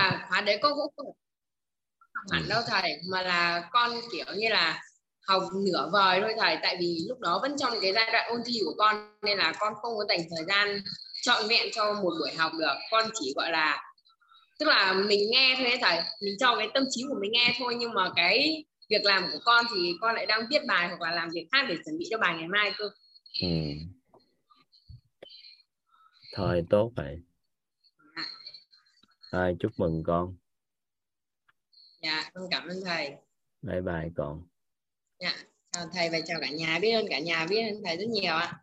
là khóa đấy con cũng không hẳn đâu thầy mà là con kiểu như là học nửa vời thôi thầy. Tại vì lúc đó vẫn trong cái giai đoạn ôn thi của con nên là con không có dành thời gian trọn vẹn cho một buổi học được. Con chỉ gọi là tức là mình nghe thôi thầy. Mình cho cái tâm trí của mình nghe thôi nhưng mà cái việc làm của con thì con lại đang viết bài hoặc là làm việc khác để chuẩn bị cho bài ngày mai cơ. Ừ. thôi tốt vậy à, chúc mừng con. Dạ con cảm ơn thầy. Bye bye con. Dạ chào thầy và chào cả nhà. Biết ơn cả nhà biết ơn thầy rất nhiều ạ.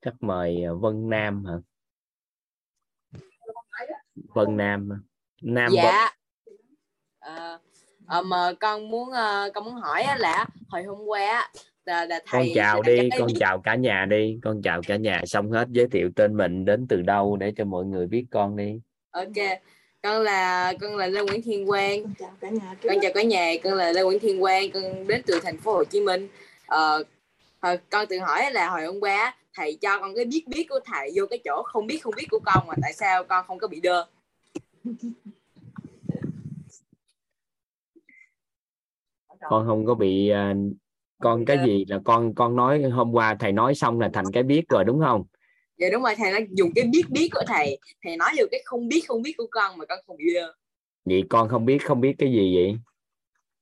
Chắc mời à, Vân Nam hả? Vân Nam Nam dạ. À, à, mà con muốn uh, con muốn hỏi là hồi hôm qua là, là thầy con chào đi con chào cả nhà đi con chào cả nhà. Xong hết giới thiệu tên mình đến từ đâu để cho mọi người biết con đi. Ok con là con là Lê Nguyễn Thiên Quang. Con chào cả nhà con chào cả nhà con là Lê Nguyễn Thiên Quang con đến từ thành phố Hồ Chí Minh. Ờ, con tự hỏi là hồi hôm qua thầy cho con cái biết biết của thầy vô cái chỗ không biết không biết của con mà tại sao con không có bị đơ? Con không có bị uh, con cái gì là con con nói hôm qua thầy nói xong là thành cái biết rồi đúng không? Dạ đúng rồi thầy nó dùng cái biết biết của thầy. Thầy nói vô cái không biết không biết của con mà con không đơ vậy con không biết không biết cái gì vậy?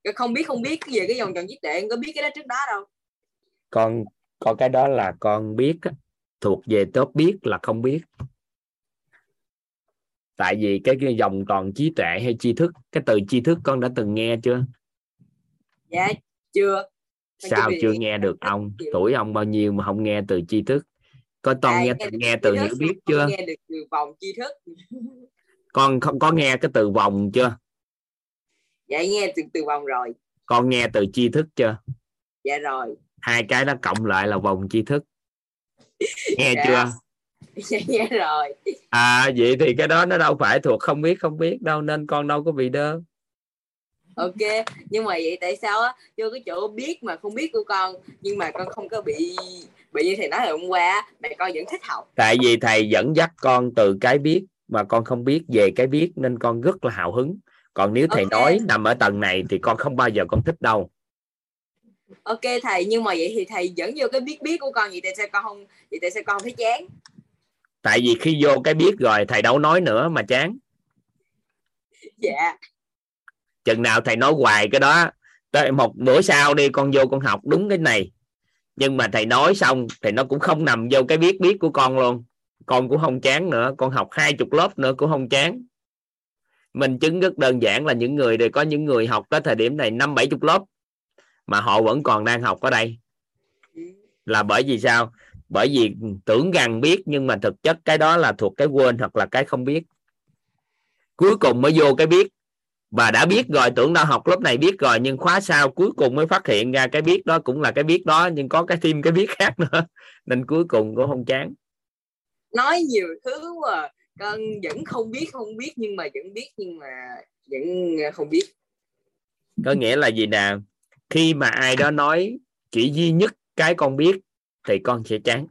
Con không biết không biết cái gì cái dòng tròn trí tuệ có biết cái đó trước đó đâu. Con có cái đó là con biết thuộc về tốt biết là không biết. Tại vì cái, cái dòng toàn trí tuệ hay tri thức cái từ tri thức con đã từng nghe chưa? Dạ chưa sao chưa nghe được ông? tuổi ông bao nhiêu mà không nghe từ tri thức? Có con à, nghe, nghe, nghe từ hiểu biết chưa? nghe được từ vòng tri thức. Con không có nghe cái từ vòng chưa? Dạ nghe từ từ vòng rồi. Con nghe từ tri thức chưa? Dạ rồi. Hai cái đó cộng lại là vòng tri thức. Nghe dạ. chưa? Dạ, nghe rồi. À vậy thì cái đó nó đâu phải thuộc không biết không biết đâu nên con đâu có bị đơ ok nhưng mà vậy tại sao á? Vô cái chỗ biết mà không biết của con nhưng mà con không có bị bị như thầy nói hôm qua mẹ con vẫn thích học. Tại vì thầy dẫn dắt con từ cái biết mà con không biết về cái biết nên con rất là hào hứng. Còn nếu thầy okay. nói nằm ở tầng này thì con không bao giờ con thích đâu. Ok thầy nhưng mà vậy thì thầy dẫn vô cái biết biết của con vậy tại sao con không vậy tại sao con không thấy chán? Tại vì khi vô cái biết rồi thầy đâu nói nữa mà chán. Dạ chừng nào thầy nói hoài cái đó, tới một bữa sau đi, con vô con học đúng cái này. Nhưng mà thầy nói xong thì nó cũng không nằm vô cái biết biết của con luôn. Con cũng không chán nữa, con học hai chục lớp nữa cũng không chán. Mình chứng rất đơn giản là những người đều có những người học tới thời điểm này năm bảy chục lớp, mà họ vẫn còn đang học ở đây. Là bởi vì sao? Bởi vì tưởng rằng biết, nhưng mà thực chất cái đó là thuộc cái quên hoặc là cái không biết. Cuối cùng mới vô cái biết và đã biết rồi tưởng đâu học lớp này biết rồi nhưng khóa sau cuối cùng mới phát hiện ra cái biết đó cũng là cái biết đó nhưng có cái thêm cái biết khác nữa. Nên cuối cùng cũng không chán. Nói nhiều thứ mà con vẫn không biết không biết nhưng mà vẫn biết nhưng mà vẫn không biết. Có nghĩa là gì nè khi mà ai đó nói chỉ duy nhất cái con biết thì con sẽ chán.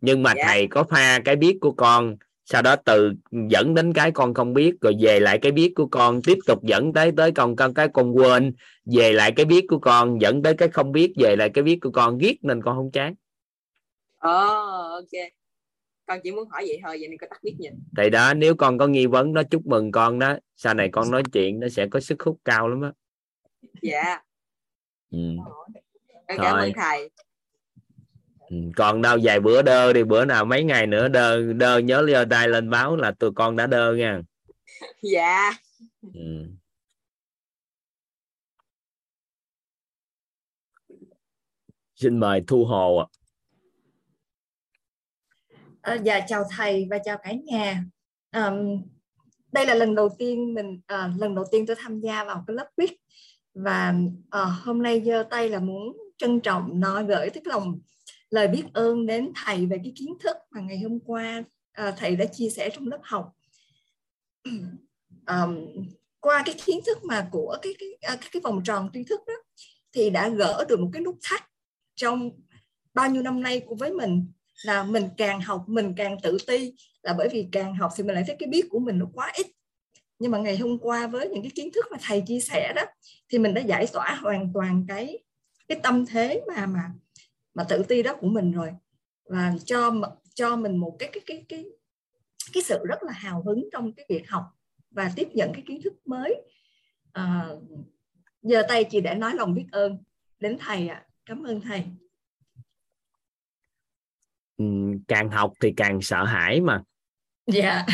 Nhưng mà yeah. Dạ. thầy có pha cái biết của con sau đó từ dẫn đến cái con không biết rồi về lại cái biết của con tiếp tục dẫn tới tới con con cái con quên về lại cái biết của con dẫn tới cái không biết về lại cái biết của con ghét nên con không chán. Oh, ok. Con chỉ muốn hỏi vậy thôi vậy nên con tắt biết nhìn thì đó nếu con có nghi vấn đó chúc mừng con đó. Sau này con nói chuyện nó sẽ có sức hút cao lắm á. Dạ. Ừ. cảm ơn thầy còn đâu vài bữa đơ đi bữa nào mấy ngày nữa đơ đơ nhớ liêu tay lên báo là tụi con đã đơ nha. Dạ. Ừ. xin mời thu hồ ạ. À, dạ chào thầy và chào cả nhà. À, đây là lần đầu tiên mình à, lần đầu tiên tôi tham gia vào cái lớp quiz. Và à, hôm nay giơ tay là muốn trân trọng nói gửi tới lòng lời biết ơn đến thầy về cái kiến thức mà ngày hôm qua à, thầy đã chia sẻ trong lớp học. Um, qua cái kiến thức mà của cái cái à, cái, cái vòng tròn tri thức đó thì đã gỡ được một cái nút thắt trong bao nhiêu năm nay của với mình là mình càng học mình càng tự ti là bởi vì càng học thì mình lại thấy cái biết của mình nó quá ít. Nhưng mà ngày hôm qua với những cái kiến thức mà thầy chia sẻ đó thì mình đã giải tỏa hoàn toàn cái cái tâm thế mà mà mà tự ti đó của mình rồi. Và cho cho mình một cái cái cái cái cái sự rất là hào hứng trong cái việc học và tiếp nhận cái kiến thức mới. À, giờ tay chị để nói lòng biết ơn đến thầy ạ. À. cảm ơn thầy. Ừ, càng học thì càng sợ hãi mà. Dạ. Yeah.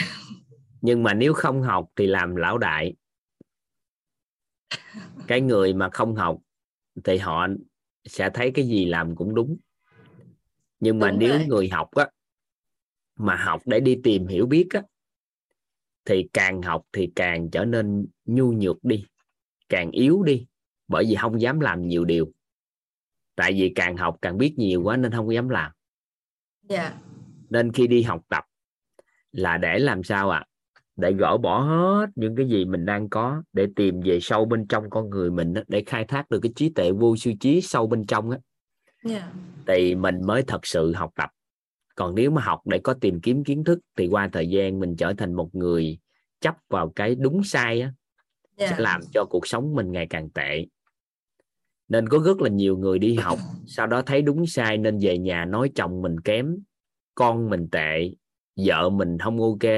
nhưng mà nếu không học thì làm lão đại. Cái người mà không học thì họ sẽ thấy cái gì làm cũng đúng nhưng mà đúng nếu rồi. người học á mà học để đi tìm hiểu biết á thì càng học thì càng trở nên nhu nhược đi càng yếu đi bởi vì không dám làm nhiều điều tại vì càng học càng biết nhiều quá nên không dám làm yeah. Dạ. nên khi đi học tập là để làm sao ạ à? Để gỡ bỏ hết những cái gì mình đang có để tìm về sâu bên trong con người mình để khai thác được cái trí tuệ vô sư trí sâu bên trong á yeah. Dạ. thì mình mới thật sự học tập còn nếu mà học để có tìm kiếm kiến thức thì qua thời gian mình trở thành một người chấp vào cái đúng sai á yeah. sẽ dạ. làm cho cuộc sống mình ngày càng tệ nên có rất là nhiều người đi học sau đó thấy đúng sai nên về nhà nói chồng mình kém con mình tệ vợ mình không ok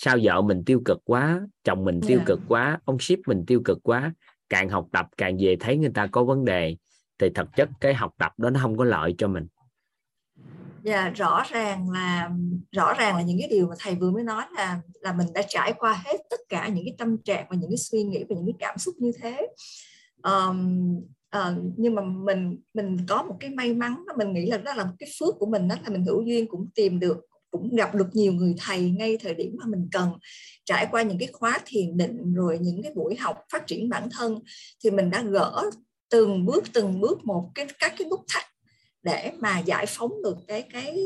sao vợ mình tiêu cực quá chồng mình tiêu yeah. Dạ. cực quá ông ship mình tiêu cực quá càng học tập càng về thấy người ta có vấn đề thì thật chất cái học tập đó nó không có lợi cho mình Dạ rõ ràng là rõ ràng là những cái điều mà thầy vừa mới nói là là mình đã trải qua hết tất cả những cái tâm trạng và những cái suy nghĩ và những cái cảm xúc như thế. Um, uh, nhưng mà mình mình có một cái may mắn mình nghĩ là đó là một cái phước của mình đó là mình hữu duyên cũng tìm được cũng gặp được nhiều người thầy ngay thời điểm mà mình cần. Trải qua những cái khóa thiền định rồi những cái buổi học phát triển bản thân thì mình đã gỡ từng bước từng bước một cái, các cái nút thắt để mà giải phóng được cái cái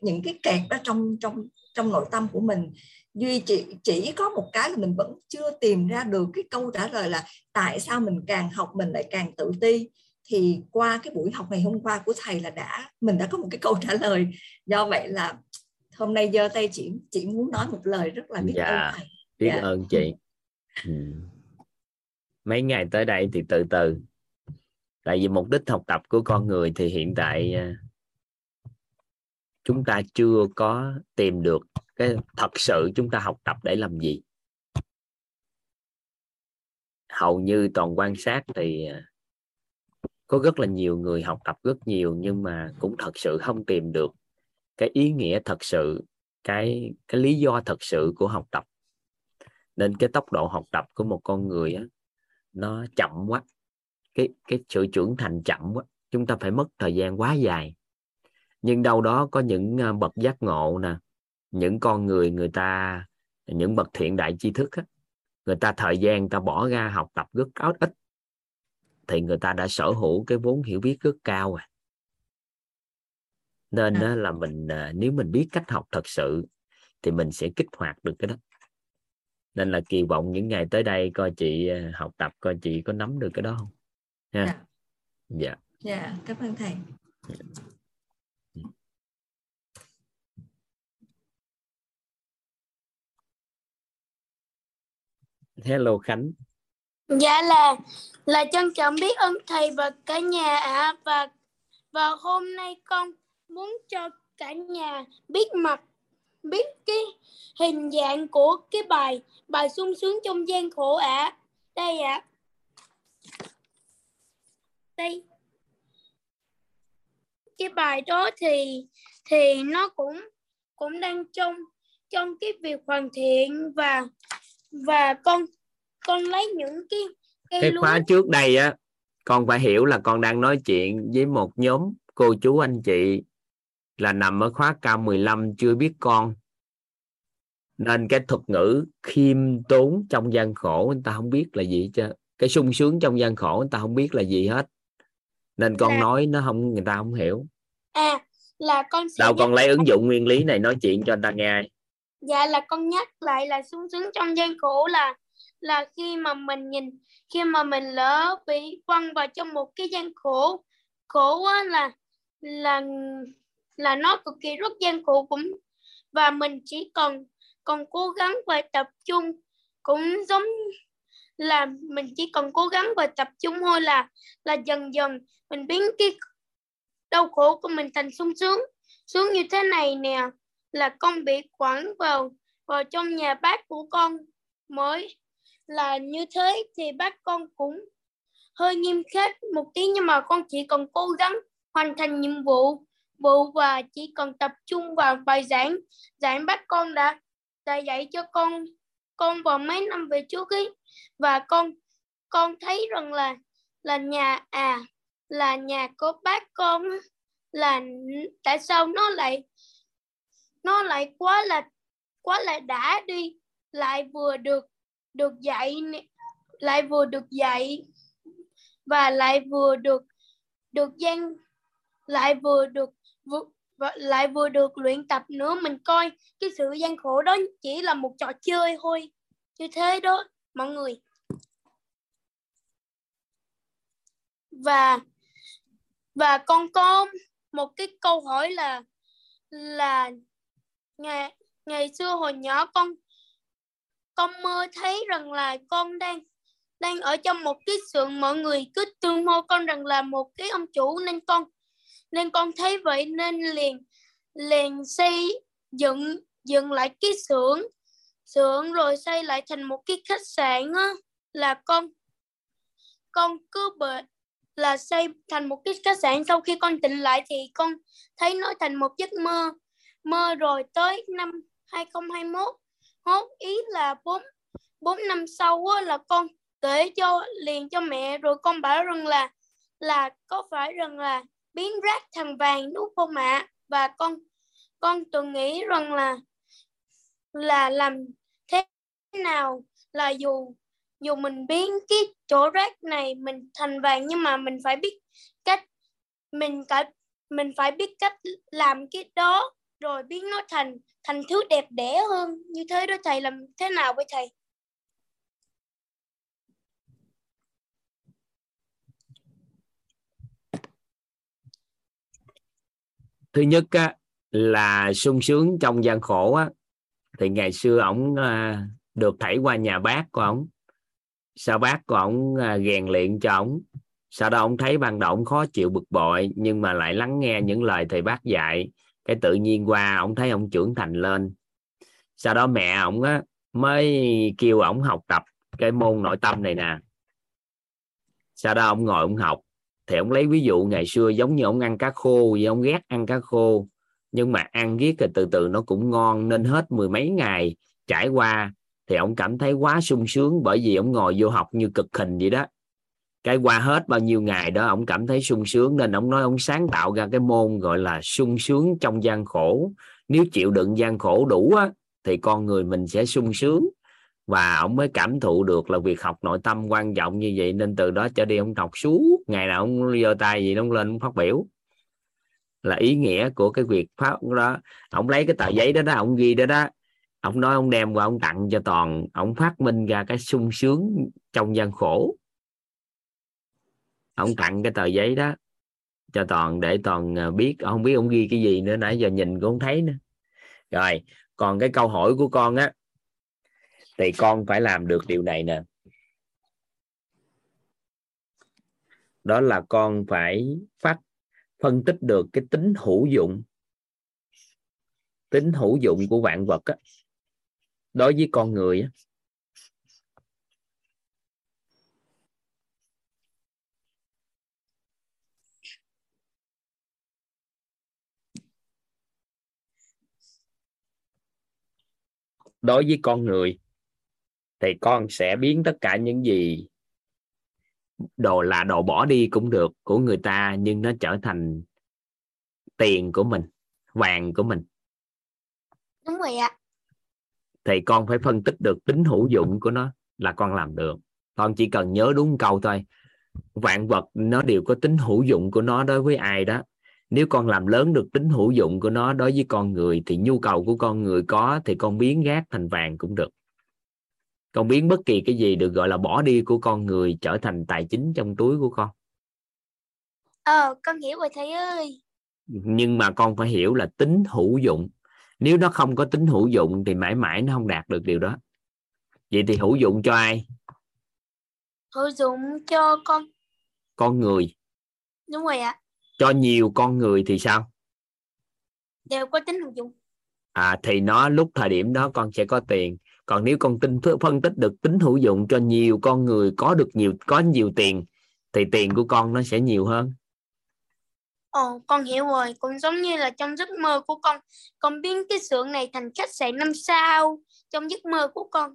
những cái kẹt đó trong trong trong nội tâm của mình. Duy chỉ chỉ có một cái là mình vẫn chưa tìm ra được cái câu trả lời là tại sao mình càng học mình lại càng tự ti. Thì qua cái buổi học ngày hôm qua của thầy là đã, mình đã có một cái câu trả lời. Do vậy là hôm nay giơ tay chị chị muốn nói một lời rất là biết dạ, ơn thầy biết dạ. ơn chị ừ. mấy ngày tới đây thì từ từ tại vì mục đích học tập của con người thì hiện tại à, chúng ta chưa có tìm được cái thật sự chúng ta học tập để làm gì hầu như toàn quan sát thì à, có rất là nhiều người học tập rất nhiều nhưng mà cũng thật sự không tìm được cái ý nghĩa thật sự cái cái lý do thật sự của học tập. Nên cái tốc độ học tập của một con người á, nó chậm quá. Cái cái sự trưởng thành chậm quá. Chúng ta phải mất thời gian quá dài. Nhưng đâu đó có những ờ, bậc giác ngộ nè những con người người ta những bậc thiện đại tri thức á, người ta thời gian ta bỏ ra học tập rất ít thì người ta đã sở hữu cái vốn hiểu biết rất cao rồi nên à. là mình ờ, nếu mình biết cách học thật sự thì mình sẽ kích hoạt được cái đó. Nên là kỳ vọng những ngày tới đây coi chị ờ, học tập coi chị có nắm được cái đó không? Ha. Dạ. Dạ. Dạ cảm ơn thầy. Hello khánh. Dạ là là trân trọng biết ơn thầy và cả nhà ạ. À. và và hôm nay con muốn cho cả nhà biết mặt biết cái hình dạng của cái bài bài sung sướng trong gian khổ ạ. À. đây ạ. À đây. Cái bài đó thì thì nó cũng cũng đang trong trong cái việc hoàn thiện và và con con lấy những cái cái, cái khóa trước đây á con phải hiểu là con đang nói chuyện với một nhóm cô chú anh chị là nằm ở khóa K15 chưa biết con. Nên cái thuật ngữ khiêm tốn trong gian khổ người ta không biết là gì chứ cái sung sướng trong gian khổ người ta không biết là gì hết. Nên con là... nói nó không người ta không hiểu. À là con sẽ đâu con lấy ứng dụng nguyên lý này nói chuyện cho người ta nghe. Dạ là con nhắc lại là sung sướng trong gian khổ là là khi mà mình nhìn khi mà mình lỡ bị quăng vào trong một cái gian khổ. Khổ á là là là nó cực kỳ rất gian khổ cũng, và mình chỉ cần còn cố gắng và tập trung cũng giống là mình chỉ cần cố gắng và tập trung thôi là là dần dần mình biến cái đau khổ của mình thành sung sướng. Sướng như thế này nè, là con bị quản vào vào trong nhà bác của con mới. Là như thế thì bác con cũng hơi nghiêm khắc một tí nhưng mà con chỉ cần cố gắng hoàn thành nhiệm vụ bố và chỉ cần tập trung vào bài giảng. Giảng bác con đã đã dạy cho con con vào mấy năm về trước ấy và con con thấy rằng là là nhà à là nhà của bác con là tại sao nó lại nó lại quá là quá là đã đi, lại vừa được được dạy lại vừa được dạy và lại vừa được được gian, lại vừa được lại vừa được luyện tập nữa, mình coi cái sự gian khổ đó chỉ là một trò chơi thôi. Như thế đó, mọi người. Và và con có một cái câu hỏi là là ngày ngày xưa hồi nhỏ con con mơ thấy rằng là con đang đang ở trong một cái xưởng, mọi người cứ tương hô con rằng là một cái ông chủ nên con nên con thấy vậy nên liền liền xây dựng dựng lại cái xưởng. Xưởng rồi xây lại thành một cái khách sạn á là con con cứ bệ là xây thành một cái khách sạn. Sau khi con tỉnh lại thì con thấy nó thành một giấc mơ. Mơ rồi tới năm 2021 hốt ý là bốn bốn năm sau á, là con kể cho liền cho mẹ. Rồi con bảo rằng là là có phải rằng là biến rác thành vàng đúng không ạ và con con tôi nghĩ rằng là là làm thế nào là dù dù mình biến cái chỗ rác này mình thành vàng, nhưng mà mình phải biết cách, mình cả mình phải biết cách làm cái đó rồi biến nó thành thành thứ đẹp đẽ hơn. Như thế đó, thầy, làm thế nào với thầy? Thứ nhất á, là sung sướng trong gian khổ á, thì ngày xưa ổng à, được thảy qua nhà bác của ổng. Sau bác của ổng à, rèn luyện cho ổng. Sau đó ổng thấy ban đầu ổng khó chịu bực bội nhưng mà lại lắng nghe những lời thầy bác dạy. Cái tự nhiên qua ổng thấy ổng trưởng thành lên. Sau đó mẹ ổng á mới kêu ổng học tập cái môn nội tâm này nè. Sau đó ông ngồi ông học thì ông lấy ví dụ ngày xưa giống như ông ăn cá khô vì ông ghét ăn cá khô. Nhưng mà ăn ghét rồi từ từ nó cũng ngon nên hết mười mấy ngày trải qua thì ông cảm thấy quá sung sướng bởi vì ông ngồi vô học như cực hình vậy đó. Cái qua hết bao nhiêu ngày đó ông cảm thấy sung sướng nên ông nói ông sáng tạo ra cái môn gọi là sung sướng trong gian khổ. Nếu chịu đựng gian khổ đủ á, thì con người mình sẽ sung sướng và ông mới cảm thụ được là việc học nội tâm quan trọng như vậy, nên từ đó trở đi ông học suốt. Ngày nào ông giơ tay gì ông lên, ông phát biểu. Là ý nghĩa của cái việc phát đó. Ông lấy cái tờ giấy đó đó, ông ghi đó đó. Ông nói ông đem qua ông tặng cho toàn. Ông phát minh ra cái sung sướng trong gian khổ. Ông tặng cái tờ giấy đó cho toàn để toàn à, biết. Không biết ông ghi cái gì nữa, nãy giờ nhìn cũng không thấy nữa. Rồi, còn cái câu hỏi của con á thì con phải làm được điều này nè đó là con phải phát phân tích được cái tính hữu dụng tính hữu dụng của vạn vật á, đối với con người á. đối với con người thì con sẽ biến tất cả những gì đồ là đồ bỏ đi cũng được của người ta nhưng nó trở thành tiền của mình vàng của mình. Đúng rồi ạ. Thì con phải phân tích được tính hữu dụng của nó là con làm được. Con chỉ cần nhớ đúng câu thôi. Vạn vật nó đều có tính hữu dụng của nó đối với ai đó. Nếu con làm lớn được tính hữu dụng của nó đối với con người thì nhu cầu của con người có thì con biến rác thành vàng cũng được con biến bất kỳ cái gì được gọi là bỏ đi của con người trở thành tài chính trong túi của con. Ờ con hiểu rồi thầy ơi. Nhưng mà con phải hiểu là tính hữu dụng. Nếu nó không có tính hữu dụng thì mãi mãi nó không đạt được điều đó. Vậy thì hữu dụng cho ai? Hữu dụng cho con. Con người. Đúng rồi ạ. Cho nhiều con người thì sao? Đều có tính hữu dụng. À thì nó lúc thời điểm đó con sẽ có tiền còn nếu con tin phân tích được tính hữu dụng cho nhiều con người có được nhiều có nhiều tiền thì tiền của con nó sẽ nhiều hơn Ồ, con hiểu rồi. Cũng giống như là trong giấc mơ của con, con biến cái xưởng này thành khách sạn năm sao trong giấc mơ của con.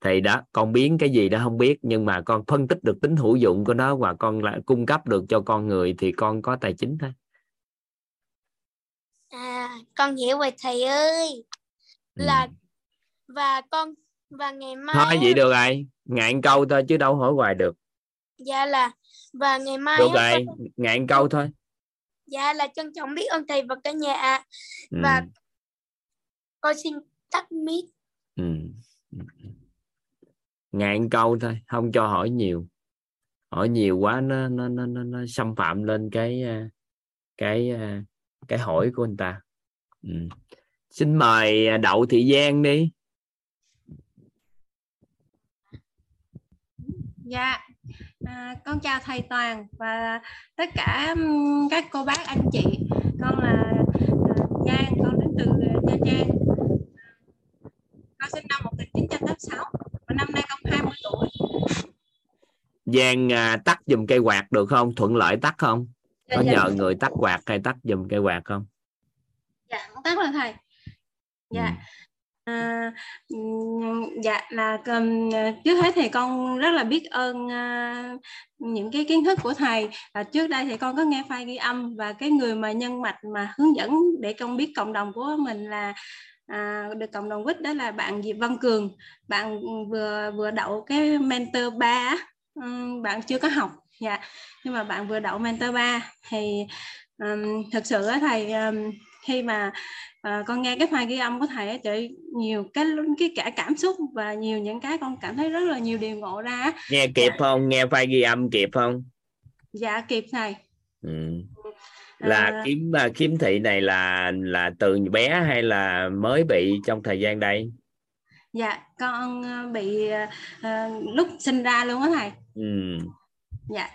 Thì đó, con biến cái gì đó không biết nhưng mà con phân tích được tính hữu dụng của nó và con lại cung cấp được cho con người thì con có tài chính thôi. À, con hiểu rồi thầy ơi. Là ừ. Và con và ngày mai Thôi vậy được rồi, ngạn câu thôi chứ đâu hỏi hoài được. Dạ là và ngày mai được rồi con... ngạn câu thôi dạ là trân trọng biết ơn thầy và cả nhà ạ ừ. và con xin tắt mic ừ. ngạn câu thôi không cho hỏi nhiều hỏi nhiều quá nó nó nó nó, nó xâm phạm lên cái cái cái hỏi của anh ta ừ. xin mời đậu thị giang đi dạ À, con chào thầy Toàn và tất cả các cô bác anh chị. Con là à, Giang, con đến từ Nha Trang. Con sinh năm 1986 và năm nay con 20 tuổi. Giang à, tắt dùm cây quạt được không? Thuận lợi tắt không? Có dạ, dạ. nhờ người tắt quạt hay tắt dùm cây quạt không? Dạ, tắt rồi thầy. Dạ. Ừ. À, dạ là um, trước hết thì con rất là biết ơn uh, những cái kiến thức của thầy. À, trước đây thì con có nghe file ghi âm và cái người mà nhân mạch mà hướng dẫn để con biết cộng đồng của mình là à, được cộng đồng quýt đó là bạn Diệp Văn Cường. Bạn vừa vừa đậu cái mentor 3 um, bạn chưa có học dạ. Nhưng mà bạn vừa đậu mentor 3 thì um, thực sự á thầy um, khi mà à, con nghe cái file ghi âm của thầy ấy, chị nhiều cái cái cả cảm xúc và nhiều những cái con cảm thấy rất là nhiều điều ngộ ra nghe kịp dạ. không? Nghe file ghi âm kịp không? Dạ kịp thầy. Ừ. là à, kiếm kiếm thị này là là từ bé hay là mới bị trong thời gian đây? Dạ con à, bị uh, lúc sinh ra luôn á thầy. Ừ. dạ.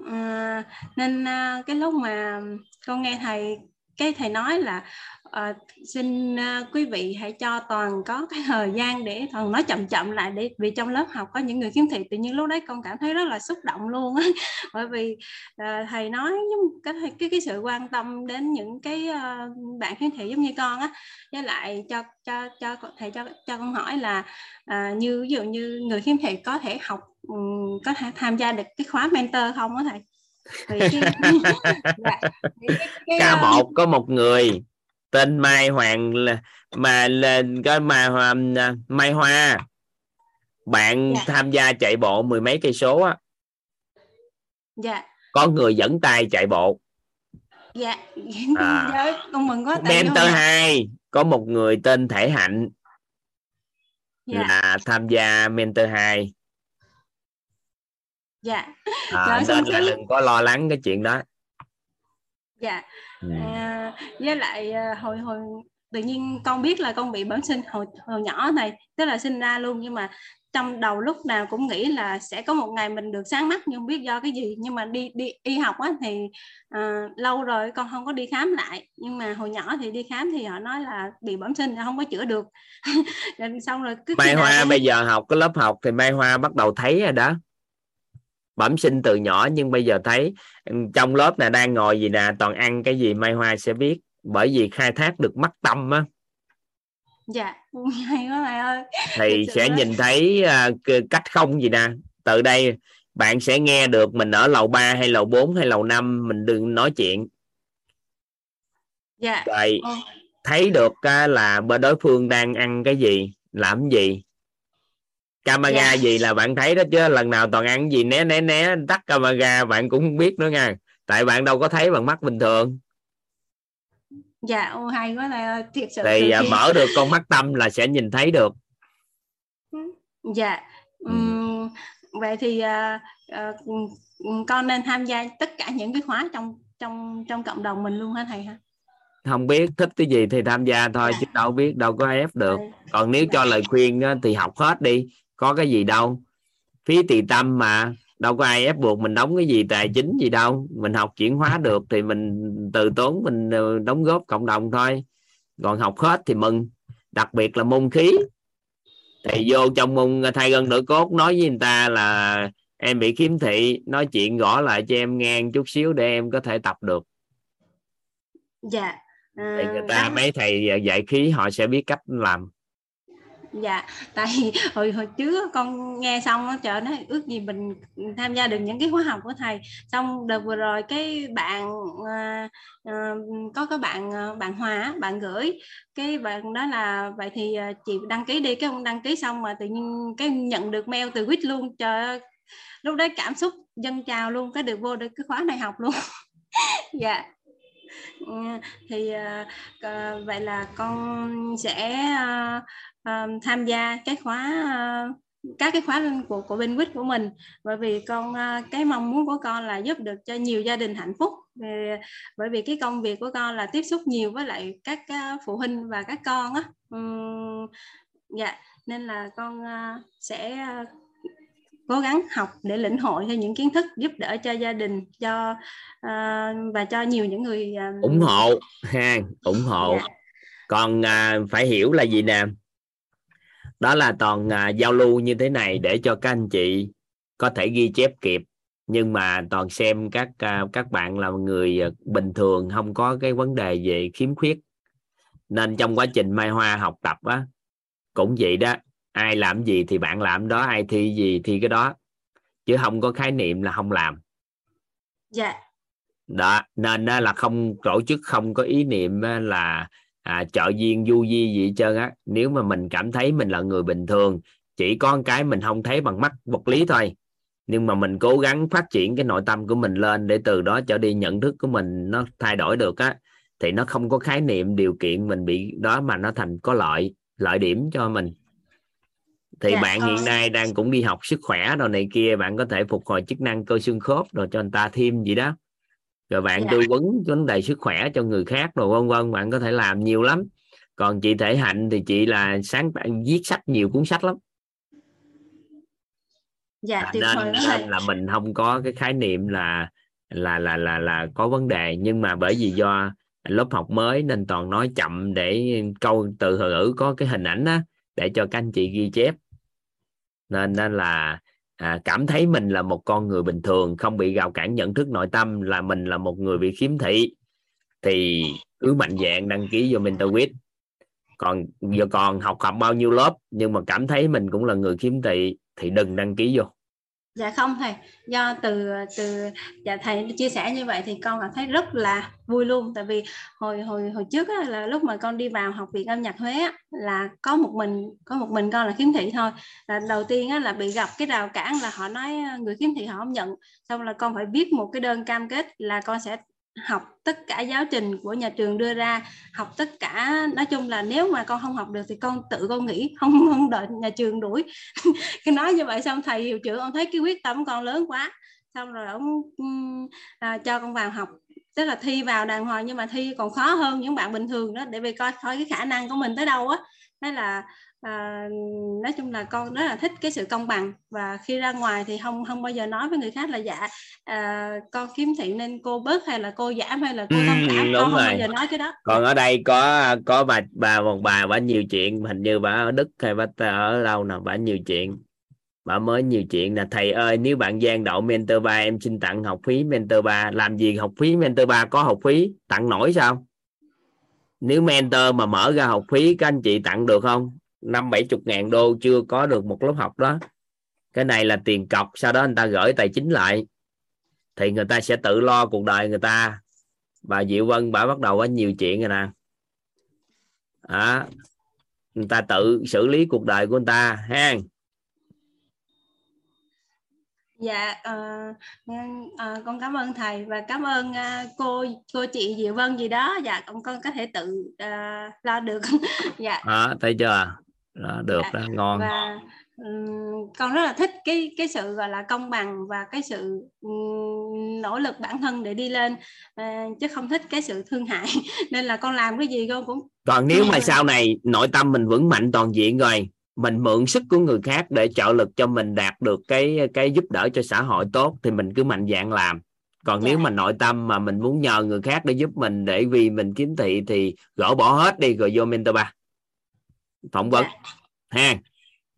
Uh, nên uh, cái lúc mà con nghe thầy cái thầy nói là uh, xin uh, quý vị hãy cho toàn có cái thời gian để toàn nói chậm chậm lại để vì trong lớp học có những người khiếm thị tự nhiên lúc đấy con cảm thấy rất là xúc động luôn á. Bởi vì uh, thầy nói giống cái, cái cái sự quan tâm đến những cái uh, bạn khiếm thị giống như con á. Với lại cho cho cho thầy cho cho con hỏi là uh, như ví dụ như người khiếm thị có thể học um, có thể tham gia được cái khóa mentor không á thầy? Ca một có một người tên Mai Hoàng là mà lên cái mà Mai Hoa. Bạn dạ. tham gia chạy bộ mười mấy cây số á. Dạ. Có người dẫn tay chạy bộ. Dạ. À. dạ con mừng quá mentor hai có một người tên Thể Hạnh. Dạ. là tham gia mentor 2 dạ. À, nên là đừng có lo lắng cái chuyện đó dạ. Ừ. à, với lại à, hồi hồi tự nhiên con biết là con bị bẩm sinh hồi hồi nhỏ này tức là sinh ra luôn nhưng mà trong đầu lúc nào cũng nghĩ là sẽ có một ngày mình được sáng mắt nhưng không biết do cái gì. Nhưng mà đi đi y học á thì uh, lâu rồi con không có đi khám lại. Nhưng mà hồi nhỏ thì đi khám thì họ nói là bị bẩm sinh là không có chữa được. Xong rồi cứ Mai Hoa bây giờ học cái lớp học thì Mai Hoa bắt đầu thấy rồi đó bẩm sinh từ nhỏ nhưng bây giờ thấy ừ, trong lớp này đang ngồi gì nè toàn ăn cái gì mai hoa sẽ biết bởi vì khai thác được mắt tâm á. Dạ hay quá thầy ơi. Thì sẽ nhìn thấy uh, cách không gì nè. Từ đây bạn sẽ nghe được mình ở lầu 3 hay lầu 4 hay lầu 5 mình đừng nói chuyện. Dạ rồi ừ. thấy được uh, là bên đối phương đang ăn cái gì làm gì camera yeah. Dạ. gì là bạn thấy đó chứ lần nào toàn ăn gì né né né tắt camera bạn cũng không biết nữa nha. Tại bạn đâu có thấy bằng mắt bình thường. Dạ ô hay quá là thiệt sự thì à, mở được con mắt tâm là sẽ nhìn thấy được. Dạ ừ. vậy thì uh, uh, con nên tham gia tất cả những cái khóa trong trong trong cộng đồng mình luôn hả thầy ha không biết thích cái gì thì tham gia thôi chứ đâu biết đâu có ép được. Còn nếu cho lời khuyên thì học hết đi có cái gì đâu. Phí tỳ tâm mà. Đâu có ai ép buộc mình đóng cái gì tài chính gì đâu. Mình học chuyển hóa được thì mình từ tốn mình ờ, đóng góp cộng đồng thôi. Còn học hết thì mừng. Đặc biệt là môn khí. Thì vô trong môn thay gân đổi cốt nói với người ta là em bị khiếm thị. Nói chuyện gõ lại cho em nghe chút xíu để em có thể tập được. Dạ à, thì người ta mấy thầy dạy khí họ sẽ biết cách làm dạ tại hồi hồi trước con nghe xong á chờ nó ước gì mình tham gia được những cái khóa học của thầy. Xong đợt vừa rồi cái bạn à, à, có cái bạn à, bạn Hòa bạn gửi. Cái bạn đó là vậy thì à, chị đăng ký đi. Cái ông đăng ký xong mà tự nhiên cái nhận được mail từ quýt luôn. Chờ lúc đấy cảm xúc dân trào luôn cái được vô được cái khóa này học luôn. Dạ. Ừ, thì uh, vậy là con sẽ uh, uh, tham gia cái khóa uh, các cái khóa của của bên quýt của mình. Bởi vì con uh, cái mong muốn của con là giúp được cho nhiều gia đình hạnh phúc. Bởi vì cái công việc của con là tiếp xúc nhiều với lại các phụ huynh và các con á. Dạ nên là con sẽ cố gắng học để lĩnh hội thêm những kiến thức giúp đỡ cho gia đình cho uh, và cho nhiều những người uh, ủng hộ ha ủng hộ. Dạ. còn uh, phải hiểu là gì nè đó là toàn uh, giao lưu như thế này để cho các anh chị có thể ghi chép kịp. Nhưng mà toàn xem các uh, các bạn là người uh, bình thường không có cái vấn đề về khiếm khuyết. Nên trong quá trình mai hoa học tập á cũng vậy đó. Ai làm gì thì bạn làm đó ai thi gì thì cái đó. Chứ không có khái niệm là không làm. Dạ. Đó nên là không tổ chức không có ý niệm là à, trợ duyên du di gì hết trơn á. Nếu mà mình cảm thấy mình là người bình thường chỉ có cái mình không thấy bằng mắt vật lý thôi. Nhưng mà mình cố gắng phát triển cái nội tâm của mình lên để từ đó trở đi nhận thức của mình nó thay đổi được á thì nó không có khái niệm điều kiện mình bị đó mà nó thành có lợi lợi điểm cho mình. Thì dạ, bạn hiện ờ. nay đang cũng đi học sức khỏe rồi này kia bạn có thể phục hồi chức năng cơ xương khớp rồi cho người ta thêm gì đó rồi bạn dạ. tư vấn vấn đề sức khỏe cho người khác rồi vân vân bạn có thể làm nhiều lắm. Còn chị thể hạnh thì chị là sáng bạn viết sách nhiều cuốn sách lắm. Dạ, à, nên, nên là mình không có cái khái niệm là là là là là có vấn đề. Nhưng mà bởi vì do lớp học mới nên toàn nói chậm để câu từ ngữ có cái hình ảnh đó để cho các anh chị ghi chép. Nên nên là à, cảm thấy mình là một con người bình thường không bị rào cản nhận thức nội tâm là mình là một người bị khiếm thị. Thì cứ mạnh dạng đăng ký vô mentor còn giờ còn học học bao nhiêu lớp nhưng mà cảm thấy mình cũng là người khiếm thị thì đừng đăng ký vô dạ không thầy. Do từ từ dạ thầy chia sẻ như vậy thì con cảm thấy rất là vui luôn. Tại vì hồi hồi hồi trước á, là lúc mà con đi vào học viện âm nhạc Huế á, là có một mình có một mình con là khiếm thị thôi. Là đầu tiên á, là bị gặp cái rào cản là họ nói à, người khiếm thị họ không nhận. Xong là con phải viết một cái đơn cam kết là con sẽ học tất cả giáo trình của nhà trường đưa ra học tất cả nói chung là nếu mà con không học được thì con tự con nghĩ không không đợi nhà trường đuổi. Cái nói như vậy xong thầy hiệu trưởng ông thấy cái quyết tâm con lớn quá. Xong rồi ông à, cho con vào học. Tức là thi vào đàng hoàng nhưng mà thi còn khó hơn những bạn bình thường đó để vì coi coi cái khả năng của mình tới đâu á. Thế là à, nói chung là con rất là thích cái sự công bằng và khi ra ngoài thì không không bao giờ nói với người khác là dạ à, con kiếm thị nên cô bớt hay là cô giảm hay là cô thông cảm ừ, con không bao giờ nói cái đó. Còn ở đây có có bà bà một bà bà nhiều chuyện hình như bà ở đức hay bà ở đâu nào bà nhiều chuyện. Bà mới nhiều chuyện là thầy ơi nếu bạn gian đậu mentor ba em xin tặng học phí mentor ba. Làm gì học phí mentor ba? Có học phí tặng nổi sao? Nếu mentor mà mở ra học phí các anh chị tặng được không năm bảy chục ngàn đô chưa có được một lớp học đó. Cái này là tiền cọc sau đó người ta gửi tài chính lại. Thì người ta sẽ tự lo cuộc đời người ta. Bà Diệu Vân bà bắt đầu có nhiều chuyện rồi nè. À, người ta tự xử lý cuộc đời của người ta ha. Dạ uh, uh, con cảm ơn thầy và cảm ơn uh, cô cô chị Diệu Vân gì đó. Dạ con con có thể tự uh, lo được. Dạ. À, thấy chưa đó, được dạ. đó ngon. Và con rất là thích cái cái sự gọi là công bằng và cái sự nỗ lực bản thân để đi lên à, chứ không thích cái sự thương hại. Nên là con làm cái gì con cũng còn nếu mà sau này nội tâm mình vững mạnh toàn diện rồi mình mượn sức của người khác để trợ lực cho mình đạt được cái cái giúp đỡ cho xã hội tốt thì mình cứ mạnh dạng làm. Còn dạ. nếu mà nội tâm mà mình muốn nhờ người khác để giúp mình để vì mình kiếm thị thì gỡ bỏ hết đi rồi vô mentor ba phỏng vấn. Dạ. ha.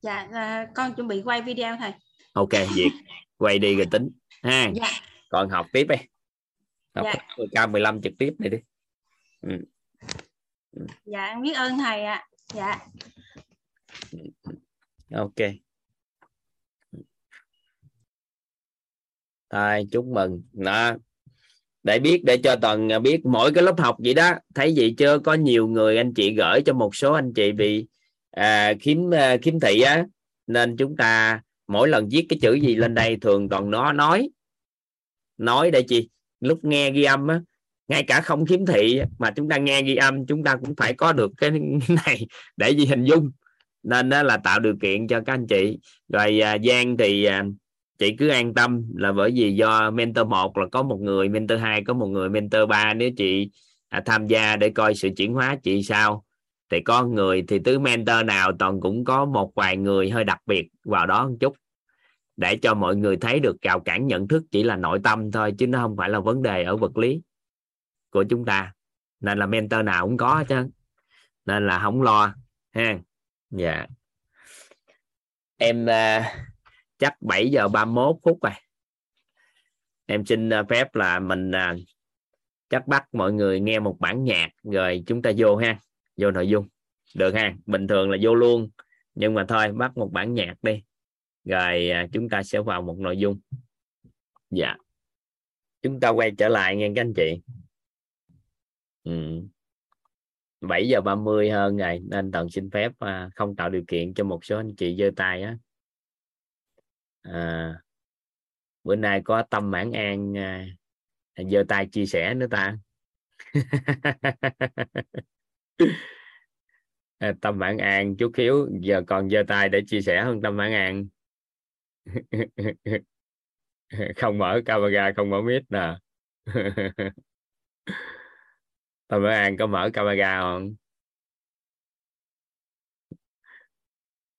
Dạ là con chuẩn bị quay video thầy ok việc quay đi rồi tính. Ha. Dạ. còn học tiếp đi. Học dạ. k 15 trực tiếp này đi. Ừ. dạ em biết ơn thầy ạ. Dạ. Ok. Thôi, chúc mừng. Đó. Để biết để cho toàn biết mỗi cái lớp học vậy đó. Thấy gì chưa có nhiều người anh chị gửi cho một số anh chị bị à, khiếm à, khiếm thị á nên chúng ta mỗi lần viết cái chữ gì lên đây thường toàn nó nói. Nói để chị lúc nghe ghi âm á ngay cả không khiếm thị mà chúng ta nghe ghi âm chúng ta cũng phải có được cái này để gì hình dung. Nên đó là tạo điều kiện cho các anh chị. Rồi à, Giang thì à, chị cứ an tâm là bởi vì do mentor một là có một người mentor hai có một người mentor ba. Nếu chị à, tham gia để coi sự chuyển hóa chị sao thì có người thì tứ mentor nào toàn cũng có một vài người hơi đặc biệt vào đó một chút. Để cho mọi người thấy được rào cản nhận thức chỉ là nội tâm thôi chứ nó không phải là vấn đề ở vật lý của chúng ta. Nên là mentor nào cũng có chứ nên là không lo ha. Dạ. Em uh, chắc 7 giờ 31 phút rồi. Em xin à, phép là mình uh, chắc bắt mọi người nghe một bản nhạc rồi chúng ta vô ha vô nội dung. Được ha bình thường là vô luôn. Nhưng mà thôi bắt một bản nhạc đi. Rồi à, chúng ta sẽ vào một nội dung. Dạ. Chúng ta quay trở lại nghe các anh chị. Ừ. 7 giờ 30 hơn ngày nên toàn xin phép à, không tạo điều kiện cho một số anh chị giơ tay á. À, bữa nay có tâm mãn an à, giơ tay chia sẻ nữa ta. Ờ, tâm bản an, chú khiếu, giờ còn giơ tay để chia sẻ hơn tâm bản an không mở camera, không mở mic nè tâm bản An có mở camera không?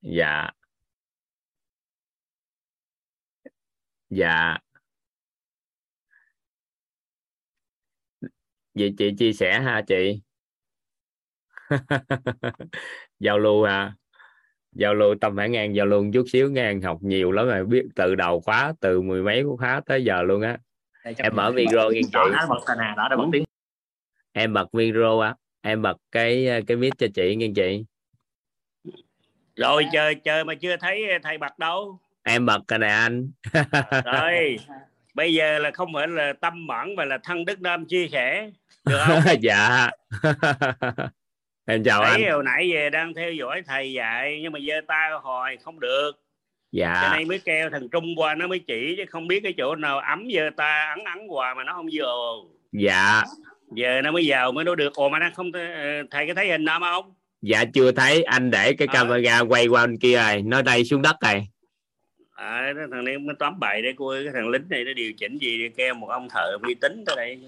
Dạ. Dạ. Vậy chị chia sẻ ha chị. giao lưu ha. Giao lưu tâm hãng ngang giao lưu chút xíu ngang học nhiều lắm rồi biết từ đầu khóa từ mười mấy khóa tới giờ luôn á. Em mở video nghe chị. Đó, bật nè, đó, bật tiếng. Em bật video á em bật cái cái mic cho chị nghe chị. Rồi chơi chơi mà chưa thấy thầy bật đâu. Em bật cái này anh. Rồi bây giờ là không phải là tâm mẫn mà là thân đức nam chia sẻ. Được không? Dạ em chào Thấy anh. hồi nãy về đang theo dõi thầy dạy nhưng mà giơ tay hồi không được. Dạ. Cho nên mới kêu thằng trung qua nó mới chỉ chứ không biết cái chỗ nào ấm giơ tay ấn ấn hoài mà nó không vô. Dạ. Giờ nó mới vào mới nói được. Ồ mà nó không ờ, thầy có thấy hình nào không? Dạ chưa thấy. Anh để cái à. camera quay qua bên kia rồi nó đây xuống đất rồi. À, thằng này nó tóm bậy để coi cái thằng lính này nó điều chỉnh gì để kêu một ông thợ uy tín tới đây.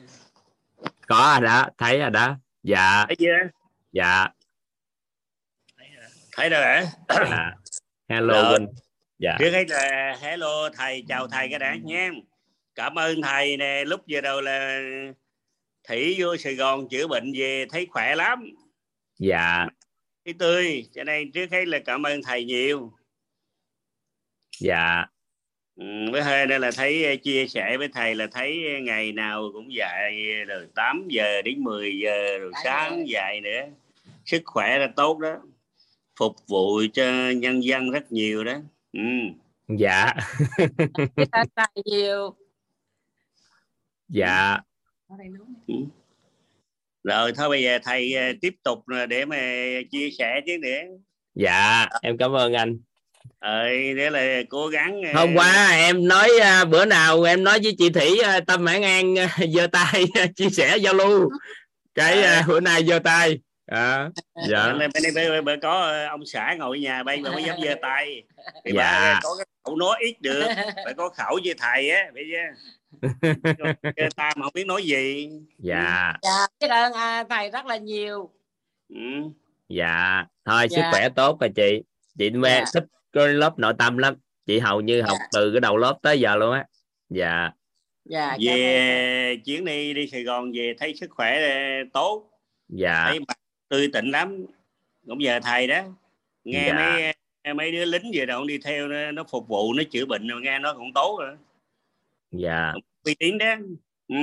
Có rồi đó thấy rồi đó. Dạ. Thấy chưa dạ. Thấy rồi hả? À. hello Vinh dạ. Trước hết là hello thầy chào thầy cái đã nhé cảm ơn thầy nè lúc giờ đầu là thủy vô sài gòn chữa bệnh về thấy khỏe lắm. Dạ. Thấy tươi cho nên trước hết là cảm ơn thầy nhiều. Dạ. Ừ, với hơi đây là thấy ờ, chia sẻ với thầy là thấy ngày nào cũng dạy rồi 8 giờ đến 10 giờ rồi sáng dạy nữa sức khỏe là tốt đó. Phục vụ cho nhân dân rất nhiều đó. Ừ. dạ. Nhiều. Dạ. Ừ. rồi thôi bây giờ thầy ờ, tiếp tục để mà chia sẻ chứ nữa dạ em cảm ơn anh. Ờ để là cố gắng ờ, hôm qua em nói ờ, bữa nào em nói với chị thủy tâm mãn an giơ tay chia sẻ giao lưu. Cái à. bữa nay giơ tay à, dạ. Bên đây bên có ờ, ông xã ngồi ở nhà bay mà mới dám giơ tay. Thì Dạ. bà có cái khẩu nói ít được phải có khẩu như thầy á bây giờ tay mà không biết nói gì. Dạ. Dạ biết ơn à, thầy rất là nhiều. Ừ. dạ. Thôi sức Dạ. khỏe tốt rồi chị. Chị mê Dạ. thích cái lớp nội tâm lắm. Chị hầu như học từ cái đầu lớp tới giờ luôn á. Dạ. Dạ về chuyến đi đi Sài Gòn về thấy sức khỏe ờ, tốt. Dạ. Thấy bà tươi tỉnh lắm. Cũng giờ thầy đó. Nghe Dạ. mấy mấy đứa lính về đâu đi theo nó, nó phục vụ nó chữa bệnh nghe nó cũng tốt rồi. Dạ. Uy tín đó. Ừ.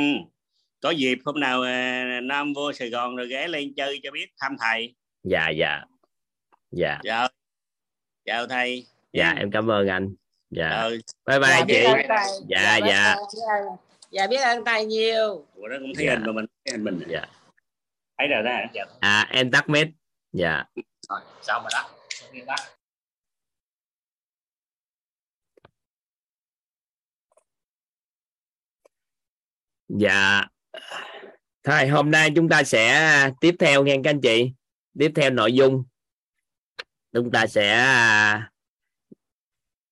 có dịp hôm nào à, Nam vô Sài Gòn rồi ghé lên chơi cho biết thăm thầy. Dạ dạ. Dạ. Chào chào thầy. Dạ em cảm ơn anh. Dạ. Ờ, bye bye dạ, chị. Dạ, biết dạ. ơn, ơn. dạ biết ơn thầy nhiều. Của nó cũng thấy Dạ. hình mà mình thấy hình mình dạ thấy rồi đó dạ. à em tắt mic dạ rồi sao mà đó Dạ. Thôi hôm nay chúng ta sẽ tiếp theo nghe các anh chị. Tiếp theo nội dung chúng ta sẽ à,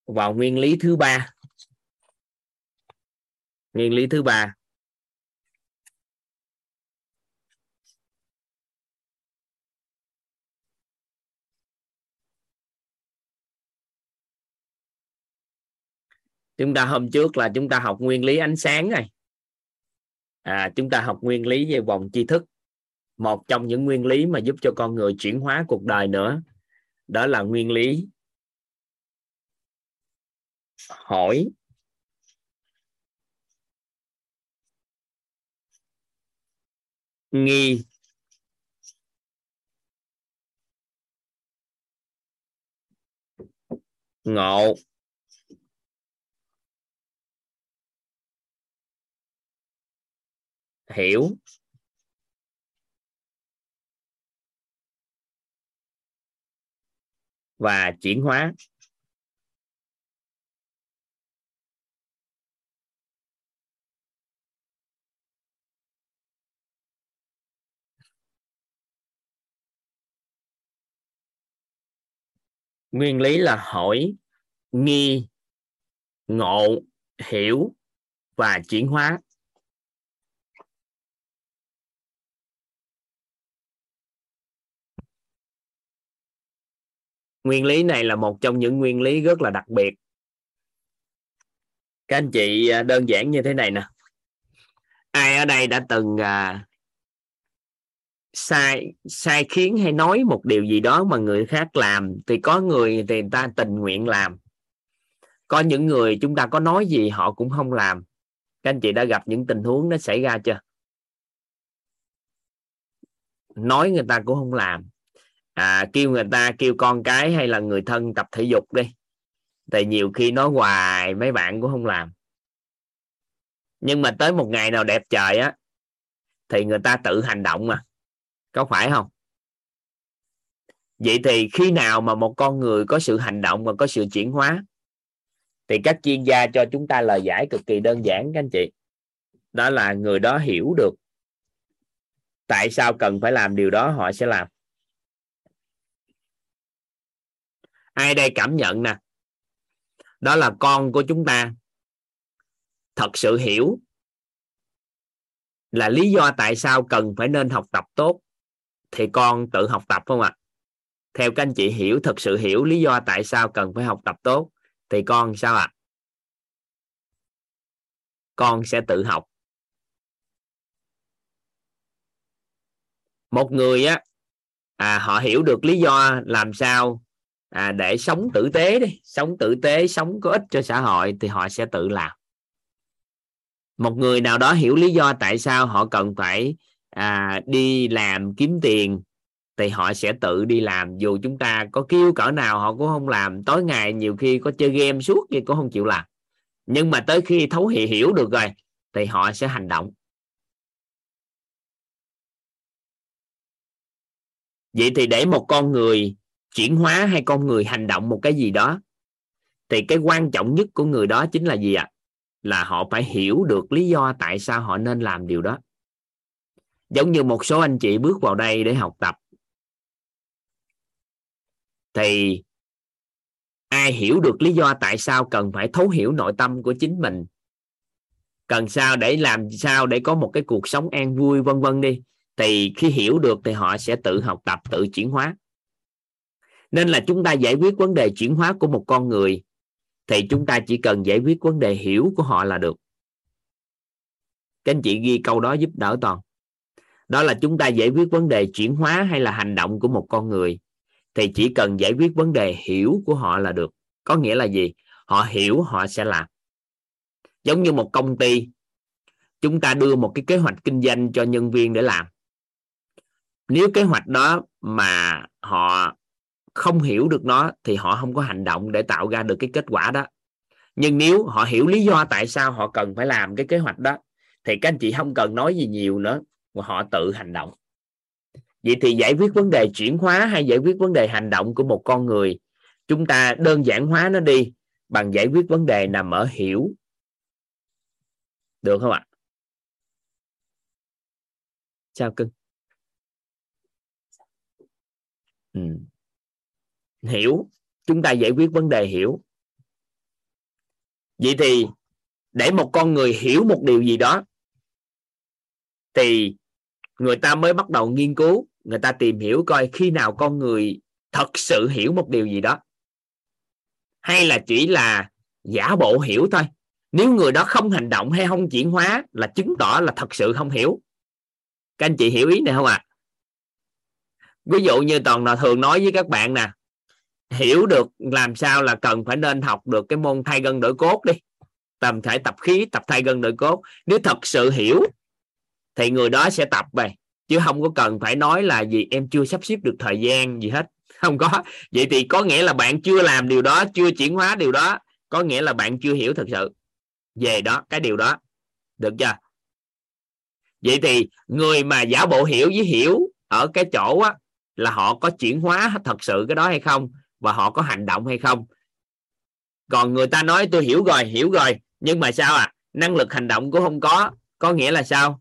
vào nguyên lý thứ ba. Nguyên lý thứ ba. Chúng ta hôm trước là chúng ta học nguyên lý ánh sáng này. À, chúng ta học nguyên lý về vòng tri thức. Một trong những nguyên lý mà giúp cho con người chuyển hóa cuộc đời nữa đó là nguyên lý hỏi. Nghi. Ngộ. Hiểu. Và chuyển hóa. Nguyên lý là hỏi nghi ngộ hiểu và chuyển hóa. Nguyên lý này là một trong những nguyên lý rất là đặc biệt. Các anh chị à, đơn giản như thế này nè. Ai ở đây đã từng à, sai sai khiến hay nói một điều gì đó mà người khác làm thì có người thì người ta tình nguyện làm. Có những người chúng ta có nói gì họ cũng không làm. Các anh chị đã gặp những tình huống nó xảy ra chưa? Nói người ta cũng không làm à, kêu người ta kêu con cái hay là người thân tập thể dục đi. Tại nhiều khi nói hoài mấy bạn cũng không làm. Nhưng mà tới một ngày nào đẹp trời á thì người ta tự hành động mà. Có phải không? Vậy thì khi nào mà một con người có sự hành động và có sự chuyển hóa thì các chuyên gia cho chúng ta lời giải cực kỳ đơn giản các anh chị. Đó là người đó hiểu được tại sao cần phải làm điều đó họ sẽ làm. Ai đây cảm nhận nè? Đó là con của chúng ta. Thật sự hiểu là lý do tại sao cần phải nên học tập tốt thì con tự học tập không ạ? Theo các anh chị hiểu thật sự hiểu lý do tại sao cần phải học tập tốt thì con sao ạ? Con sẽ tự học. Một người á à, họ hiểu được lý do làm sao à, để sống tử tế đi. Sống tử tế sống có ích cho xã hội thì họ sẽ tự làm. Một người nào đó hiểu lý do tại sao họ cần phải à, đi làm kiếm tiền thì họ sẽ tự đi làm. Dù chúng ta có kêu cỡ nào họ cũng không làm. Tối ngày nhiều khi có chơi game suốt nhưng cũng không chịu làm. Nhưng mà tới khi thấu hiểu hiểu được rồi thì họ sẽ hành động. Vậy thì để một con người chuyển hóa hay con người hành động một cái gì đó, thì cái quan trọng nhất của người đó chính là gì ạ? Là họ phải hiểu được lý do tại sao họ nên làm điều đó. Giống như một số anh chị bước vào đây để học tập, thì ai hiểu được lý do tại sao cần phải thấu hiểu nội tâm của chính mình? Cần sao để làm sao để có một cái cuộc sống an vui, vân vân đi? Thì khi hiểu được thì họ sẽ tự học tập, tự chuyển hóa nên là chúng ta giải quyết vấn đề chuyển hóa của một con người, thì chúng ta chỉ cần giải quyết vấn đề hiểu của họ là được. Các anh chị ghi câu đó giúp đỡ toàn. Đó là chúng ta giải quyết vấn đề chuyển hóa hay là hành động của một con người, thì chỉ cần giải quyết vấn đề hiểu của họ là được. Có nghĩa là gì? Họ hiểu họ sẽ làm. Giống như một công ty, chúng ta đưa một cái kế hoạch kinh doanh cho nhân viên để làm. Nếu kế hoạch đó mà họ không hiểu được nó thì họ không có hành động để tạo ra được cái kết quả đó. Nhưng nếu họ hiểu lý do tại sao họ cần phải làm cái kế hoạch đó, thì các anh chị không cần nói gì nhiều nữa mà họ tự hành động. Vậy thì giải quyết vấn đề chuyển hóa hay giải quyết vấn đề hành động của một con người, chúng ta đơn giản hóa nó đi bằng giải quyết vấn đề nằm ở hiểu. Được không ạ? Sao cưng. Ừ hiểu. Chúng ta giải quyết vấn đề hiểu. Vậy thì để một con người hiểu một điều gì đó, thì người ta mới bắt đầu nghiên cứu, người ta tìm hiểu coi khi nào con người thật sự hiểu một điều gì đó. Hay là chỉ là giả bộ hiểu thôi. Nếu người đó không hành động hay không chuyển hóa là chứng tỏ là thật sự không hiểu. Các anh chị hiểu ý này không ạ? À? ví dụ như toàn là thường nói với các bạn nè hiểu được làm sao là cần phải nên học được cái môn thay gân đổi cốt đi. Tầm thể tập khí tập thay gân đổi cốt. Nếu thật sự hiểu thì người đó sẽ tập về. Chứ không có cần phải nói là gì em chưa sắp xếp được thời gian gì hết. Không có. Vậy thì có nghĩa là bạn chưa làm điều đó chưa chuyển hóa điều đó có nghĩa là bạn chưa hiểu thật sự về đó cái điều đó. Được chưa? Vậy thì người mà giả bộ hiểu với hiểu ở cái chỗ á, là họ có chuyển hóa thật sự cái đó hay không? Và họ có hành động hay không. Còn người ta nói, tôi hiểu rồi hiểu rồi, nhưng mà sao à? Năng lực hành động cũng không có có nghĩa là sao?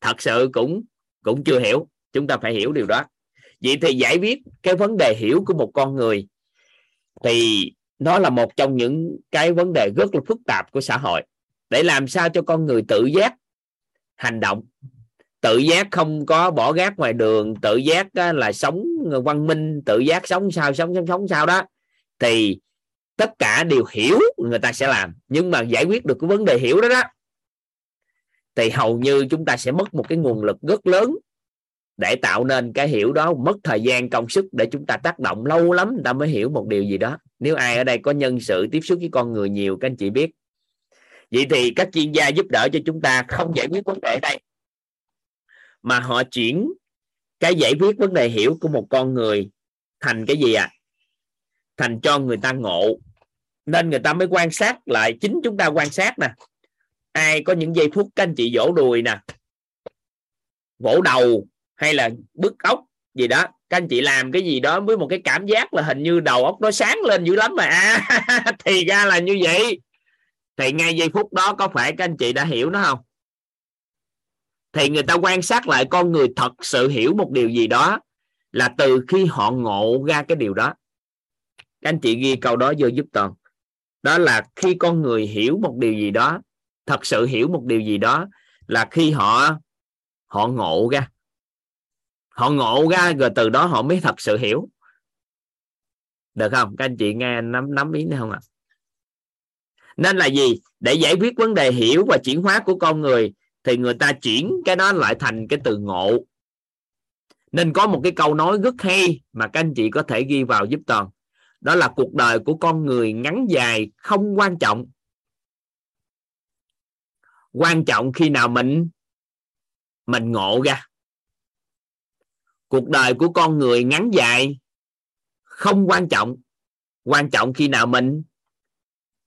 Thật sự cũng cũng chưa hiểu. Chúng ta phải hiểu điều đó. Vậy thì giải quyết cái vấn đề hiểu của một con người thì nó là một trong những cái vấn đề rất là phức tạp của xã hội. Để làm sao cho con người tự giác hành động? Tự giác không có bỏ gác ngoài đường, tự giác là sống văn minh, tự giác sống sao, sống sống sống sao đó, thì tất cả đều hiểu người ta sẽ làm. Nhưng mà giải quyết được cái vấn đề hiểu đó đó, thì hầu như chúng ta sẽ mất một cái nguồn lực rất lớn để tạo nên cái hiểu đó. Mất thời gian, công sức để chúng ta tác động lâu lắm, người ta mới hiểu một điều gì đó. Nếu ai ở đây có nhân sự tiếp xúc với con người nhiều, các anh chị biết. Vậy thì các chuyên gia giúp đỡ cho chúng ta không giải quyết vấn đề đây mà họ chuyển cái giải quyết vấn đề hiểu của một con người thành cái gì à thành cho người ta ngộ. Nên người ta mới quan sát lại chính chúng ta quan sát nè. Ai có những giây phút các anh chị vỗ đùi nè vỗ đầu hay là bứt ốc gì đó các anh chị làm cái gì đó với một cái cảm giác là hình như đầu óc nó sáng lên dữ lắm mà. À, thì ra là như vậy. Thì ngay giây phút đó có phải các anh chị đã hiểu nó không? Thì người ta quan sát lại con người thật sự hiểu một điều gì đó là từ khi họ ngộ ra cái điều đó. Các anh chị ghi câu đó vô giúp toàn. Đó là khi con người hiểu một điều gì đó, thật sự hiểu một điều gì đó là khi họ họ ngộ ra. Họ ngộ ra rồi từ đó họ mới thật sự hiểu. Được không? Các anh chị nghe nắm nắm ý này không ạ? À? nên là gì? Để giải quyết vấn đề hiểu và chuyển hóa của con người thì người ta chuyển cái đó lại thành cái từ ngộ. Nên có một cái câu nói rất hay mà các anh chị có thể ghi vào giúp toàn. Đó là cuộc đời của con người ngắn dài không quan trọng. Quan trọng khi nào mình mình ngộ ra. Cuộc đời của con người ngắn dài không quan trọng. Quan trọng khi nào mình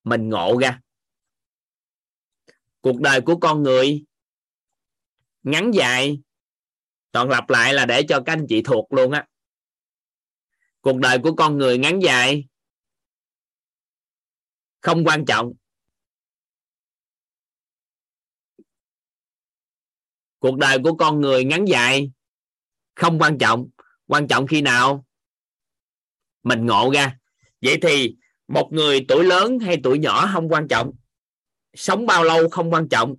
mình ngộ ra. Cuộc đời của con người ngắn dài. Toàn lặp lại là để cho các anh chị thuộc luôn á. Cuộc đời của con người ngắn dài. Không quan trọng. Cuộc đời của con người ngắn dài. Không quan trọng. Quan trọng khi nào? Mình ngộ ra. Vậy thì một người tuổi lớn hay tuổi nhỏ không quan trọng. Sống bao lâu không quan trọng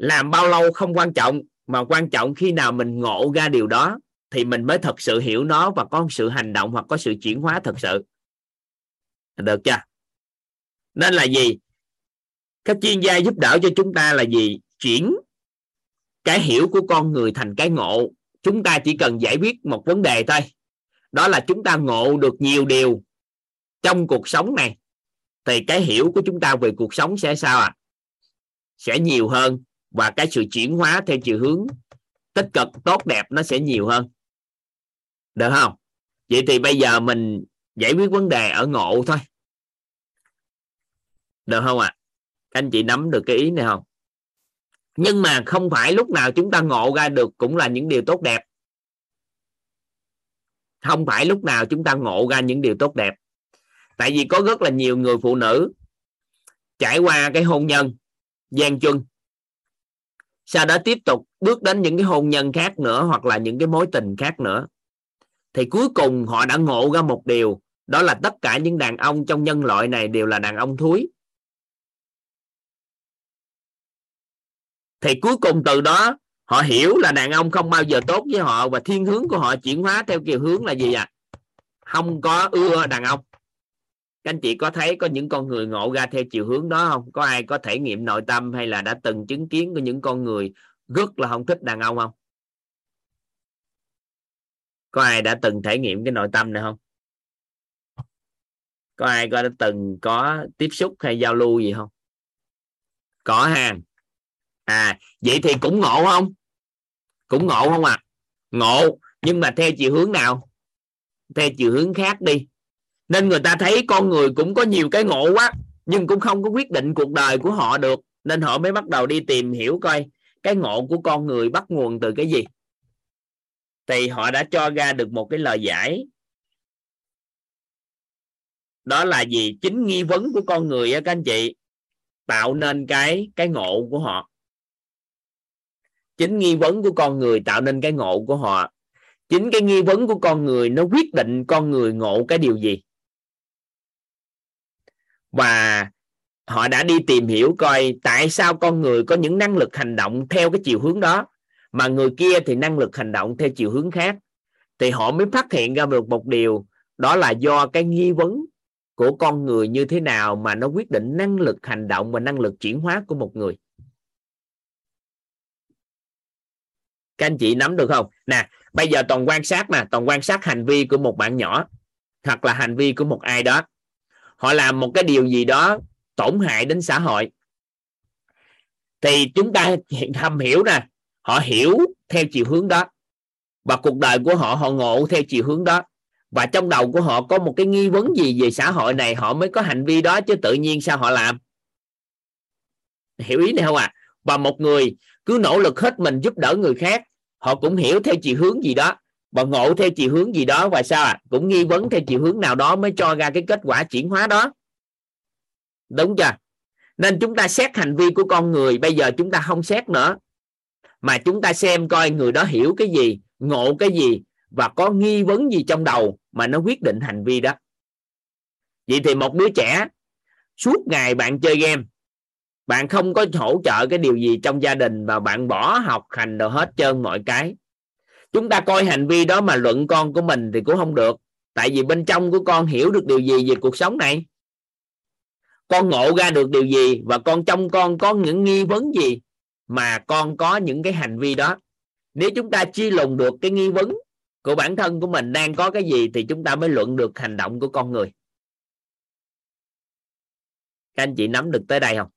làm bao lâu không quan trọng, mà quan trọng khi nào mình ngộ ra điều đó thì mình mới thật sự hiểu nó và có sự hành động hoặc có sự chuyển hóa thật sự. Được chưa? Nên là gì? Các chuyên gia giúp đỡ cho chúng ta là gì? Chuyển cái hiểu của con người thành cái ngộ. Chúng ta chỉ cần giải quyết một vấn đề thôi. Đó là chúng ta ngộ được nhiều điều trong cuộc sống này. Thì cái hiểu của chúng ta về cuộc sống sẽ sao ạ? À? sẽ nhiều hơn và cái sự chuyển hóa theo chiều hướng tích cực, tốt, đẹp nó sẽ nhiều hơn. Được không? Vậy thì bây giờ mình giải quyết vấn đề ở ngộ thôi. Được không ạ? À? các anh chị nắm được cái ý này không? Nhưng mà không phải lúc nào chúng ta ngộ ra được cũng là những điều tốt đẹp. Không phải lúc nào chúng ta ngộ ra những điều tốt đẹp. Tại vì có rất là nhiều người phụ nữ trải qua cái hôn nhân, gian chung sau đó tiếp tục bước đến những cái hôn nhân khác nữa hoặc là những cái mối tình khác nữa. Thì cuối cùng họ đã ngộ ra một điều, đó là tất cả những đàn ông trong nhân loại này đều là đàn ông thúi. Thì cuối cùng từ đó, họ hiểu là đàn ông không bao giờ tốt với họ và thiên hướng của họ chuyển hóa theo chiều hướng là gì à không có ưa đàn ông các anh chị có thấy có những con người ngộ ra theo chiều hướng đó không? Có ai có thể nghiệm nội tâm hay là đã từng chứng kiến của những con người rất là không thích đàn ông không? Có ai đã từng thể nghiệm cái nội tâm này không? Có ai có đã từng có tiếp xúc hay giao lưu gì không? Có ha. À vậy thì cũng ngộ không? Cũng ngộ không à? Ngộ, nhưng mà theo chiều hướng nào? Theo chiều hướng khác đi nên người ta thấy con người cũng có nhiều cái ngộ quá, nhưng cũng không có quyết định cuộc đời của họ được. Nên họ mới bắt đầu đi tìm hiểu coi cái ngộ của con người bắt nguồn từ cái gì. Thì họ đã cho ra được một cái lời giải. Đó là gì? Chính nghi vấn của con người á, các anh chị, tạo nên cái cái ngộ của họ. Chính nghi vấn của con người tạo nên cái ngộ của họ. Chính cái nghi vấn của con người nó quyết định con người ngộ cái điều gì và họ đã đi tìm hiểu coi tại sao con người có những năng lực hành động theo cái chiều hướng đó, mà người kia thì năng lực hành động theo chiều hướng khác. Thì họ mới phát hiện ra được một điều, đó là do cái nghi vấn của con người như thế nào mà nó quyết định năng lực hành động và năng lực chuyển hóa của một người. Các anh chị nắm được không? Nè, bây giờ toàn quan sát mà, toàn quan sát hành vi của một bạn nhỏ hoặc là hành vi của một ai đó họ làm một cái điều gì đó tổn hại đến xã hội. Thì chúng ta thầm hiểu nè, họ hiểu theo chiều hướng đó. Và cuộc đời của họ họ ngộ theo chiều hướng đó. Và trong đầu của họ có một cái nghi vấn gì về xã hội này, họ mới có hành vi đó, chứ tự nhiên sao họ làm? Hiểu ý này không ạ? À? và một người cứ nỗ lực hết mình giúp đỡ người khác, họ cũng hiểu theo chiều hướng gì đó và ngộ theo chiều hướng gì đó và sao ạ? À? cũng nghi vấn theo chiều hướng nào đó mới cho ra cái kết quả chuyển hóa đó. Đúng chưa? Nên chúng ta xét hành vi của con người, bây giờ chúng ta không xét nữa. Mà chúng ta xem coi người đó hiểu cái gì, ngộ cái gì và có nghi vấn gì trong đầu mà nó quyết định hành vi đó. Vậy thì một đứa trẻ, suốt ngày bạn chơi game, bạn không có hỗ trợ cái điều gì trong gia đình và bạn bỏ học hành đồ hết trơn mọi cái chúng ta coi hành vi đó mà luận con của mình thì cũng không được. Tại vì bên trong của con hiểu được điều gì về cuộc sống này? Con ngộ ra được điều gì và con trong con có những nghi vấn gì mà con có những cái hành vi đó? Nếu chúng ta chi lùng được cái nghi vấn của bản thân của mình đang có cái gì thì chúng ta mới luận được hành động của con người. Các anh chị nắm được tới đây không?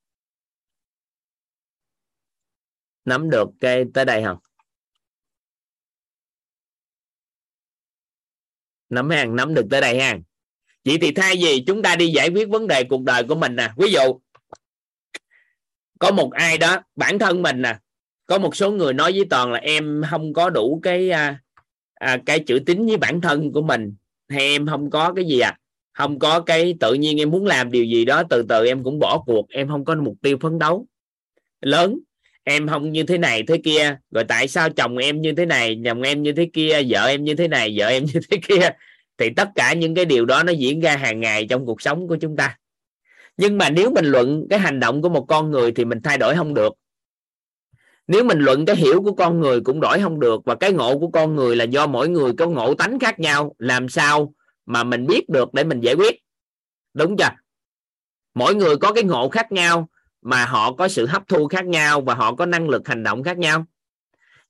Nắm được cái, tới đây không? Nắm hàng nắm được tới đây ha. Vậy thì thay vì chúng ta đi giải quyết vấn đề cuộc đời của mình nè ví dụ có một ai đó bản thân mình nè có một số người nói với toàn là em không có đủ cái à, à, cái chữ tín với bản thân của mình hay em không có cái gì à không có cái tự nhiên em muốn làm điều gì đó từ từ em cũng bỏ cuộc em không có mục tiêu phấn đấu. Lớn em không như thế này thế kia, rồi tại sao chồng em như thế này, chồng em như thế kia, vợ em như thế này, vợ em như thế kia? Thì tất cả những cái điều đó nó diễn ra hàng ngày trong cuộc sống của chúng ta. Nhưng mà nếu mình luận cái hành động của một con người thì mình thay đổi không được. Nếu mình luận cái hiểu của con người cũng đổi không được, và cái ngộ của con người là do mỗi người có ngộ tánh khác nhau, làm sao mà mình biết được để mình giải quyết? Đúng chưa? Mỗi người có cái ngộ khác nhau mà họ có sự hấp thu khác nhau và họ có năng lực hành động khác nhau.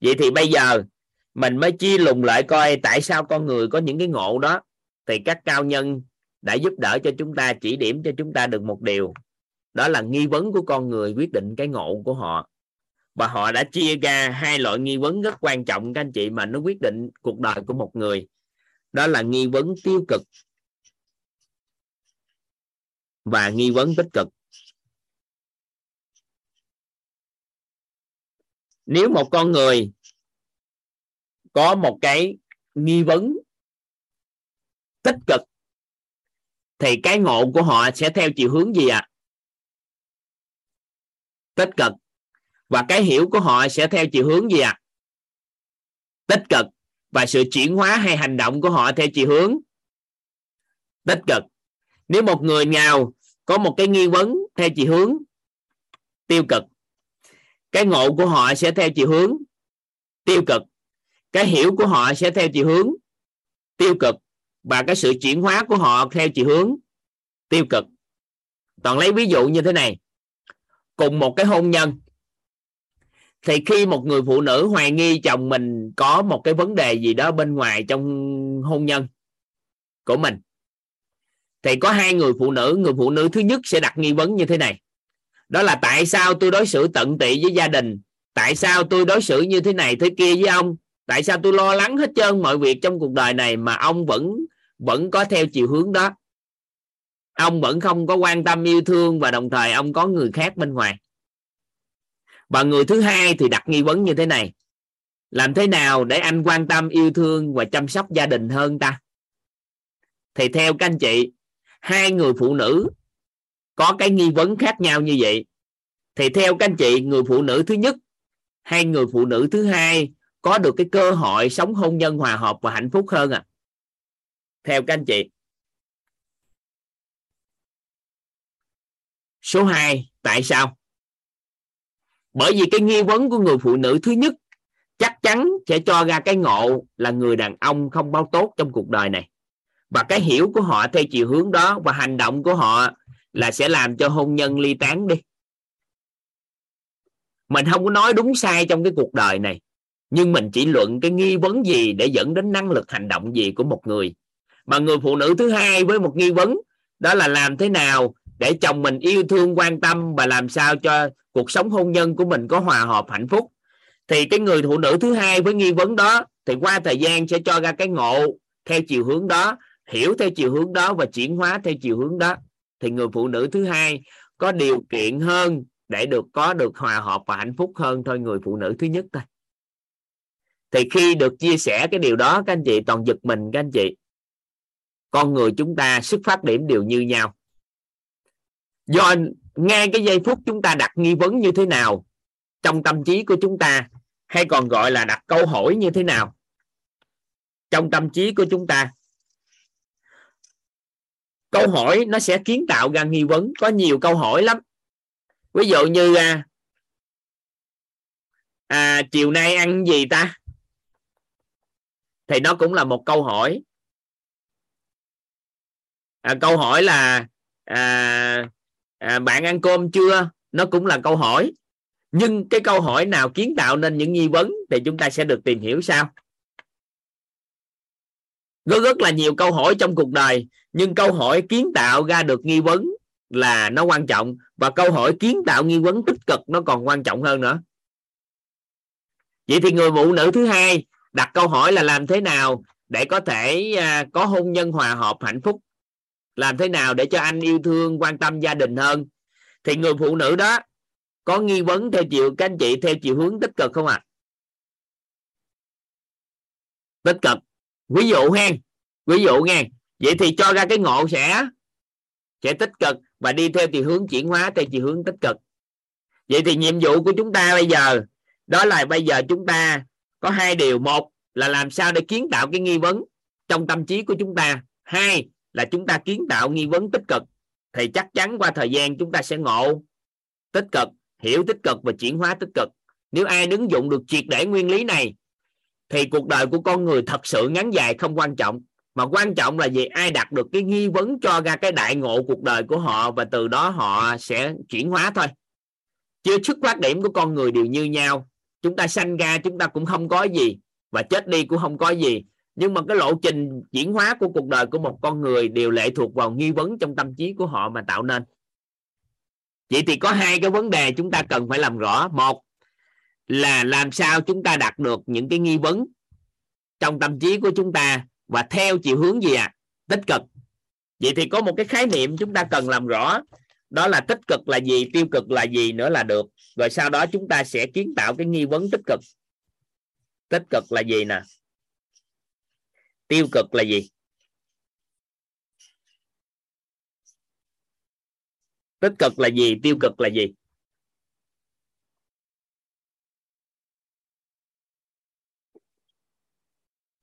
Vậy thì bây giờ mình mới chia lùng lại coi tại sao con người có những cái ngộ đó. Thì các cao nhân đã giúp đỡ cho chúng ta, chỉ điểm cho chúng ta được một điều. Đó là nghi vấn của con người quyết định cái ngộ của họ. Và họ đã chia ra hai loại nghi vấn rất quan trọng, các anh chị, mà nó quyết định cuộc đời của một người. Đó là nghi vấn tiêu cực và nghi vấn tích cực. Nếu một con người có một cái nghi vấn tích cực, thì cái ngộ của họ sẽ theo chiều hướng gì ạ à? tích cực và cái hiểu của họ sẽ theo chiều hướng gì ạ à? tích cực và sự chuyển hóa hay hành động của họ theo chiều hướng tích cực nếu một người nào có một cái nghi vấn theo chiều hướng tiêu cực cái ngộ của họ sẽ theo chiều hướng tiêu cực. Cái hiểu của họ sẽ theo chiều hướng tiêu cực. Và cái sự chuyển hóa của họ theo chiều hướng tiêu cực. Toàn lấy ví dụ như thế này. Cùng một cái hôn nhân, thì khi một người phụ nữ hoài nghi chồng mình có một cái vấn đề gì đó bên ngoài trong hôn nhân của mình, thì có hai người phụ nữ, người phụ nữ thứ nhất sẽ đặt nghi vấn như thế này đó là tại sao tôi đối xử tận tị với gia đình? Tại sao tôi đối xử như thế này thế kia với ông? Tại sao tôi lo lắng hết trơn mọi việc trong cuộc đời này mà ông vẫn vẫn có theo chiều hướng đó? Ông vẫn không có quan tâm yêu thương và đồng thời ông có người khác bên ngoài. Và người thứ hai thì đặt nghi vấn như thế này. Làm thế nào để anh quan tâm yêu thương và chăm sóc gia đình hơn ta? Thì theo các anh chị, hai người phụ nữ có cái nghi vấn khác nhau như vậy. Thì theo các anh chị, người phụ nữ thứ nhất hay người phụ nữ thứ hai có được cái cơ hội sống hôn nhân hòa hợp và hạnh phúc hơn à? Theo các anh chị. Số 2 tại sao? Bởi vì cái nghi vấn của người phụ nữ thứ nhất chắc chắn sẽ cho ra cái ngộ là người đàn ông không bao tốt trong cuộc đời này. Và cái hiểu của họ theo chiều hướng đó và hành động của họ là sẽ làm cho hôn nhân ly tán đi. Mình không có nói đúng sai trong cái cuộc đời này, nhưng mình chỉ luận cái nghi vấn gì để dẫn đến năng lực hành động gì của một người. Mà người phụ nữ thứ hai với một nghi vấn, đó là làm thế nào để chồng mình yêu thương, quan tâm và làm sao cho cuộc sống hôn nhân của mình có hòa hợp, hạnh phúc. Thì cái người phụ nữ thứ hai với nghi vấn đó thì qua thời gian sẽ cho ra cái ngộ theo chiều hướng đó, hiểu theo chiều hướng đó và chuyển hóa theo chiều hướng đó thì người phụ nữ thứ hai có điều kiện hơn để được, có được hòa hợp và hạnh phúc hơn thôi, người phụ nữ thứ nhất thôi. Thì khi được chia sẻ cái điều đó, các anh chị, toàn giật mình các anh chị. Con người chúng ta xuất phát điểm đều như nhau. Do ngay cái giây phút chúng ta đặt nghi vấn như thế nào trong tâm trí của chúng ta, hay còn gọi là đặt câu hỏi như thế nào trong tâm trí của chúng ta câu hỏi nó sẽ kiến tạo ra nghi vấn có nhiều câu hỏi lắm. Ví dụ như à, à chiều nay ăn gì ta? Thì nó cũng là một câu hỏi. À, câu hỏi là à, à, bạn ăn cơm chưa? Nó cũng là câu hỏi. Nhưng cái câu hỏi nào kiến tạo nên những nghi vấn thì chúng ta sẽ được tìm hiểu sao có rất là nhiều câu hỏi trong cuộc đời, nhưng câu hỏi kiến tạo ra được nghi vấn là nó quan trọng, và câu hỏi kiến tạo nghi vấn tích cực nó còn quan trọng hơn nữa. Vậy thì người phụ nữ thứ hai đặt câu hỏi là làm thế nào để có thể à, có hôn nhân hòa hợp hạnh phúc? Làm thế nào để cho anh yêu thương, quan tâm gia đình hơn? Thì người phụ nữ đó có nghi vấn theo chiều, các anh chị, theo chiều hướng tích cực không ạ? À? tích cực ví dụ ha, ví dụ nha. Vậy thì cho ra cái ngộ sẽ sẽ tích cực và đi theo thì hướng chuyển hóa theo chiều hướng tích cực. Vậy thì nhiệm vụ của chúng ta bây giờ, đó là bây giờ chúng ta có hai điều. Một là làm sao để kiến tạo cái nghi vấn trong tâm trí của chúng ta. Hai là chúng ta kiến tạo nghi vấn tích cực. Thì chắc chắn qua thời gian chúng ta sẽ ngộ tích cực, hiểu tích cực và chuyển hóa tích cực. Nếu ai ứng dụng được triệt để nguyên lý này thì cuộc đời của con người thật sự ngắn dài không quan trọng. Mà quan trọng là gì? Ai đặt được cái nghi vấn cho ra cái đại ngộ cuộc đời của họ và từ đó họ sẽ chuyển hóa thôi. Chưa xuất phát điểm của con người đều như nhau. Chúng ta sanh ra chúng ta cũng không có gì và chết đi cũng không có gì. Nhưng mà cái lộ trình chuyển hóa của cuộc đời của một con người đều lệ thuộc vào nghi vấn trong tâm trí của họ mà tạo nên. Vậy thì có hai cái vấn đề chúng ta cần phải làm rõ. Một là làm sao chúng ta đạt được những cái nghi vấn trong tâm trí của chúng ta và theo chiều hướng gì à tích cực. Vậy thì có một cái khái niệm chúng ta cần làm rõ, đó là tích cực là gì, tiêu cực là gì nữa là được. Rồi sau đó chúng ta sẽ kiến tạo cái nghi vấn tích cực. Tích cực là gì nè? Tiêu cực là gì? Tích cực là gì, tiêu cực là gì?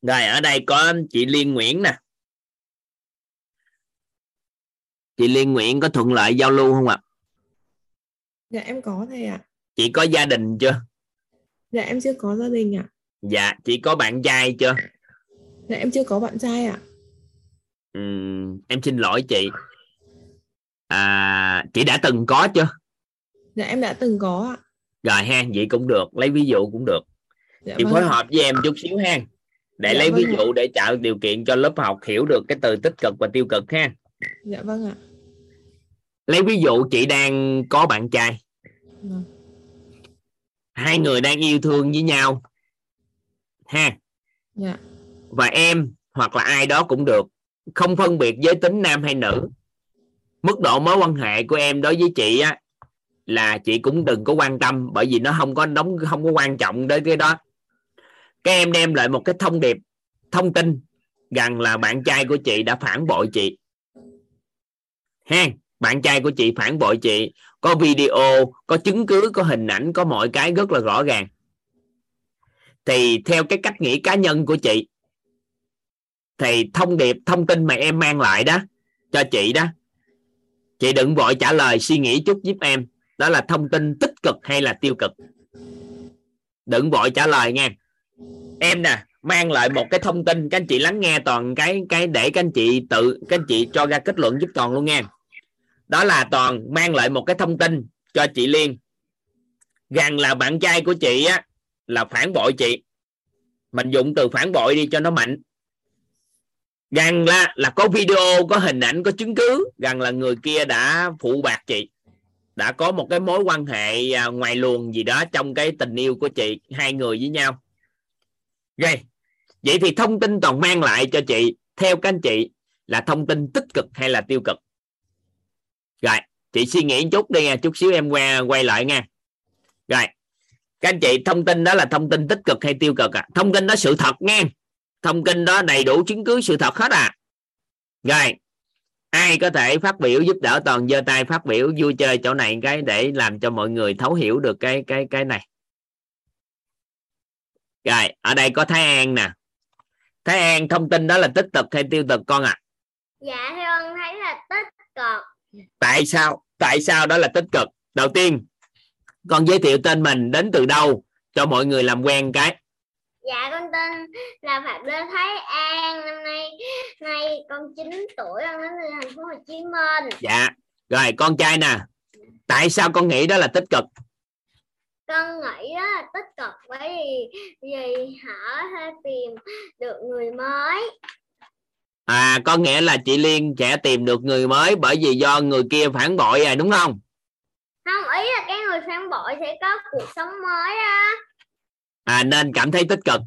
Rồi ở đây có chị Liên Nguyễn nè. Chị Liên Nguyễn có thuận lợi giao lưu không ạ? Dạ em có thầy ạ. chị có gia đình chưa? Dạ em chưa có gia đình ạ. dạ chị có bạn trai chưa? Dạ em chưa có bạn trai ạ. Ừm, em xin lỗi chị. À, chị đã từng có chưa? Dạ em đã từng có ạ. rồi ha vậy cũng được lấy ví dụ cũng được. Dạ chị vâng phối hợp với em chút xíu ha để Dạ lấy ví vâng ạ. dụ để tạo điều kiện cho lớp học hiểu được cái từ tích cực và tiêu cực ha Dạ vâng ạ. lấy ví dụ chị đang có bạn trai Vâng. hai người đang yêu thương với nhau ha Dạ. và em hoặc là ai đó cũng được không phân biệt giới tính nam hay nữ mức độ mối quan hệ của em đối với chị á là chị cũng đừng có quan tâm bởi vì nó không có đóng không có quan trọng đến cái đó các em đem lại một cái thông điệp, thông tin rằng là bạn trai của chị đã phản bội chị. Ha, bạn trai của chị phản bội chị. Có video, có chứng cứ, có hình ảnh, có mọi cái rất là rõ ràng. Thì theo cái cách nghĩ cá nhân của chị, thì thông điệp, thông tin mà em mang lại đó, cho chị đó, chị đừng vội trả lời, suy nghĩ chút giúp em. Đó là thông tin tích cực hay là tiêu cực? Đừng vội trả lời nha em nè, mang lại một cái thông tin, các anh chị lắng nghe toàn cái cái để các anh chị tự, các anh chị cho ra kết luận giúp toàn luôn nghe đó là toàn mang lại một cái thông tin cho chị Liên. Rằng là bạn trai của chị á, là phản bội chị. Mình dùng từ phản bội đi cho nó mạnh. Rằng là là có video, có hình ảnh, có chứng cứ. Rằng là người kia đã phụ bạc chị. Đã có một cái mối quan hệ à, ngoài luồng gì đó trong cái tình yêu của chị, hai người với nhau rồi vậy thì thông tin toàn mang lại cho chị, theo các anh chị, là thông tin tích cực hay là tiêu cực? Rồi, chị suy nghĩ chút đi nha, chút xíu em quay quay lại nha. Rồi, các anh chị, thông tin đó là thông tin tích cực hay tiêu cực à thông tin đó sự thật nghe. Thông tin đó đầy đủ chứng cứ sự thật hết à rồi, ai có thể phát biểu giúp đỡ toàn giơ tay phát biểu vui chơi chỗ này cái để làm cho mọi người thấu hiểu được cái cái cái này? Rồi ở đây có Thái An nè. Thái An thông tin đó là tích cực hay tiêu cực con ạ? À? Dạ theo con thấy là tích cực. tại sao? Tại sao đó là tích cực? Đầu tiên con giới thiệu tên mình đến từ đâu cho mọi người làm quen cái? Dạ con tên là Phạm Lê Thái An, năm nay nay con 9 tuổi, con đến từ thành phố Hồ Chí Minh. dạ rồi con trai nè. Tại sao con nghĩ đó là tích cực Con nghĩ đó là tích cực bởi vì vì họ sẽ tìm được người mới. à có nghĩa là chị Liên sẽ tìm được người mới bởi vì do người kia phản bội à đúng không Không ý là cái người phản bội sẽ có cuộc sống mới đó. à nên cảm thấy tích cực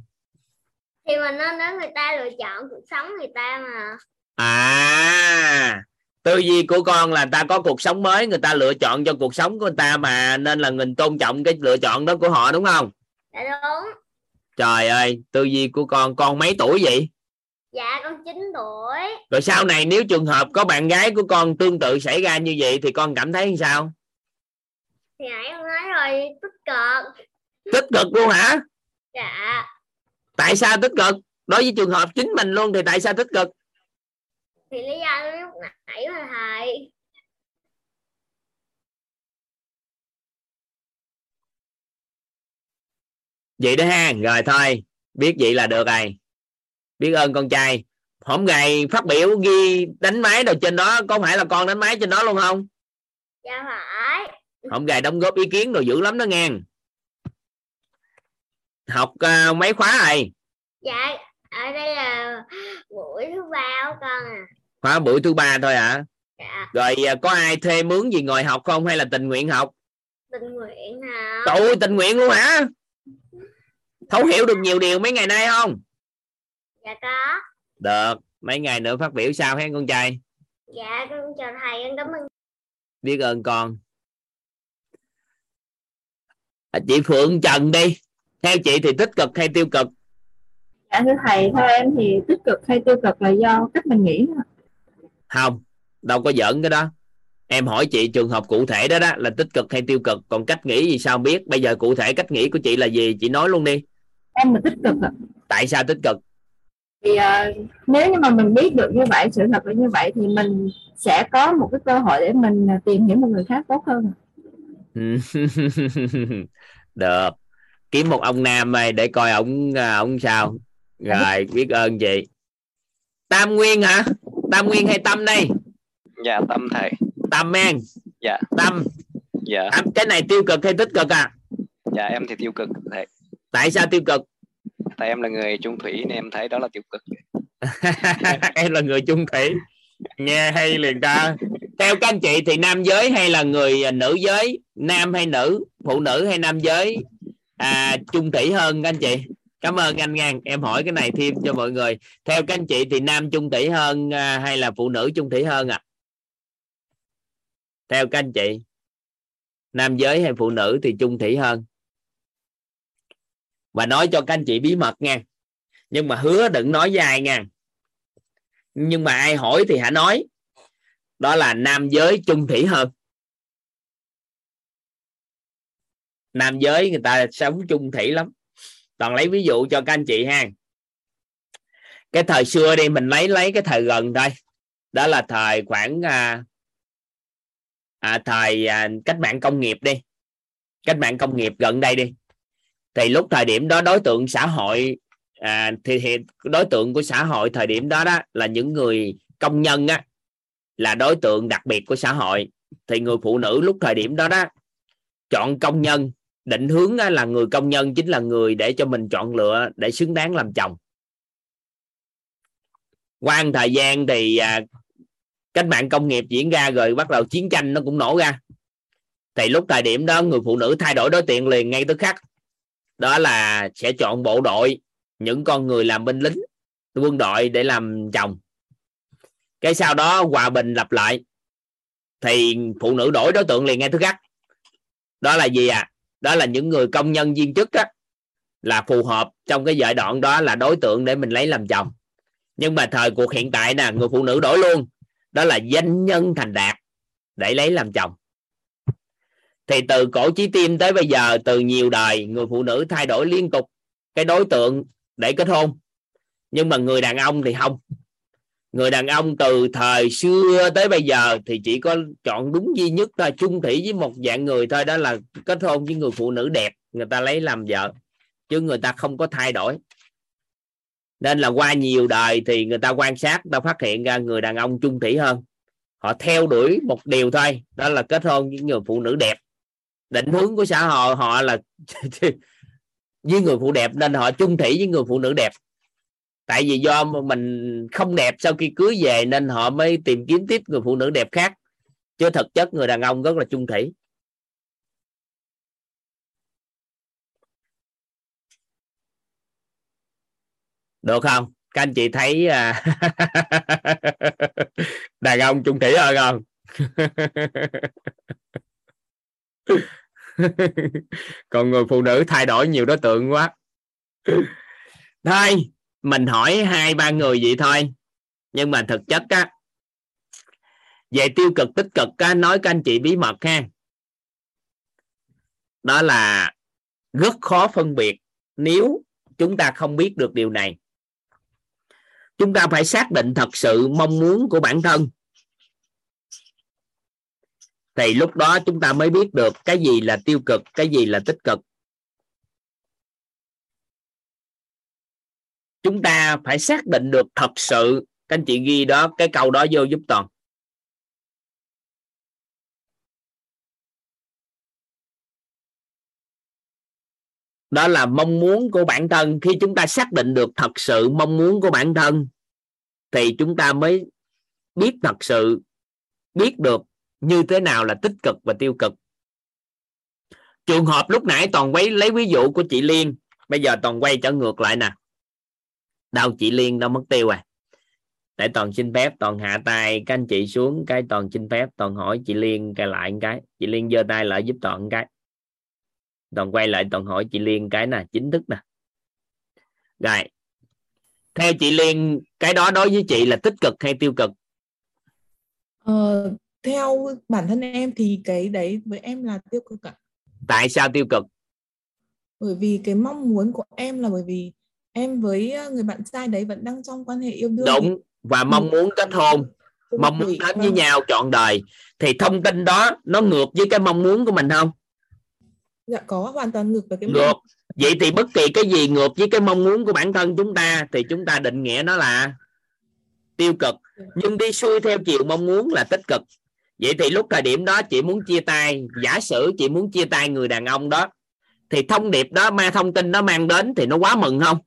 Thì mình nên để người ta lựa chọn cuộc sống người ta mà. à tư duy của con là ta có cuộc sống mới người ta lựa chọn cho cuộc sống của người ta mà nên là mình tôn trọng cái lựa chọn đó của họ đúng không Dạ đúng. trời ơi tư duy của con con mấy tuổi vậy Dạ con 9 tuổi. rồi sau này nếu trường hợp có bạn gái của con tương tự xảy ra như vậy thì con cảm thấy như sao Thì nãy con nói rồi tích cực. tích cực luôn hả Dạ. tại sao tích cực đối với trường hợp chính mình luôn thì tại sao tích cực thì lý do lúc nãy mà thầy. Vậy đó ha rồi thôi biết vậy là được rồi. Biết ơn con trai. Hôm ngày phát biểu ghi đánh máy đâu trên đó có phải là con đánh máy trên đó luôn không? Dạ phải. Hôm ngày đóng góp ý kiến rồi dữ lắm đó nghe. Học uh, mấy khóa rồi? Dạ ở đây là buổi thứ ba của con à khóa buổi thứ ba thôi hả? À? dạ. Rồi uh, có ai thuê mướn gì ngồi học không hay là tình nguyện học? Tình nguyện hả? Trời ơi tình nguyện luôn hả? Thấu hiểu được nhiều điều mấy ngày nay không? Dạ có. Được. Mấy ngày nữa phát biểu sao hen con trai? Dạ con chào thầy con cảm ơn. Biết ơn con. À, chị Phượng Trần đi. Theo chị thì tích cực hay tiêu cực? Dạ thưa thầy theo em thì tích cực hay tiêu cực là do cách mình nghĩ thôi. Không đâu có giỡn cái đó. Em hỏi chị trường hợp cụ thể đó đó là tích cực hay tiêu cực còn cách nghĩ gì sao biết? Bây giờ cụ thể cách nghĩ của chị là gì chị nói luôn đi. Em là tích cực ạ. Tại sao tích cực? Thì uh, nếu như mà mình biết được như vậy sự thật là như vậy thì mình sẽ có một cái cơ hội để mình à, tìm hiểu một người khác tốt hơn được. Kiếm một ông nam này để coi ổng à, ổng sao. Rồi biết ơn chị. Tam nguyên hả tam nguyên hay tâm đây? Dạ tâm thầy. Tâm men? Dạ. Tâm. Dạ. À, cái này tiêu cực hay tích cực à? Dạ em thì tiêu cực thầy. Tại sao tiêu cực? Tại em là người trung thủy nên em thấy đó là tiêu cực. Em là người trung thủy. Nghe hay liền ta. Theo các anh chị thì nam giới hay là người nữ giới? Nam hay nữ? Phụ nữ hay nam giới? À, trung thủy hơn các anh chị cảm ơn anh ngang. Em hỏi cái này thêm cho mọi người. Theo các anh chị thì nam chung thủy hơn à, hay là phụ nữ chung thủy hơn à theo các anh chị, nam giới hay phụ nữ thì chung thủy hơn? Và nói cho các anh chị bí mật nha. Nhưng mà hứa đừng nói với ai nha. Nhưng mà ai hỏi thì hãy nói. Đó là nam giới chung thủy hơn. Nam giới người ta sống chung thủy lắm toàn lấy ví dụ cho các anh chị ha. Cái thời xưa đi mình lấy lấy cái thời gần thôi. Đó là thời khoảng à, à, thời à, cách mạng công nghiệp đi. Cách mạng công nghiệp gần đây đi. Thì lúc thời điểm đó đối tượng xã hội à, thì, thì đối tượng của xã hội thời điểm đó đó là những người công nhân á là đối tượng đặc biệt của xã hội. Thì người phụ nữ lúc thời điểm đó đó chọn công nhân định hướng là người công nhân chính là người để cho mình chọn lựa để xứng đáng làm chồng. Qua thời gian thì à, cách mạng công nghiệp diễn ra rồi bắt đầu chiến tranh nó cũng nổ ra. Thì lúc thời điểm đó người phụ nữ thay đổi đối tượng liền ngay tức khắc. Đó là sẽ chọn bộ đội những con người làm binh lính quân đội để làm chồng. Cái sau đó hòa bình lặp lại thì phụ nữ đổi đối tượng liền ngay tức khắc. Đó là gì à đó là những người công nhân viên chức á, là phù hợp trong cái giai đoạn đó là đối tượng để mình lấy làm chồng. Nhưng mà thời cuộc hiện tại nè người phụ nữ đổi luôn. Đó là danh nhân thành đạt để lấy làm chồng. Thì từ cổ chí tim tới bây giờ từ nhiều đời người phụ nữ thay đổi liên tục cái đối tượng để kết hôn. Nhưng mà người đàn ông thì không người đàn ông từ thời xưa tới bây giờ thì chỉ có chọn đúng duy nhất thôi, chung thủy với một dạng người thôi, đó là kết hôn với người phụ nữ đẹp, người ta lấy làm vợ, chứ người ta không có thay đổi. Nên là qua nhiều đời thì người ta quan sát ta phát hiện ra người đàn ông chung thủy hơn. Họ theo đuổi một điều thôi, đó là kết hôn với người phụ nữ đẹp. Định hướng của xã hội họ là với người phụ đẹp nên họ chung thủy với người phụ nữ đẹp tại vì do mình không đẹp sau khi cưới về nên họ mới tìm kiếm tiếp người phụ nữ đẹp khác. Chứ thực chất người đàn ông rất là chung thủy. Được không? Các anh chị thấy à, đàn ông chung thủy hơn không? Còn người phụ nữ thay đổi nhiều đối tượng quá. Thôi mình hỏi hai ba người vậy thôi. Nhưng mà thực chất á về tiêu cực tích cực á, nói các anh chị bí mật ha. Đó là rất khó phân biệt nếu chúng ta không biết được điều này. Chúng ta phải xác định thật sự mong muốn của bản thân. Thì lúc đó chúng ta mới biết được cái gì là tiêu cực cái gì là tích cực. Chúng ta phải xác định được thật sự. Các anh chị ghi đó, cái câu đó vô giúp toàn. Đó là mong muốn của bản thân. Khi chúng ta xác định được thật sự mong muốn của bản thân, thì chúng ta mới biết thật sự, biết được như thế nào là tích cực và tiêu cực. Trường hợp lúc nãy toàn quấy, lấy ví dụ của chị liên. Bây giờ toàn quay trở ngược lại nè đâu chị liên đâu mất tiêu à. Để toàn xin phép toàn hạ tay các anh chị xuống cái toàn xin phép toàn hỏi chị liên cái lại một cái. Chị liên giơ tay lại giúp toàn một cái. Toàn quay lại toàn hỏi chị liên cái nè chính thức nè. Rồi. Theo chị liên cái đó đối với chị là tích cực hay tiêu cực? Ờ, theo bản thân em thì cái đấy với em là tiêu cực ạ. tại sao tiêu cực? Bởi vì cái mong muốn của em là bởi vì em với ờ, người bạn trai đấy vẫn đang trong quan hệ yêu đương. đúng và mong muốn kết hôn. Mong muốn đến với nhau trọn đời. Thì thông tin đó nó ngược với cái mong muốn của mình không? Dạ có hoàn toàn ngược với cái ngược. vậy thì bất kỳ cái gì ngược với cái mong muốn của bản thân chúng ta thì chúng ta định nghĩa nó là tiêu cực. Nhưng đi xuôi theo chiều mong muốn là tích cực. Vậy thì lúc thời điểm đó chị muốn chia tay giả sử chị muốn chia tay người đàn ông đó thì thông điệp đó ma thông tin nó mang đến thì nó quá mừng không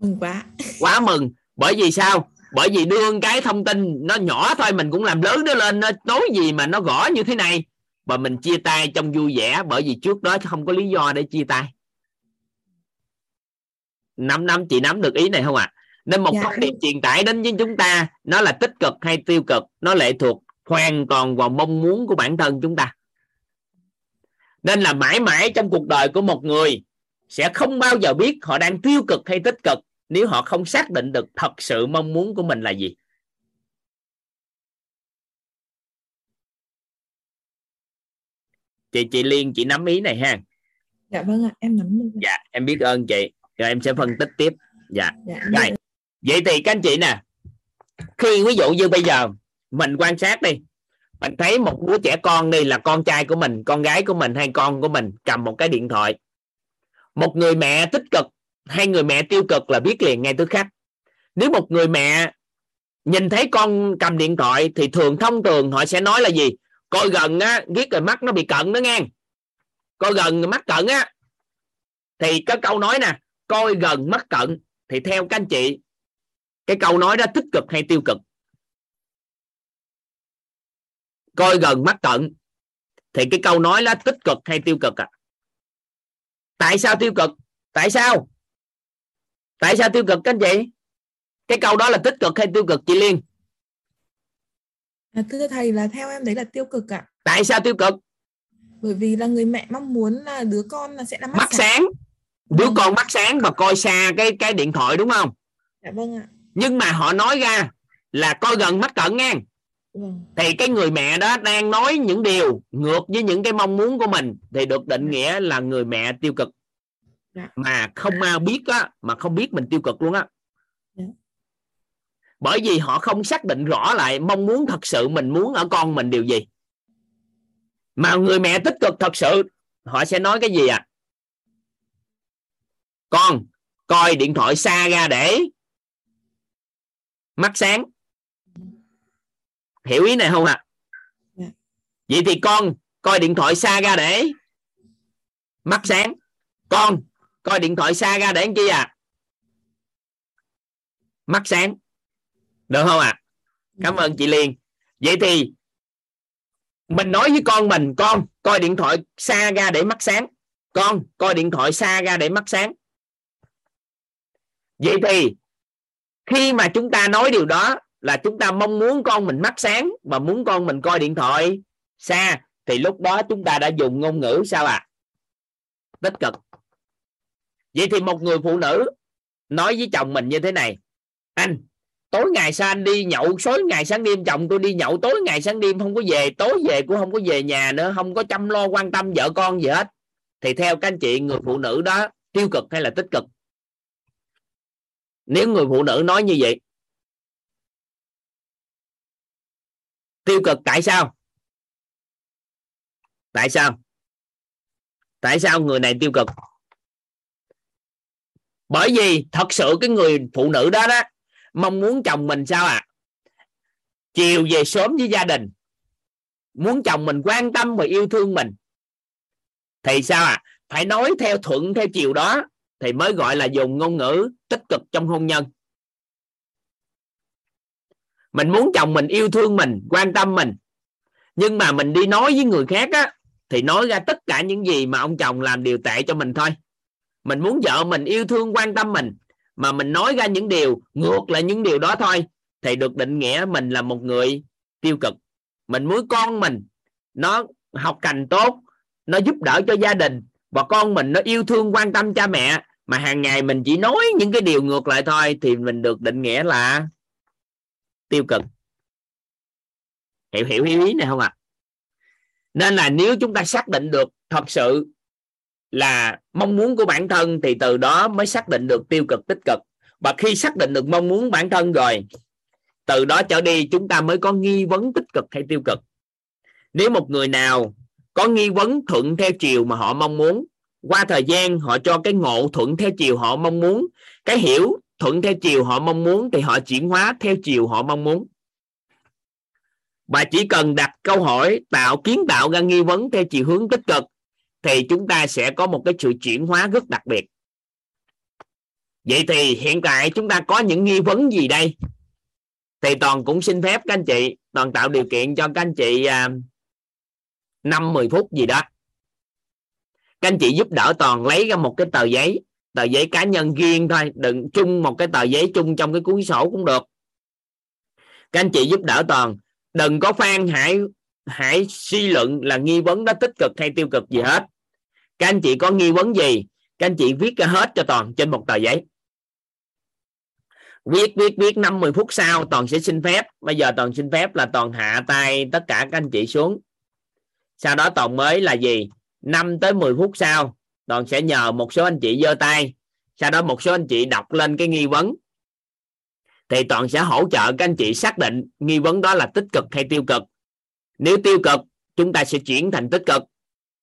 mừng quá. Quá mừng. Bởi vì sao? Bởi vì đưa cái thông tin nó nhỏ thôi mình cũng làm lớn nó lên nó nói gì mà nó gõ như thế này. Và mình chia tay trong vui vẻ bởi vì trước đó không có lý do để chia tay. Năm năm chị nắm được ý này không ạ? À? nên một Dạ. thông điệp truyền tải đến với chúng ta nó là tích cực hay tiêu cực nó lệ thuộc hoàn toàn vào mong muốn của bản thân chúng ta. Nên là mãi mãi trong cuộc đời của một người sẽ không bao giờ biết họ đang tiêu cực hay tích cực nếu họ không xác định được thật sự mong muốn của mình là gì? Chị chị liên chị nắm ý này ha. Dạ vâng ạ, em nắm được. dạ em biết ơn chị. Rồi em sẽ phân tích tiếp. Dạ. Dạ. rồi. vậy thì các anh chị nè khi ví dụ như bây giờ mình quan sát đi. Mình thấy một đứa trẻ con đi là con trai của mình con gái của mình hay con của mình cầm một cái điện thoại. Một người mẹ tích cực hai người mẹ tiêu cực là biết liền ngay tức khắc. Nếu một người mẹ nhìn thấy con cầm điện thoại thì thường thông thường họ sẽ nói là gì? Coi gần á, ghét rồi mắt nó bị cận đó nghe. Coi gần mắt cận á. Thì cái câu nói nè, coi gần mắt cận. Thì theo các anh chị, cái câu nói đó tích cực hay tiêu cực? Coi gần mắt cận. Thì cái câu nói đó tích cực hay tiêu cực à tại sao tiêu cực? Tại sao? Tại sao tiêu cực các anh chị? Cái câu đó là tích cực hay tiêu cực chị liên? À, thưa thầy là theo em đấy là tiêu cực ạ. tại sao tiêu cực? Bởi vì là người mẹ mong muốn là đứa con là sẽ là mắt, mắt sáng. đứa con mắt sáng và coi xa cái cái điện thoại đúng không? Dạ vâng ạ. nhưng mà họ nói ra là coi gần mắt cận nha. Vâng. thì cái người mẹ đó đang nói những điều ngược với những cái mong muốn của mình thì được định nghĩa là người mẹ tiêu cực Dạ. mà không ai biết á mà không biết mình tiêu cực luôn á Dạ. bởi vì họ không xác định rõ lại mong muốn thật sự mình muốn ở con mình điều gì mà người mẹ tích cực thật sự họ sẽ nói cái gì à con coi điện thoại xa ra để mắt sáng hiểu ý này không ạ Dạ. vậy thì con coi điện thoại xa ra để mắt sáng con coi điện thoại xa ra để làm chi à? Mắt sáng. Được không ạ? Cảm ơn chị Liên. Vậy thì mình nói với con mình, con, coi điện thoại xa ra để mắt sáng. Con, coi điện thoại xa ra để mắt sáng. Vậy thì khi mà chúng ta nói điều đó là chúng ta mong muốn con mình mắt sáng và muốn con mình coi điện thoại xa, thì lúc đó chúng ta đã dùng ngôn ngữ sao ạ? Tích cực vậy thì một người phụ nữ nói với chồng mình như thế này. Anh, tối ngày sao anh đi nhậu tối ngày sáng đêm chồng tôi đi nhậu, tối ngày sáng đêm không có về, tối về cũng không có về nhà nữa, không có chăm lo, quan tâm vợ con gì hết. Thì theo các anh chị, người phụ nữ đó tiêu cực hay là tích cực? Nếu người phụ nữ nói như vậy, tiêu cực tại sao? Tại sao? Tại sao người này tiêu cực? Bởi vì thật sự cái người phụ nữ đó đó, mong muốn chồng mình sao à chiều về sớm với gia đình, muốn chồng mình quan tâm và yêu thương mình, thì sao à phải nói theo thuận theo chiều đó thì mới gọi là dùng ngôn ngữ tích cực trong hôn nhân. Mình muốn chồng mình yêu thương mình, quan tâm mình, nhưng mà mình đi nói với người khác á, thì nói ra tất cả những gì mà ông chồng làm điều tệ cho mình thôi mình muốn vợ mình yêu thương, quan tâm mình. Mà mình nói ra những điều, ngược lại những điều đó thôi. Thì được định nghĩa mình là một người tiêu cực. Mình muốn con mình, nó học hành tốt, nó giúp đỡ cho gia đình. Và con mình nó yêu thương, quan tâm cha mẹ. Mà hàng ngày mình chỉ nói những cái điều ngược lại thôi, thì mình được định nghĩa là tiêu cực. Hiểu hiểu ý này không ạ? À? nên là nếu chúng ta xác định được thật sự là mong muốn của bản thân thì từ đó mới xác định được tiêu cực, tích cực. Và khi xác định được mong muốn bản thân rồi, từ đó trở đi chúng ta mới có nghi vấn tích cực hay tiêu cực. Nếu một người nào có nghi vấn thuận theo chiều mà họ mong muốn, qua thời gian họ cho cái ngộ thuận theo chiều họ mong muốn, cái hiểu thuận theo chiều họ mong muốn thì họ chuyển hóa theo chiều họ mong muốn. Và chỉ cần đặt câu hỏi tạo kiến tạo ra nghi vấn theo chiều hướng tích cực thì chúng ta sẽ có một cái sự chuyển hóa rất đặc biệt. Vậy thì hiện tại chúng ta có những nghi vấn gì đây? Thì toàn cũng xin phép các anh chị, toàn tạo điều kiện cho các anh chị à, năm 10 phút gì đó. Các anh chị giúp đỡ toàn lấy ra một cái tờ giấy tờ giấy cá nhân riêng thôi đừng chung một cái tờ giấy chung trong cái cuốn sổ cũng được. Các anh chị giúp đỡ toàn, đừng có phan hại hãy suy luận là nghi vấn đó tích cực hay tiêu cực gì hết. Các anh chị có nghi vấn gì, các anh chị viết ra hết cho toàn trên một tờ giấy. Viết viết viết 50 phút sau toàn sẽ xin phép. Bây giờ toàn xin phép là toàn hạ tay tất cả các anh chị xuống. Sau đó toàn mới là gì? 5 tới 10 phút sau, toàn sẽ nhờ một số anh chị giơ tay. Sau đó một số anh chị đọc lên cái nghi vấn. Thì toàn sẽ hỗ trợ các anh chị xác định nghi vấn đó là tích cực hay tiêu cực nếu tiêu cực, chúng ta sẽ chuyển thành tích cực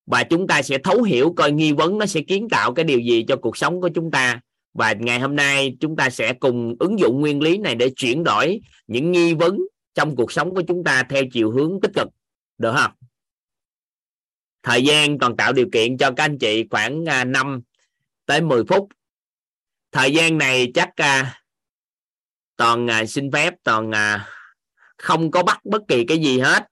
và chúng ta sẽ thấu hiểu coi nghi vấn nó sẽ kiến tạo cái điều gì cho cuộc sống của chúng ta. Và ngày hôm nay, chúng ta sẽ cùng ứng dụng nguyên lý này để chuyển đổi những nghi vấn trong cuộc sống của chúng ta theo chiều hướng tích cực. Được không? Thời gian toàn tạo điều kiện cho các anh chị khoảng à, 5 tới 10 phút. Thời gian này chắc à, toàn à, xin phép, toàn không có bắt bất kỳ cái gì hết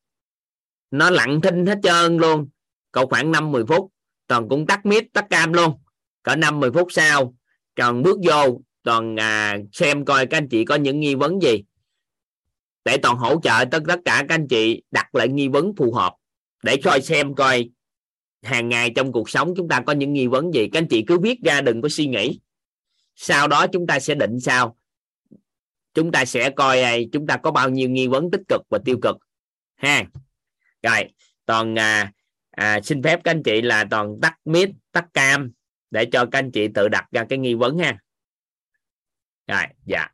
nó lặng thinh hết trơn luôn. Cậu khoảng 5 10 phút toàn cũng tắt mít tắt cam luôn. Cỡ 5 10 phút sau toàn bước vô toàn à, xem coi các anh chị có những nghi vấn gì. Để toàn hỗ trợ tất tất cả các anh chị đặt lại nghi vấn phù hợp. Để coi xem coi hàng ngày trong cuộc sống chúng ta có những nghi vấn gì. Các anh chị cứ viết ra đừng có suy nghĩ. Sau đó chúng ta sẽ định sao? Chúng ta sẽ coi à, chúng ta có bao nhiêu nghi vấn tích cực và tiêu cực. Ha rồi toàn à, à, xin phép các anh chị là toàn tắt mít tắt cam để cho các anh chị tự đặt ra cái nghi vấn ha. Rồi dạ.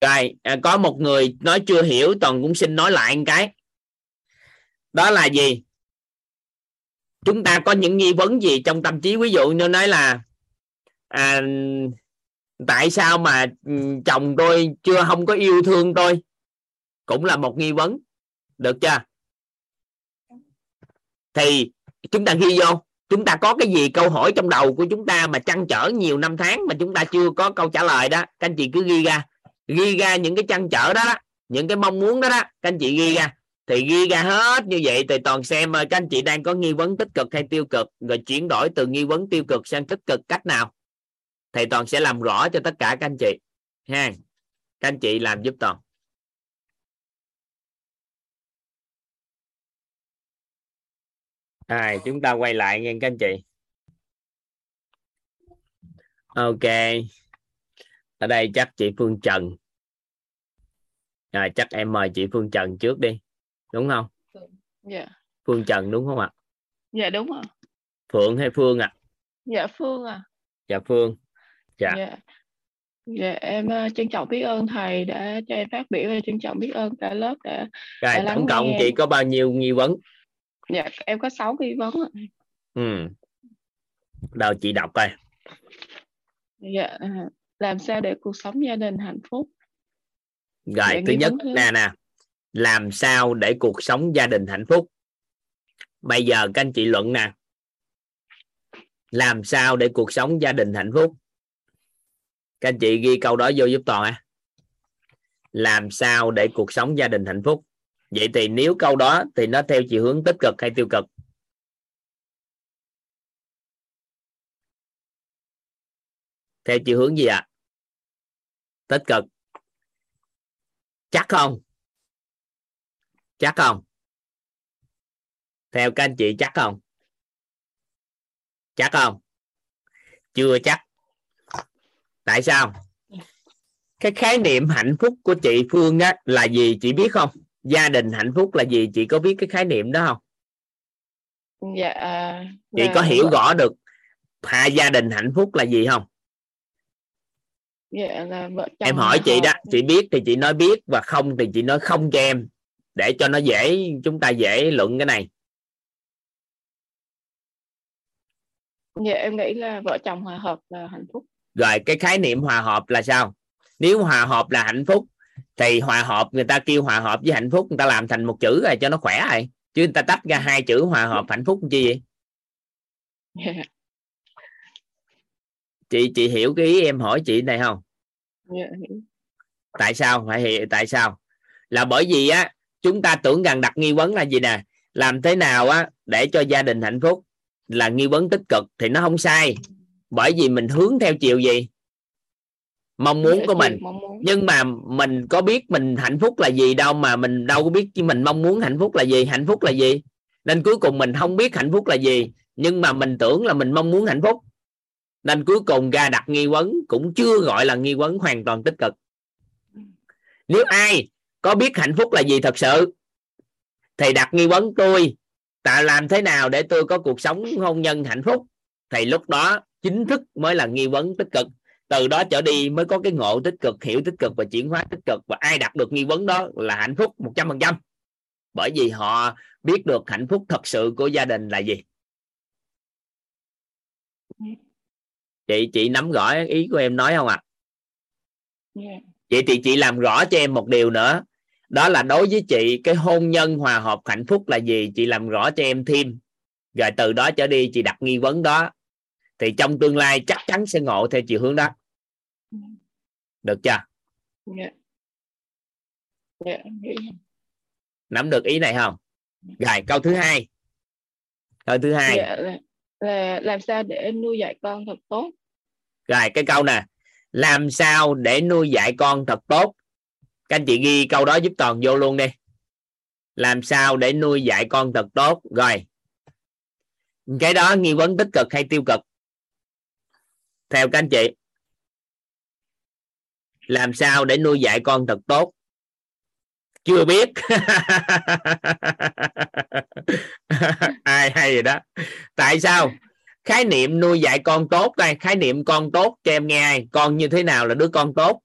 Rồi à, có một người nói chưa hiểu toàn cũng xin nói lại một cái. Đó là gì? Chúng ta có những nghi vấn gì trong tâm trí? Ví dụ như nói là à, tại sao mà ừ, chồng tôi chưa không có yêu thương tôi? Cũng là một nghi vấn. Được chưa? Thì chúng ta ghi vô. Chúng ta có cái gì câu hỏi trong đầu của chúng ta mà trăn trở nhiều năm tháng mà chúng ta chưa có câu trả lời đó các anh chị cứ ghi ra. Ghi ra những cái trăn trở đó, đó những cái mong muốn đó đó các anh chị ghi ra. Thì ghi ra hết như vậy thì toàn xem ờ, các anh chị đang có nghi vấn tích cực hay tiêu cực rồi chuyển đổi từ nghi vấn tiêu cực sang tích cực cách nào? Thì toàn sẽ làm rõ cho tất cả các anh chị. Ha các anh chị làm giúp toàn. À, chúng ta quay lại nghe các anh chị. Ok. Ở đây chắc chị Phương Trần. Rồi chắc em mời chị Phương Trần trước đi. Đúng không? Dạ. Phương Trần đúng không ạ? Dạ đúng ạ. Phượng hay Phương ạ? Dạ Phương à dạ Phương dạ. Dạ. Dạ em uh, trân trọng biết ơn thầy đã cho em phát biểu và trân trọng biết ơn cả lớp đã, rồi đã tổng cộng chị em. có bao nhiêu nghi vấn? Dạ em có 6 nghi vấn ừ. Đâu chị đọc coi. Dạ làm sao để cuộc sống gia đình hạnh phúc? rồi Dạ, thứ nhất thứ- nè nè. Làm sao để cuộc sống gia đình hạnh phúc? Bây giờ các anh chị luận nè. Làm sao để cuộc sống gia đình hạnh phúc các anh chị ghi câu đó vô giúp toàn à làm sao để cuộc sống gia đình hạnh phúc? Vậy thì nếu câu đó thì nó theo chiều hướng tích cực hay tiêu cực? Theo chiều hướng gì ạ? Tích cực. Chắc không? Chắc không? Theo các anh chị chắc không? Chắc không? Chưa chắc tại sao? Cái khái niệm hạnh phúc của chị Phương á là gì chị biết không? Gia đình hạnh phúc là gì? Chị có biết cái khái niệm đó không? Dạ à, chị là có hiểu vợ- rõ được hai gia đình hạnh phúc là gì không? Dạ là vợ chồng em hỏi chị đó chị biết thì chị nói biết và không thì chị nói không cho em để cho nó dễ chúng ta dễ luận cái này. Dạ em nghĩ là vợ chồng hòa hợp là hạnh phúc. Rồi cái khái niệm hòa hợp là sao? Nếu hòa hợp là hạnh phúc thì hòa hợp người ta kêu hòa hợp với hạnh phúc người ta làm thành một chữ rồi cho nó khỏe rồi. Chứ người ta tách ra hai chữ hòa hợp hạnh phúc chi vậy? Chị chị hiểu cái ý em hỏi chị này không? Dạ, tại sao? Phải hiểu tại sao? Là bởi vì á chúng ta tưởng rằng đặt nghi vấn là gì nè? Làm thế nào á để cho gia đình hạnh phúc? Là nghi vấn tích cực thì nó không sai bởi vì mình hướng theo chiều gì? Mong muốn của mình. nhưng mà mình có biết mình hạnh phúc là gì đâu mà mình đâu có biết mình mong muốn hạnh phúc là gì hạnh phúc là gì. Nên cuối cùng mình không biết hạnh phúc là gì nhưng mà mình tưởng là mình mong muốn hạnh phúc. Nên cuối cùng ra đặt nghi vấn cũng chưa gọi là nghi vấn hoàn toàn tích cực. Nếu ai có biết hạnh phúc là gì thật sự thì đặt nghi vấn tôi tại làm thế nào để tôi có cuộc sống hôn nhân hạnh phúc? Thì lúc đó chính thức mới là nghi vấn tích cực. Từ đó trở đi mới có cái ngộ tích cực hiểu tích cực và chuyển hóa tích cực. Và ai đặt được nghi vấn đó là hạnh phúc 100% bởi vì họ biết được hạnh phúc thật sự của gia đình là gì. Chị chị nắm rõ ý của em nói không ạ? Dạ. vậy thì chị làm rõ cho em một điều nữa. Đó là đối với chị cái hôn nhân hòa hợp hạnh phúc là gì? Chị làm rõ cho em thêm. Rồi từ đó trở đi chị đặt nghi vấn đó thì trong tương lai chắc chắn sẽ ngộ theo chiều hướng đó. Được chưa? Dạ. Dạ, hiểu. nắm được ý này không? Rồi câu thứ hai. Câu thứ hai. Dạ, là, là làm sao để nuôi dạy con thật tốt? Rồi cái câu nè. Làm sao để nuôi dạy con thật tốt? Các anh chị ghi câu đó giúp toàn vô luôn đi. Làm sao để nuôi dạy con thật tốt? Rồi. Cái đó nghi vấn tích cực hay tiêu cực theo các anh chị làm sao để nuôi dạy con thật tốt? Chưa biết. Ai hay rồi đó. Tại sao? Khái niệm nuôi dạy con tốt đây khái niệm con tốt cho em nghe ai. Con như thế nào là đứa con tốt?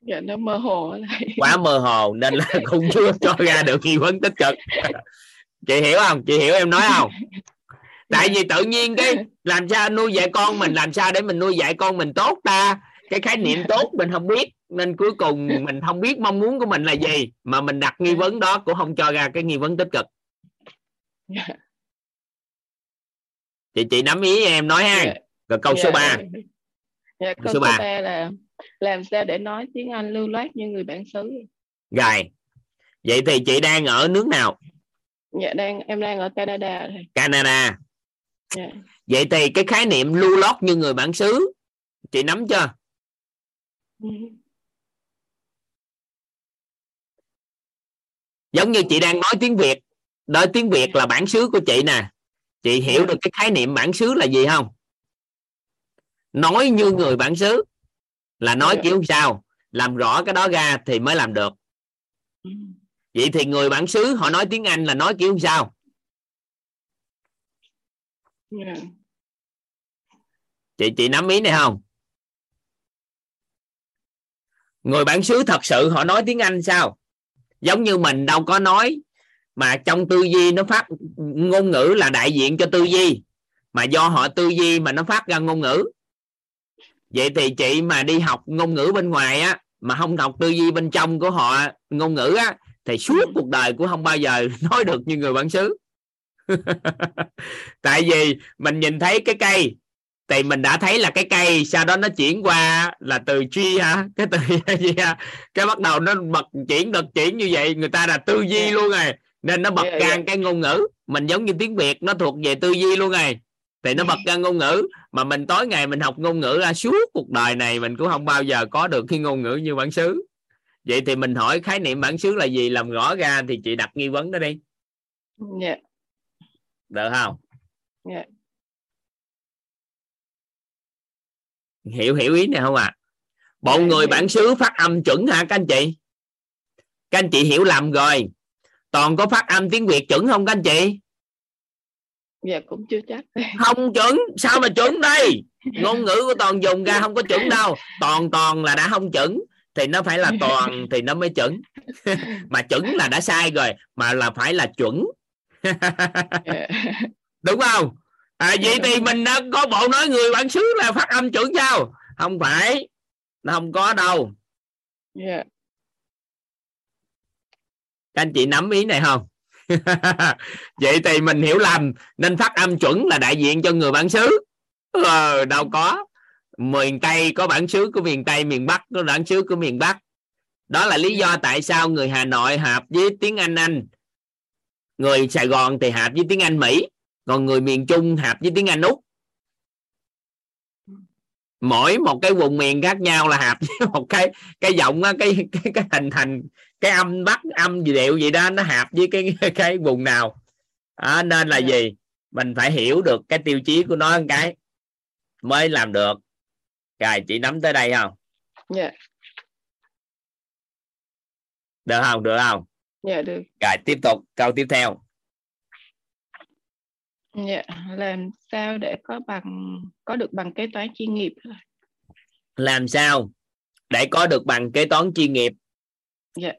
Dạ nó mơ hồ thầy. quá mơ hồ nên là cũng chưa cho ra được nghi vấn tích cực. Chị hiểu không? Chị hiểu em nói không tại vì tự nhiên cái làm sao nuôi dạy con mình làm sao để mình nuôi dạy con mình tốt ta? Cái khái niệm tốt mình không biết nên cuối cùng mình không biết mong muốn của mình là gì. Mà mình đặt nghi vấn đó cũng không cho ra cái nghi vấn tích cực. Chị chị nắm ý em nói ha. Dạ. rồi câu số Dạ, 3 dạ, câu số số ba. 3 là làm sao để nói tiếng Anh lưu loát như người bản xứ? Rồi. Vậy thì chị đang ở nước nào? Dạ đang em đang ở Canada Canada dạ. vậy thì cái khái niệm lưu lót như người bản xứ chị nắm chưa? Ừ. giống như chị đang nói tiếng Việt nói tiếng Việt là bản xứ của chị nè. Chị hiểu được cái khái niệm bản xứ là gì không? Nói như người bản xứ là nói kiểu sao? Làm rõ cái đó ra thì mới làm được. Ừ. vậy thì người bản xứ họ nói tiếng Anh là nói kiểu sao chị chị nắm ý này không? Người bản xứ thật sự họ nói tiếng anh sao? Giống như mình đâu có nói mà trong tư duy nó phát ngôn ngữ là đại diện cho tư duy. Mà do họ tư duy mà nó phát ra ngôn ngữ. Vậy thì chị mà đi học ngôn ngữ bên ngoài á, mà không học tư duy bên trong của họ ngôn ngữ á, thì suốt cuộc đời cũng không bao giờ nói được như người bản xứ. tại vì mình nhìn thấy cái cây thì mình đã thấy là cái cây sau đó nó chuyển qua là từ tree hả? Cái từ gì hả? Cái bắt đầu nó bật chuyển được chuyển như vậy người ta là tư duy luôn rồi. Nên nó bật Yeah, ra yeah. cái ngôn ngữ. Mình giống như tiếng việt nó thuộc về tư duy luôn rồi. Thì nó bật ra ngôn ngữ. Mà mình tối ngày mình học ngôn ngữ ra suốt cuộc đời này mình cũng không bao giờ có được cái ngôn ngữ như bản xứ. Vậy thì mình hỏi khái niệm bản xứ là gì? Làm rõ ra thì chị đặt nghi vấn đó đi. Dạ được không? Dạ. Hiểu hiểu ý này không ạ? À? bộ Dạ, người hiểu. bản xứ phát âm chuẩn hả các anh chị? Các anh chị hiểu lầm rồi. Toàn có phát âm tiếng việt chuẩn không các anh chị? Dạ cũng chưa chắc. Không chuẩn. Sao mà chuẩn đây? Ngôn ngữ của toàn dùng ra không có chuẩn đâu. Toàn toàn là đã không chuẩn thì nó phải là toàn thì nó mới chuẩn. Mà chuẩn là đã sai rồi mà là phải là chuẩn. Dạ. đúng không? À, vậy thì mình đã có bộ nói người bản xứ là phát âm chuẩn sao không phải nó không có đâu. Các anh chị nắm ý này không? Vậy thì mình hiểu lầm nên phát âm chuẩn là đại diện cho người bản xứ. Ờ, đâu có. Miền tây có bản xứ của miền tây miền bắc có bản xứ của miền bắc. Đó là lý do tại sao người hà nội hợp với tiếng anh anh người sài gòn thì hợp với tiếng anh mỹ còn người miền trung hợp với tiếng anh úc. Mỗi một cái vùng miền khác nhau là hợp với một cái cái giọng á, cái cái cái hình thành cái âm bắt âm gì điệu gì đó nó hợp với cái cái vùng nào. À, nên là gì? Mình phải hiểu được cái tiêu chí của nó một cái mới làm được. Rồi chị nắm tới đây không? Dạ. Được không? Được không dạ được. Rồi tiếp tục câu tiếp theo. Dạ làm sao để có bằng có được bằng kế toán chuyên nghiệp? Làm sao để có được bằng kế toán chuyên nghiệp? Dạ.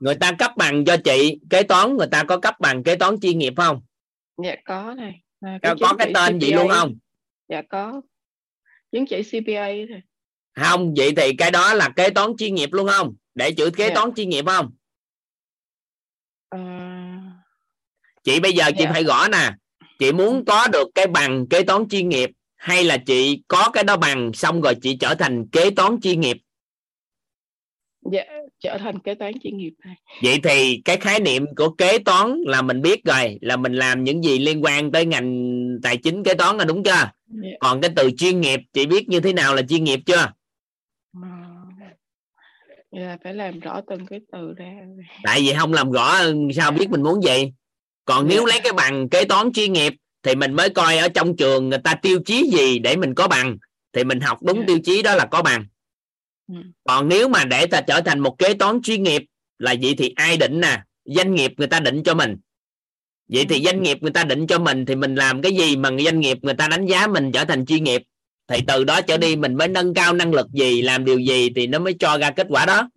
Người ta cấp bằng cho chị kế toán người ta có cấp bằng kế toán chuyên nghiệp không? Dạ có này. À, có, có cái tên gì CPA. luôn không? Dạ có. Chứng chỉ CPA thôi. Không vậy thì cái đó là kế toán chuyên nghiệp luôn không? Để chữ kế Dạ. toán chuyên nghiệp không à, chị bây giờ chị Dạ. phải gõ nè. Chị muốn có được cái bằng kế toán chuyên nghiệp hay là chị có cái đó bằng xong rồi chị trở thành kế toán chuyên nghiệp? Dạ trở thành kế toán chuyên nghiệp này. Vậy thì cái khái niệm của kế toán là mình biết rồi là mình làm những gì liên quan tới ngành tài chính kế toán là đúng chưa? Dạ. còn cái từ chuyên nghiệp chị biết như thế nào là chuyên nghiệp chưa dạ phải làm rõ từng cái từ ra tại vì không làm rõ sao biết mình muốn gì còn nếu Dạ. lấy cái bằng kế toán chuyên nghiệp thì mình mới coi ở trong trường người ta tiêu chí gì để mình có bằng thì mình học đúng Dạ. tiêu chí đó là có bằng Ừ. còn nếu mà để ta trở thành một kế toán chuyên nghiệp là vậy thì ai định nè doanh nghiệp người ta định cho mình vậy thì Ừ. doanh nghiệp người ta định cho mình thì mình làm cái gì mà doanh nghiệp người ta đánh giá mình trở thành chuyên nghiệp thì từ đó trở đi mình mới nâng cao năng lực gì làm điều gì thì nó mới cho ra kết quả đó.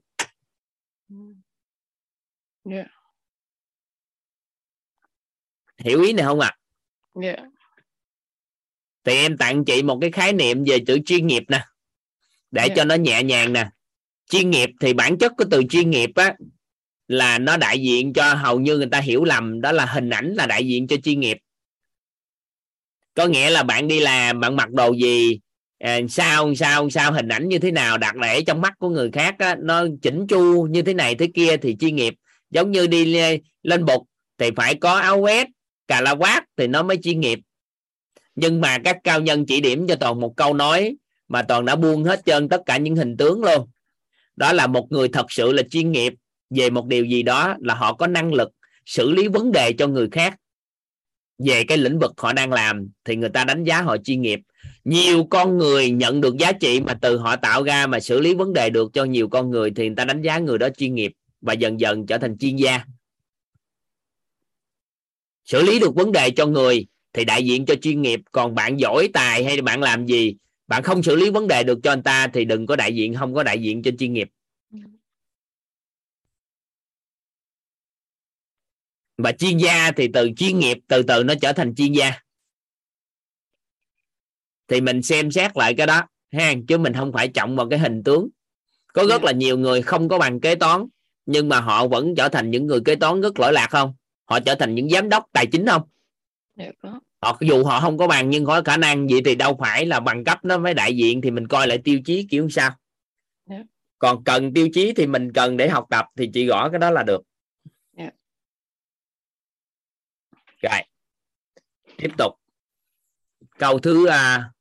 Dạ. Hiểu ý này không ạ? Dạ. Thì em tặng chị một cái khái niệm về chữ chuyên nghiệp nè. Để Dạ. cho nó nhẹ nhàng nè. Chuyên nghiệp thì bản chất của từ chuyên nghiệp á là nó đại diện cho hầu như người ta hiểu lầm đó là hình ảnh là đại diện cho chuyên nghiệp có nghĩa là bạn đi làm bạn mặc đồ gì à, sao sao sao hình ảnh như thế nào đặt để trong mắt của người khác á, nó chỉnh chu như thế này thế kia thì chuyên nghiệp. Giống như đi lên bục thì phải có áo vest cà la quát thì nó mới chuyên nghiệp. Nhưng mà các cao nhân chỉ điểm cho toàn một câu nói mà toàn đã buông hết trơn tất cả những hình tướng luôn. Đó là một người thật sự là chuyên nghiệp. Về một điều gì đó là họ có năng lực xử lý vấn đề cho người khác về cái lĩnh vực họ đang làm thì người ta đánh giá họ chuyên nghiệp. Nhiều con người nhận được giá trị mà từ họ tạo ra mà xử lý vấn đề được cho nhiều con người thì người ta đánh giá người đó chuyên nghiệp và dần dần trở thành chuyên gia. Xử lý được vấn đề cho người thì đại diện cho chuyên nghiệp. Còn bạn giỏi tài hay bạn làm gì, bạn không xử lý vấn đề được cho anh ta thì đừng có đại diện, không có đại diện cho chuyên nghiệp. Và chuyên gia thì từ chuyên nghiệp từ từ nó trở thành chuyên gia. Thì mình xem xét lại cái đó ha chứ mình không phải trọng vào cái hình tướng. Có rất là nhiều người không có bằng kế toán nhưng mà họ vẫn trở thành những người kế toán rất lỗi lạc không? Họ trở thành những giám đốc tài chính không? Họ dù họ không có bằng nhưng có khả năng vậy thì đâu phải là bằng cấp nó mới đại diện thì mình coi lại tiêu chí kiểu sao. Còn cần tiêu chí thì mình cần để học tập thì chị gõ cái đó là được Dạ. Rồi. Tiếp tục. Câu thứ à,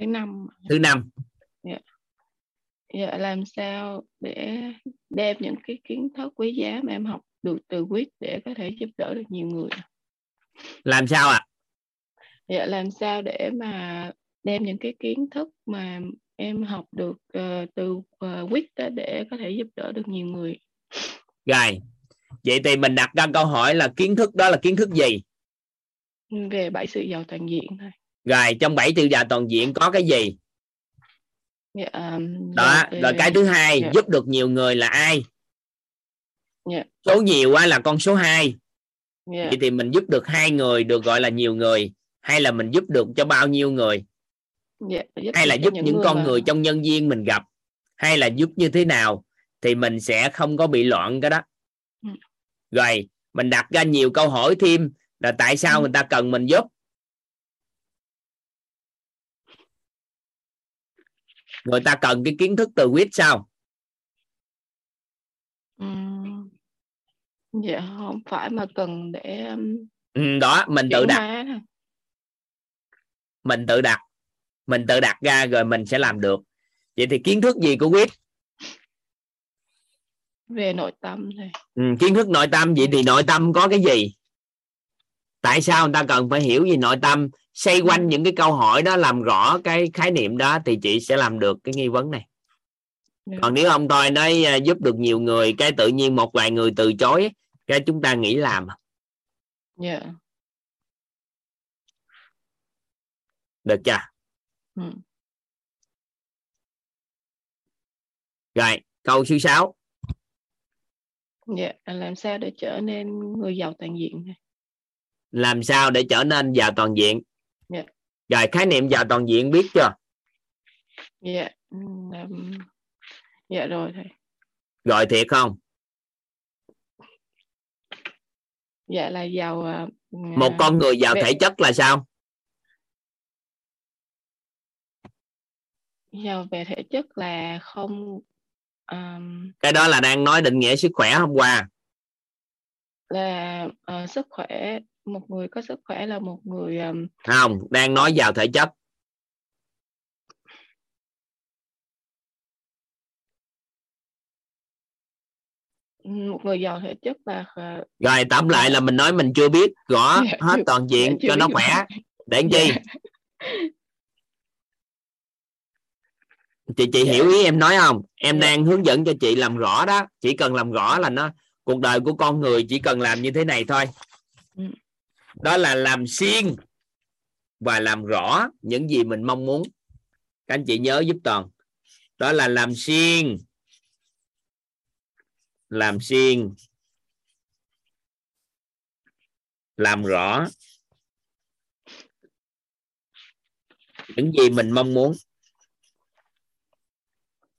thứ năm thứ năm. Dạ. dạ làm sao để đem những cái kiến thức quý giá mà em học được từ quýt để có thể giúp đỡ được nhiều người làm sao ạ? Dạ làm sao để mà đem những cái kiến thức mà em học được ờ, từ uh, quýt đó để có thể giúp đỡ được nhiều người rồi. Vậy thì mình đặt ra câu hỏi là kiến thức đó là kiến thức gì về bảy sự giàu toàn diện thôi. Rồi trong bảy từ già toàn diện có cái gì? Dạ, um, đó về- rồi cái thứ hai dạ, giúp được nhiều người là ai? Dạ, số nhiều quá là con số 2 dạ, vậy thì mình giúp được hai người được gọi là nhiều người hay là mình giúp được cho bao nhiêu người? Dạ, giúp hay là giúp những những người con mà- người trong nhân viên mình gặp? Hay là giúp như thế nào thì mình sẽ không có bị loạn cái đó? Ừ. rồi mình đặt ra nhiều câu hỏi thêm là tại sao Ừ. người ta cần mình giúp? Người ta cần cái kiến thức từ quýt sao? Ừm, dạ không phải mà cần để um, ừ, đó mình tự đặt. hóa. Mình tự đặt. Mình tự đặt ra rồi mình sẽ làm được. Vậy thì kiến thức gì của quýt? Về nội tâm thôi. Ừ, kiến thức nội tâm vậy thì nội tâm có cái gì tại sao người ta cần phải hiểu về nội tâm? Xoay quanh những cái câu hỏi đó làm rõ cái khái niệm đó thì chị sẽ làm được cái nghi vấn này. Còn nếu ông tôi nói à, giúp được nhiều người cái tự nhiên một vài người từ chối cái chúng ta nghĩ làm. Dạ. Được chưa? Ừ. rồi câu số 6 dạ làm sao để trở nên người giàu toàn diện thôi làm sao để trở nên giàu toàn diện? Dạ. Rồi khái niệm giàu toàn diện biết chưa? Dạ ừm, làm- dạ rồi thầy. Gọi thiệt không? Dạ là giàu à, một à, con người giàu về- thể chất là sao? Giàu về thể chất là không um, cái đó là đang nói định nghĩa sức khỏe hôm qua. là ờ, sức khỏe một người có sức khỏe là một người um, không đang nói giàu thể chất một người giàu thể chất là ờ, rồi tóm lại là mình nói mình chưa biết gõ Dạ, hết toàn diện cho nó khỏe rõ. để làm chi Dạ. chị chị Dạ. hiểu ý em nói không em đang hướng dẫn cho chị làm rõ đó chỉ cần làm rõ là nó cuộc đời của con người chỉ cần làm như thế này thôi Ừ đó là làm xuyên và làm rõ những gì mình mong muốn. Các anh chị nhớ giúp toàn. Đó là làm xuyên làm xuyên làm rõ những gì mình mong muốn.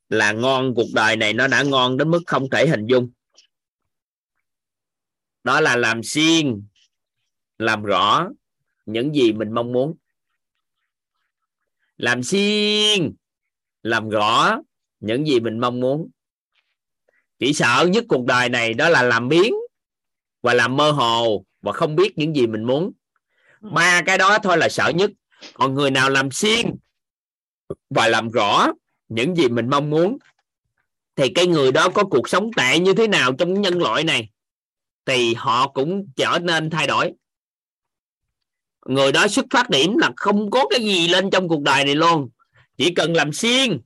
Là ngon, cuộc đời này nó đã ngon đến mức không thể hình dung. Đó là làm xuyên làm rõ những gì mình mong muốn. Làm xuyên làm rõ những gì mình mong muốn. Chỉ sợ nhất cuộc đời này đó là làm biến và làm mơ hồ và không biết những gì mình muốn. Ba cái đó thôi là sợ nhất. Còn người nào làm xuyên và làm rõ những gì mình mong muốn, thì cái người đó có cuộc sống tệ như thế nào trong nhân loại này, thì họ cũng trở nên thay đổi người đó xuất phát điểm là không có cái gì lên trong cuộc đời này luôn. Chỉ cần làm xuyên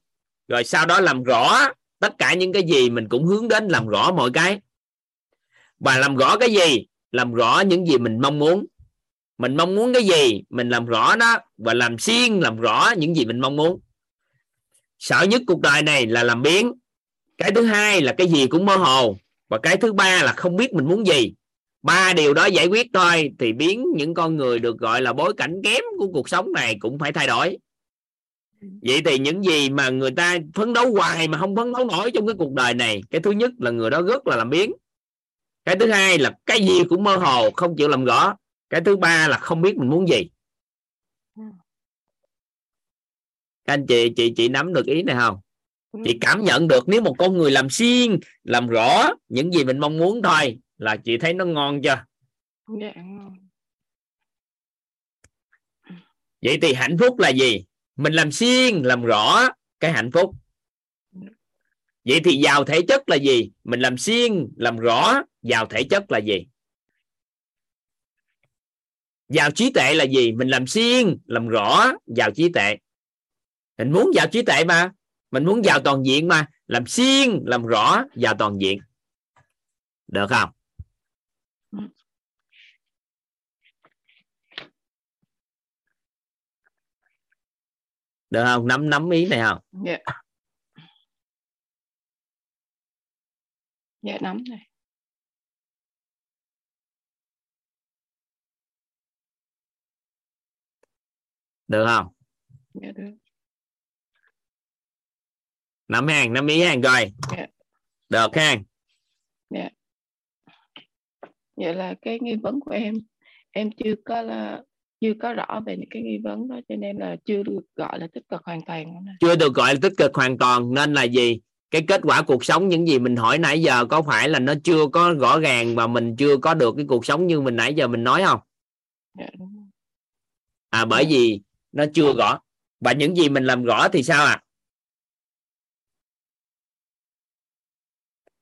rồi sau đó làm rõ tất cả những cái gì, mình cũng hướng đến làm rõ mọi cái. Và làm rõ cái gì? Làm rõ những gì mình mong muốn. Mình mong muốn cái gì? Mình làm rõ nó và làm xuyên làm rõ những gì mình mong muốn. Sợ nhất cuộc đời này là làm biến. Cái thứ hai là cái gì cũng mơ hồ. Và cái thứ ba là không biết mình muốn gì ba điều đó giải quyết thôi, thì biến những con người được gọi là bối cảnh kém của cuộc sống này cũng phải thay đổi. Vậy thì những gì mà người ta phấn đấu hoài mà không phấn đấu nổi trong cái cuộc đời này, cái thứ nhất là người đó rất là làm biến. Cái thứ hai là cái gì cũng mơ hồ, không chịu làm rõ cái thứ ba là không biết mình muốn gì. Các anh chị chị chị nắm được ý này không? Chị cảm nhận được nếu một con người làm xuyên làm rõ những gì mình mong muốn thôi là chị thấy nó ngon chưa? Dạ ngon. vậy thì hạnh phúc là gì? Mình làm xuyên làm rõ cái hạnh phúc. Vậy thì giàu thể chất là gì? Mình làm xuyên làm rõ giàu thể chất là gì? Giàu trí tuệ là gì? Mình làm xuyên làm rõ giàu trí tuệ. Mình muốn giàu trí tuệ mà. Mình muốn giàu toàn diện mà. Làm xuyên làm rõ giàu toàn diện. Được không được không? Nắm nắm ý này không? Dạ. Dạ nắm này. Được không? Dạ được. Nắm hàng nắm ý hàng rồi dạ. Được hàng dạ. Vậy là cái nghi vấn của em em chưa có là chưa có rõ về những cái nghi vấn đó cho nên là chưa được gọi là tích cực hoàn toàn. Chưa được gọi là tích cực hoàn toàn nên là gì? Cái kết quả cuộc sống những gì mình hỏi nãy giờ có phải là nó chưa có rõ ràng và mình chưa có được cái cuộc sống như mình nãy giờ mình nói không? Dạ, à bởi vì nó chưa rõ. Và những gì mình làm rõ thì sao ạ? À?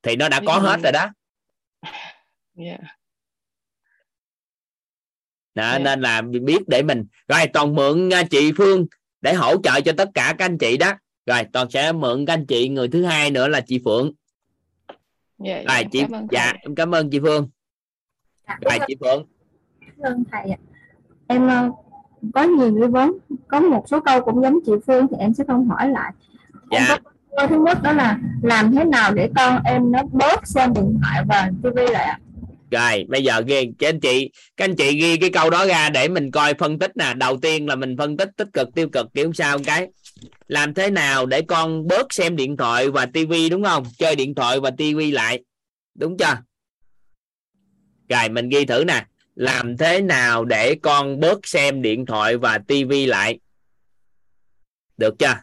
thì nó đã có hết rồi đó. Dạ đó, Dạ. nên là biết để mình rồi toàn mượn nha, chị Phương để hỗ trợ cho tất cả các anh chị đó rồi toàn sẽ mượn các anh chị người thứ hai nữa là chị Phượng dạ, rồi dạ, chị cảm ơn dạ em cảm ơn chị Phương rồi chị Phượng Cảm ơn thầy ạ. Em ờ, có nhiều nghi vấn, có một số câu cũng giống chị Phương thì em sẽ không hỏi lại. Em dạ có câu thứ nhất đó là làm thế nào để con em nó bớt xem điện thoại và tivi lại ạ? Rồi, bây giờ ghi các anh chị các anh chị ghi cái câu đó ra để mình coi phân tích nè. Đầu tiên là mình phân tích tích cực, tiêu cực, kiểu sao cái. Làm thế nào để con bớt xem điện thoại và tivi đúng không? Chơi điện thoại và tivi lại. Đúng chưa? Rồi, mình ghi thử nè. Làm thế nào để con bớt xem điện thoại và tivi lại? Được chưa?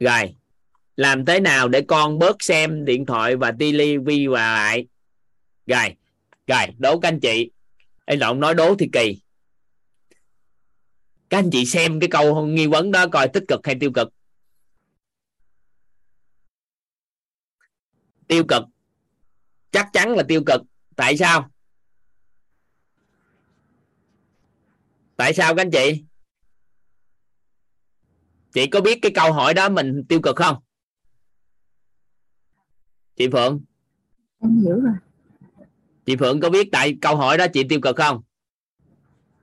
Rồi làm thế nào để con bớt xem điện thoại và tivi và lại? Rồi rồi đố các anh chị. Ê, lộn nói đố thì kỳ. Các anh chị xem cái câu nghi vấn đó coi tích cực hay tiêu cực? Tiêu cực. Chắc chắn là tiêu cực. Tại sao? Tại sao các anh chị? Chị có biết cái câu hỏi đó mình tiêu cực không? Chị phượng Em hiểu rồi. chị phượng có biết tại câu hỏi đó chị tiêu cực không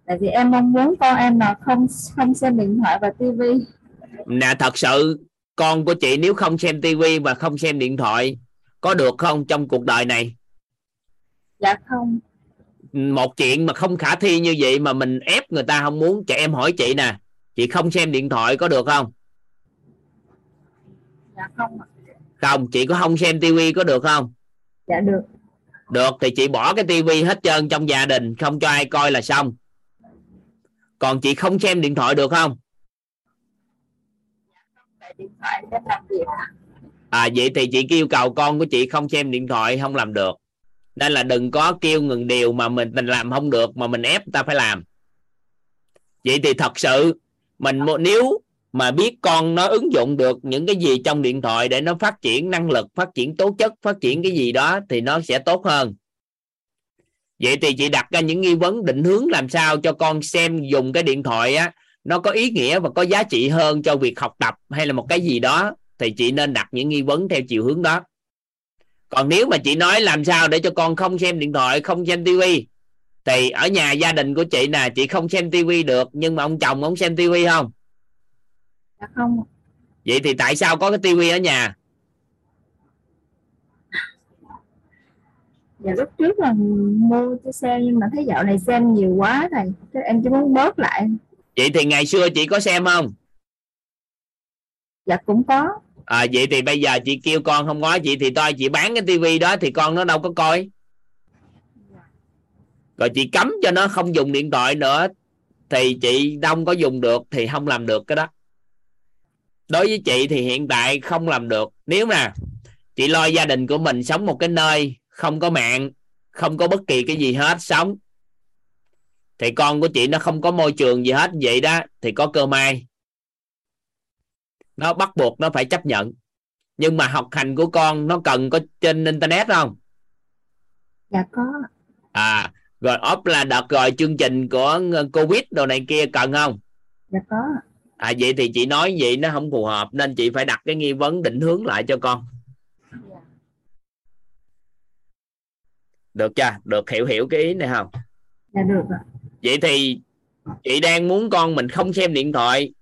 Tại vì em mong muốn con em là không không xem điện thoại và tivi. nè thật sự con của chị nếu không xem tivi và không xem điện thoại có được không trong cuộc đời này Dạ không. một chuyện mà không khả thi như vậy mà mình ép người ta không muốn trẻ em hỏi chị nè chị không xem điện thoại có được không Dạ không. ạ. Không chị có không xem tivi có được không? Dạ được. được thì chị bỏ cái tivi hết trơn trong gia đình không cho ai coi là xong. Còn chị không xem điện thoại được không? À vậy thì chị yêu cầu con của chị không xem điện thoại không làm được. Nên là đừng có kêu ngừng điều mà mình mình làm không được mà mình ép người ta phải làm. Vậy thì thật sự mình nếu mà biết con nó ứng dụng được những cái gì trong điện thoại để nó phát triển năng lực, phát triển tố chất, phát triển cái gì đó thì nó sẽ tốt hơn. Vậy thì chị đặt ra những nghi vấn định hướng làm sao cho con xem dùng cái điện thoại á, nó có ý nghĩa và có giá trị hơn cho việc học tập hay là một cái gì đó, thì chị nên đặt những nghi vấn theo chiều hướng đó. Còn nếu mà chị nói làm sao để cho con không xem điện thoại, không xem tivi thì ở nhà gia đình của chị nè, chị không xem tivi được, nhưng mà ông chồng ông xem tivi không? Dạ không. vậy thì tại sao có cái tivi ở nhà? Dạ lúc trước là mua cho xem nhưng mà thấy dạo này xem nhiều quá thầy thế em chỉ muốn bớt lại. Vậy thì ngày xưa chị có xem không? Dạ cũng có. À, vậy thì bây giờ chị kêu con không có chị thì tôi chị bán cái tivi đó thì con nó đâu có coi. Rồi chị cấm cho nó không dùng điện thoại nữa thì chị không có dùng được thì không làm được cái đó đối với chị thì hiện tại không làm được. Nếu mà chị lo gia đình của mình sống một cái nơi không có mạng không có bất kỳ cái gì hết sống thì con của chị nó không có môi trường gì hết. Vậy đó thì có cơ may nó bắt buộc nó phải chấp nhận. Nhưng mà học hành của con nó cần có trên internet không? Dạ có. À rồi off là đợt rồi chương trình của covid đồ này kia cần không? Dạ có à vậy thì chị nói vậy nó không phù hợp nên chị phải đặt cái nghi vấn định hướng lại cho con. Được chưa? Được hiểu hiểu cái ý này không? Dạ được ạ. Vậy thì chị đang muốn con mình không xem điện thoại.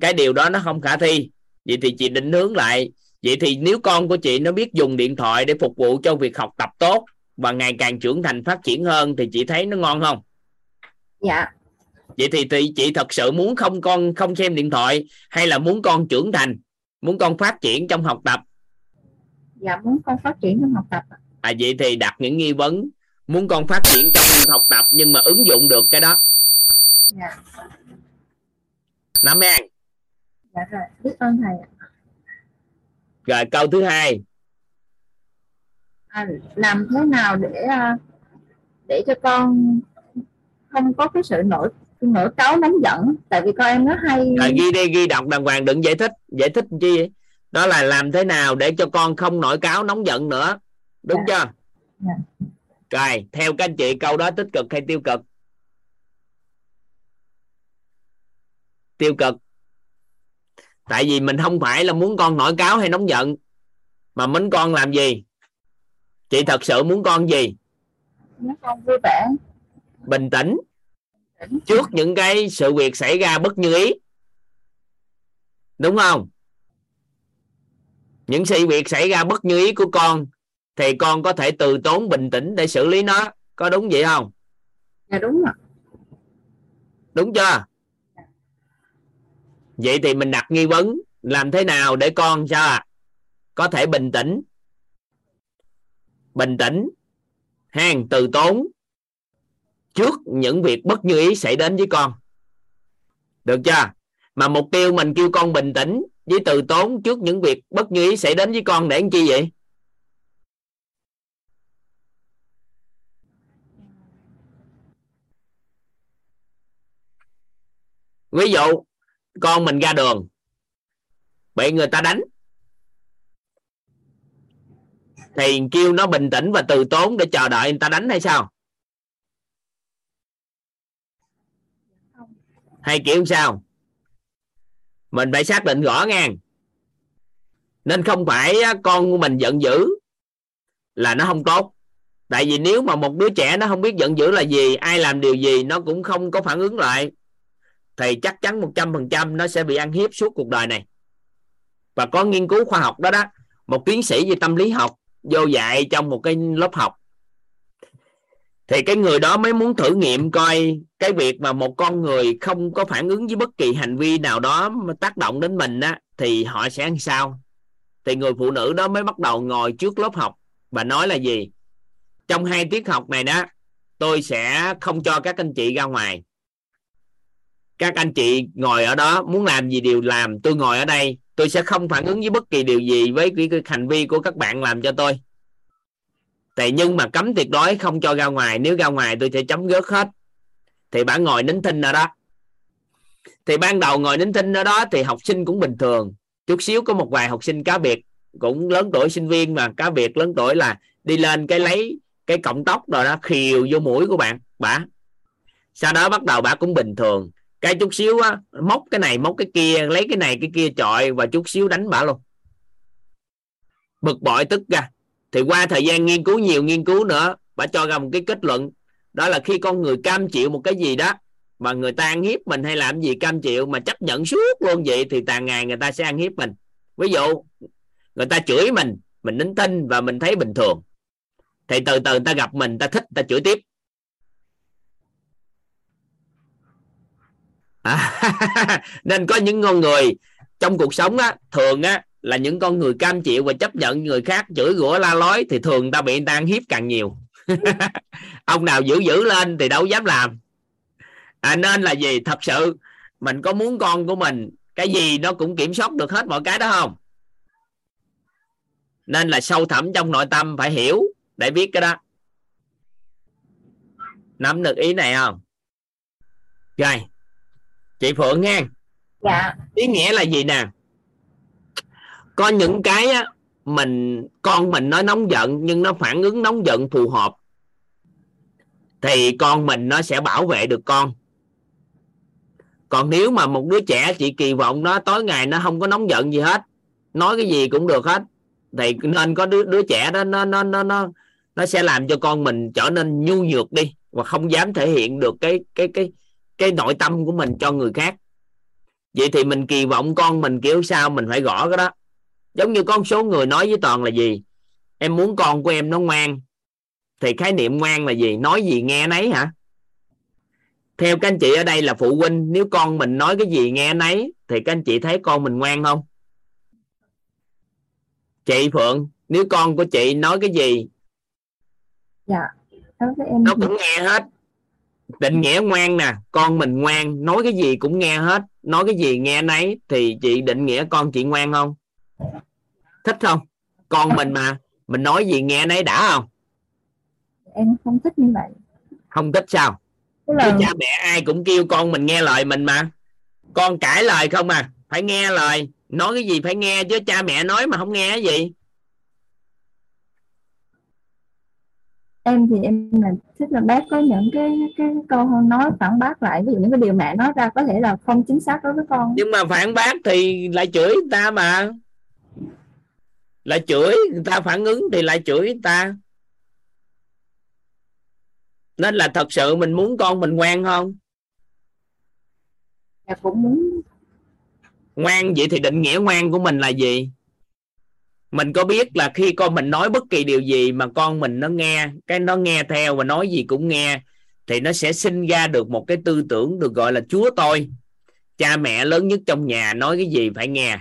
Cái điều đó nó không khả thi. Vậy thì chị định hướng lại. Vậy thì nếu con của chị nó biết dùng điện thoại để phục vụ cho việc học tập tốt và ngày càng trưởng thành phát triển hơn thì chị thấy nó ngon không? Dạ vậy thì, thì chị thật sự muốn không con không xem điện thoại hay là muốn con trưởng thành muốn con phát triển trong học tập? Dạ muốn con phát triển trong học tập à vậy thì đặt những nghi vấn muốn con phát triển trong học tập nhưng mà ứng dụng được cái đó. Dạ. Nắm an. Dạ rồi biết ơn thầy rồi câu thứ hai. À, làm thế nào để à, để cho con không có cái sự nổi nổi cáu nóng giận. Tại vì con em nó hay. Rồi ghi đi ghi đọc đàng hoàng đừng giải thích. Giải thích chi vậy? đó là làm thế nào để cho con không nổi cáo nóng giận nữa. Đúng chưa? Dạ. rồi theo các anh chị câu đó tích cực hay tiêu cực? Tiêu cực. Tại vì mình không phải là muốn con nổi cáo hay nóng giận. Mà muốn con làm gì? Chị thật sự muốn con gì? Nó con vui vẻ. Bình tĩnh trước những cái sự việc xảy ra bất như ý. Đúng không? Những sự việc xảy ra bất như ý của con thì con có thể từ tốn bình tĩnh để xử lý nó. Có đúng vậy không? Dạ đúng ạ. Đúng chưa? Vậy thì mình đặt nghi vấn làm thế nào để con sao ạ có thể bình tĩnh? Bình tĩnh hàng từ tốn trước những việc bất như ý xảy đến với con. Được chưa? Mà mục tiêu mình kêu con bình tĩnh với từ tốn trước những việc bất như ý xảy đến với con để làm chi vậy? Ví dụ, con mình ra đường, bị người ta đánh, thì kêu nó bình tĩnh và từ tốn để chờ đợi người ta đánh hay sao? Hay kiểu sao? Mình phải xác định rõ ngang nên không phải con của mình giận dữ là nó không tốt. Tại vì nếu mà một đứa trẻ nó không biết giận dữ là gì, ai làm điều gì nó cũng không có phản ứng lại, thì chắc chắn một trăm phần trăm nó sẽ bị ăn hiếp suốt cuộc đời này. Và có nghiên cứu khoa học đó đó, một tiến sĩ về tâm lý học vô dạy trong một cái lớp học thì cái người đó mới muốn thử nghiệm coi cái việc mà một con người không có phản ứng với bất kỳ hành vi nào đó mà tác động đến mình á thì họ sẽ ăn sao? Thì người phụ nữ đó mới bắt đầu ngồi trước lớp học và nói là gì? Trong hai tiết học này đó tôi sẽ không cho các anh chị ra ngoài. Các anh chị ngồi ở đó muốn làm gì đều làm. Tôi ngồi ở đây tôi sẽ không phản ứng với bất kỳ điều gì với cái, cái hành vi của các bạn làm cho tôi thì nhưng mà cấm tuyệt đối không cho ra ngoài. Nếu ra ngoài tôi sẽ chấm gớt hết. Thì bạn ngồi nín thinh ở đó. Thì ban đầu ngồi nín thinh ở đó thì học sinh cũng bình thường. Chút xíu có một vài học sinh cá biệt cũng lớn tuổi, sinh viên mà cá biệt lớn tuổi là đi lên cái lấy cái cọng tóc rồi đó khiều vô mũi của bạn bả sau đó bắt đầu bả cũng bình thường. Cái chút xíu á, móc cái này, móc cái kia, lấy cái này, cái kia chọi và chút xíu đánh bả luôn. Bực bội tức ra thì qua thời gian nghiên cứu nhiều nghiên cứu nữa bà cho ra một cái kết luận. Đó là khi con người cam chịu một cái gì đó mà người ta ăn hiếp mình hay làm gì cam chịu mà chấp nhận suốt luôn vậy thì tàn ngày người ta sẽ ăn hiếp mình. Ví dụ người ta chửi mình mình nín tin và mình thấy bình thường. Thì từ từ ta gặp mình ta thích ta chửi tiếp. À, nên có những con người trong cuộc sống á thường á là những con người cam chịu và chấp nhận người khác chửi rủa la lối thì thường ta bị người ta ăn hiếp càng nhiều. Ông nào giữ giữ lên thì đâu dám làm. À, nên là gì? Thật sự mình có muốn con của mình cái gì nó cũng kiểm soát được hết mọi cái đó không? Nên là sâu thẳm trong nội tâm phải hiểu để biết cái đó. Nắm được ý này không? Rồi chị phượng nghe dạ. Ý nghĩa là gì nè có những cái á, mình con mình nó nóng giận nhưng nó phản ứng nóng giận phù hợp thì con mình nó sẽ bảo vệ được con. Còn nếu mà một đứa trẻ chị kỳ vọng nó tối ngày nó không có nóng giận gì hết nói cái gì cũng được hết thì nên có đứa đứa trẻ đó nó nó nó nó nó sẽ làm cho con mình trở nên nhu nhược đi và không dám thể hiện được cái cái cái cái nội tâm của mình cho người khác. Vậy thì mình kỳ vọng con mình kiểu sao mình phải gõ cái đó giống như con số người nói với toàn là gì? Em muốn con của em nó ngoan. Thì khái niệm ngoan là gì? Nói gì nghe nấy hả? Theo các anh chị ở đây là phụ huynh nếu con mình nói cái gì nghe nấy thì các anh chị thấy con mình ngoan không? Chị phượng nếu con của chị nói cái gì? Dạ với em nó cũng nghe hết. Định nghĩa ngoan nè con mình ngoan nói cái gì cũng nghe hết. Nói cái gì nghe nấy thì chị định nghĩa con chị ngoan không thích không? Con mình mà. Mình nói gì nghe nấy đã không? Em không thích như vậy. Không thích sao? Tức chứ là cha mẹ ai cũng kêu con mình nghe lời mình mà. Con cãi lời không à? Phải nghe lời. Nói cái gì phải nghe chứ cha mẹ nói mà không nghe cái gì. Em thì em là thích là bác có những cái cái câu nói phản bác lại. Ví dụ những cái điều mẹ nói ra có thể là không chính xác đối với con. Nhưng mà phản bác thì lại chửi người ta mà lại chửi người ta phản ứng thì lại chửi người ta. Nên là thật sự mình muốn con mình ngoan không? Dạ cũng muốn. Ngoan vậy thì định nghĩa ngoan của mình là gì? Mình có biết là khi con mình nói bất kỳ điều gì mà con mình nó nghe cái nó nghe theo và nói gì cũng nghe thì nó sẽ sinh ra được một cái tư tưởng được gọi là chúa tôi. Cha mẹ lớn nhất trong nhà nói cái gì phải nghe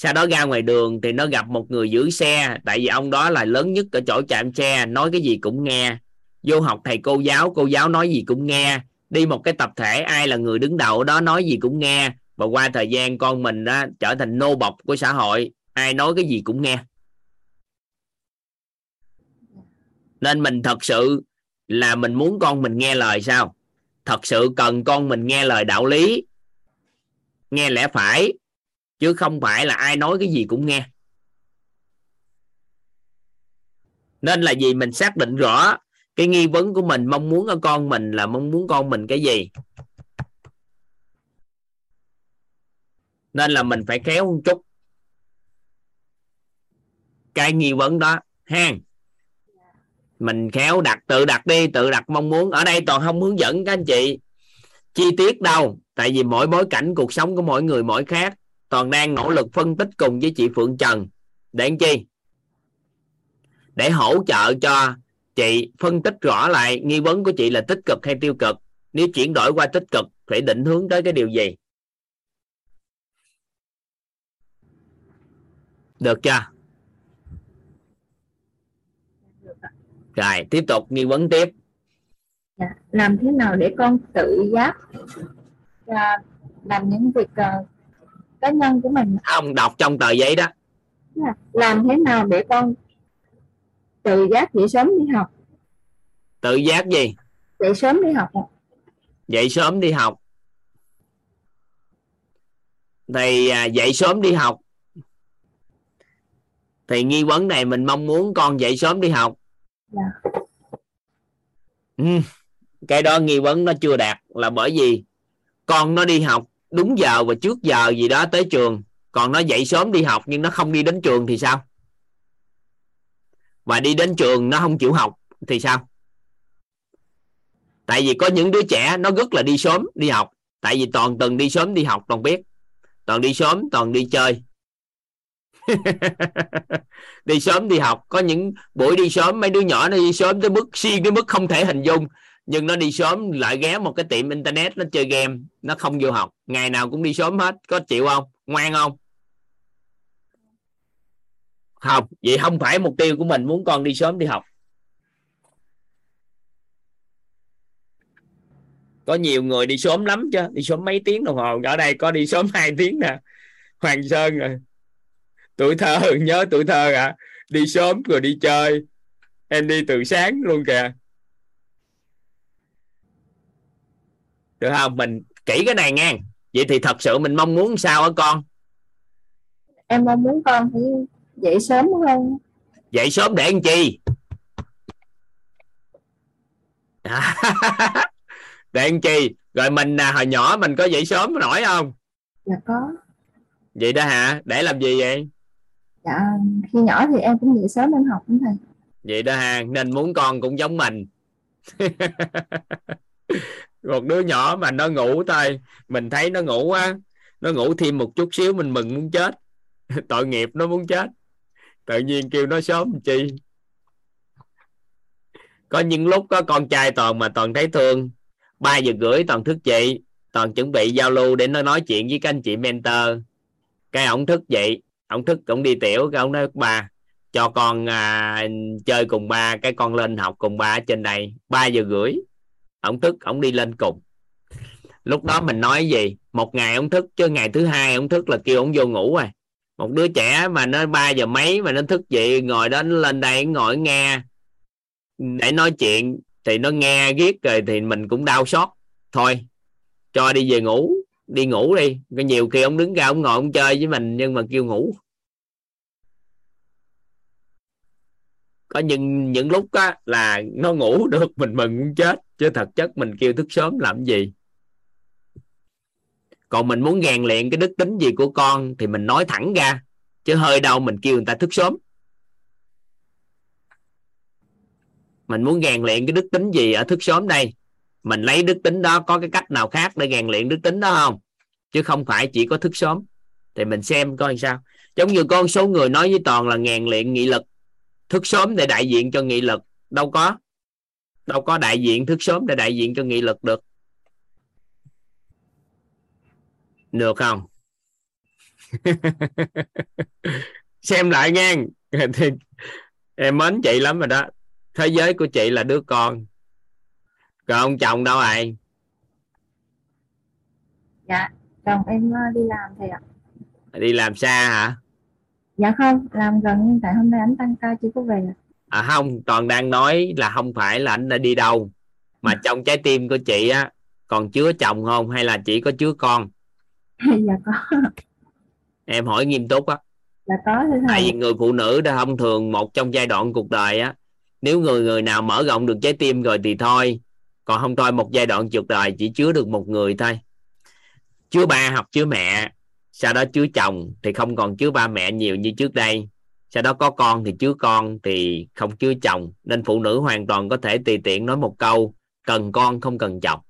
sau đó ra ngoài đường thì nó gặp một người giữ xe, tại vì ông đó là lớn nhất ở chỗ chạm xe, nói cái gì cũng nghe. Vô học thầy cô giáo cô giáo nói gì cũng nghe. Đi một cái tập thể, ai là người đứng đầu đó nói gì cũng nghe. Và qua thời gian con mình đó trở thành nô bộc của xã hội, ai nói cái gì cũng nghe. Nên mình thật sự là mình muốn con mình nghe lời sao? Thật sự cần con mình nghe lời đạo lý. Nghe lẽ phải chứ không phải là ai nói cái gì cũng nghe. Nên là gì mình xác định rõ cái nghi vấn của mình, mong muốn ở con mình là mong muốn con mình cái gì. Nên là mình phải khéo một chút. Cái nghi vấn đó, ha. Mình khéo đặt, tự đặt đi, tự đặt mong muốn. Ở đây toàn không hướng dẫn các anh chị chi tiết đâu. Tại vì mỗi bối cảnh cuộc sống của mỗi người mỗi khác toàn đang nỗ lực phân tích cùng với chị Phượng Trần. Để làm chi? Để hỗ trợ cho chị phân tích rõ lại nghi vấn của chị là tích cực hay tiêu cực. Nếu chuyển đổi qua tích cực, phải định hướng tới cái điều gì? Được chưa? Rồi, tiếp tục nghi vấn tiếp. Dạ, làm thế nào để con tự giác à, làm những việc à, cá nhân của mình. Ông đọc trong tờ giấy đó. Dạ. làm thế nào để con tự giác dậy sớm đi học? Tự giác gì? Dậy sớm đi học dậy sớm đi học. Thì à, dậy sớm đi học. Thì nghi vấn này mình mong muốn con dậy sớm đi học. Dạ. ừ. cái đó nghi vấn nó chưa đạt là bởi vì con nó đi học đúng giờ và trước giờ gì đó tới trường, còn nó dậy sớm đi học nhưng nó không đi đến trường thì sao? Và đi đến trường nó không chịu học thì sao? Tại vì có những đứa trẻ nó rất là đi sớm đi học, tại vì toàn từng đi sớm đi học, toàn biết. Toàn đi sớm, toàn đi chơi. Đi sớm đi học, có những buổi đi sớm, mấy đứa nhỏ nó đi sớm tới mức xuyên tới mức không thể hình dung nhưng nó đi sớm lại ghé một cái tiệm internet, nó chơi game, nó không vô học. Ngày nào cũng đi sớm hết, có chịu không? Ngoan không? Không, vậy không phải mục tiêu của mình muốn con đi sớm đi học. Có nhiều người đi sớm lắm chứ, đi sớm mấy tiếng đồng hồ. Ở đây có đi sớm hai tiếng nè. Hoàng sơn rồi. Tuổi thơ, nhớ tuổi thơ à đi sớm rồi đi chơi. Em đi từ sáng luôn kìa. Được không? Mình kỹ cái này nha vậy thì thật sự mình mong muốn sao hả con? Em mong muốn con phải dậy sớm hơn dậy sớm để làm chi? Để làm chi? Rồi mình à, hồi nhỏ mình có dậy sớm nổi không? Dạ có. Vậy đó hả? Để làm gì vậy? Dạ khi nhỏ thì em cũng dậy sớm em học cũng thầy. Vậy đó ha nên muốn con cũng giống mình một đứa nhỏ mà nó ngủ thôi. Mình thấy nó ngủ á nó ngủ thêm một chút xíu mình mừng muốn chết. Tội nghiệp nó muốn chết. Tự nhiên kêu nó sớm chi? Có những lúc có con trai toàn mà toàn thấy thương. Ba giờ rưỡi toàn thức dậy toàn chuẩn bị giao lưu để nó nói chuyện với các anh chị mentor. Cái ổng thức dậy ổng thức ổng đi tiểu cái ổng nói ba cho con à, chơi cùng ba cái con lên học cùng ba ở trên đây. Ba giờ rưỡi ông thức, ông đi lên cùng. Lúc đó mình nói gì? Một ngày ông thức, chứ ngày thứ hai ông thức là kêu ông vô ngủ rồi. Một đứa trẻ mà nó ba giờ mấy mà nó thức dậy, ngồi đó nó lên đây ngồi nghe. Để nói chuyện, thì nó nghe ghét rồi thì mình cũng đau xót. Thôi, cho đi về ngủ, đi ngủ đi. Nhiều khi ông đứng ra ông ngồi ông chơi với mình nhưng mà kêu ngủ. Có những những lúc á, là nó ngủ được, mình mừng muốn chết. Chứ thật chất mình kêu thức sớm làm gì? Còn mình muốn rèn luyện cái đức tính gì của con thì mình nói thẳng ra. Chứ hơi đâu mình kêu người ta thức sớm. Mình muốn rèn luyện cái đức tính gì ở thức sớm đây? Mình lấy đức tính đó, có cái cách nào khác để rèn luyện đức tính đó không? Chứ không phải chỉ có thức sớm. Thì mình xem coi sao. Giống như con số người nói với toàn là rèn luyện nghị lực thức sớm để đại diện cho nghị lực. Đâu có đâu có đại diện thức sớm để đại diện cho nghị lực được. Được không? Xem lại nha em mến chị lắm rồi đó. Thế giới của chị là đứa con. Còn ông chồng đâu rồi dạ chồng em ờ, đi làm thầy ạ. Đi làm xa hả dạ không làm gần nhưng tại hôm nay anh tăng ca chưa có về à không toàn đang nói là không phải là anh đã đi đâu mà trong trái tim của chị á còn chứa chồng không hay là chỉ có chứa con? Dạ có. Em hỏi nghiêm túc á. Dạ có tại vì người phụ nữ đã thông thường một trong giai đoạn cuộc đời á nếu người người nào mở rộng được trái tim rồi thì thôi còn không thôi một giai đoạn cuộc đời chỉ chứa được một người thôi. Chứa ba hoặc chứa mẹ sau đó chứa chồng thì không còn chứa ba mẹ nhiều như trước đây. Sau đó có con thì chứa con thì không chứa chồng. Nên phụ nữ hoàn toàn có thể tùy tiện nói một câu, cần con không cần chồng.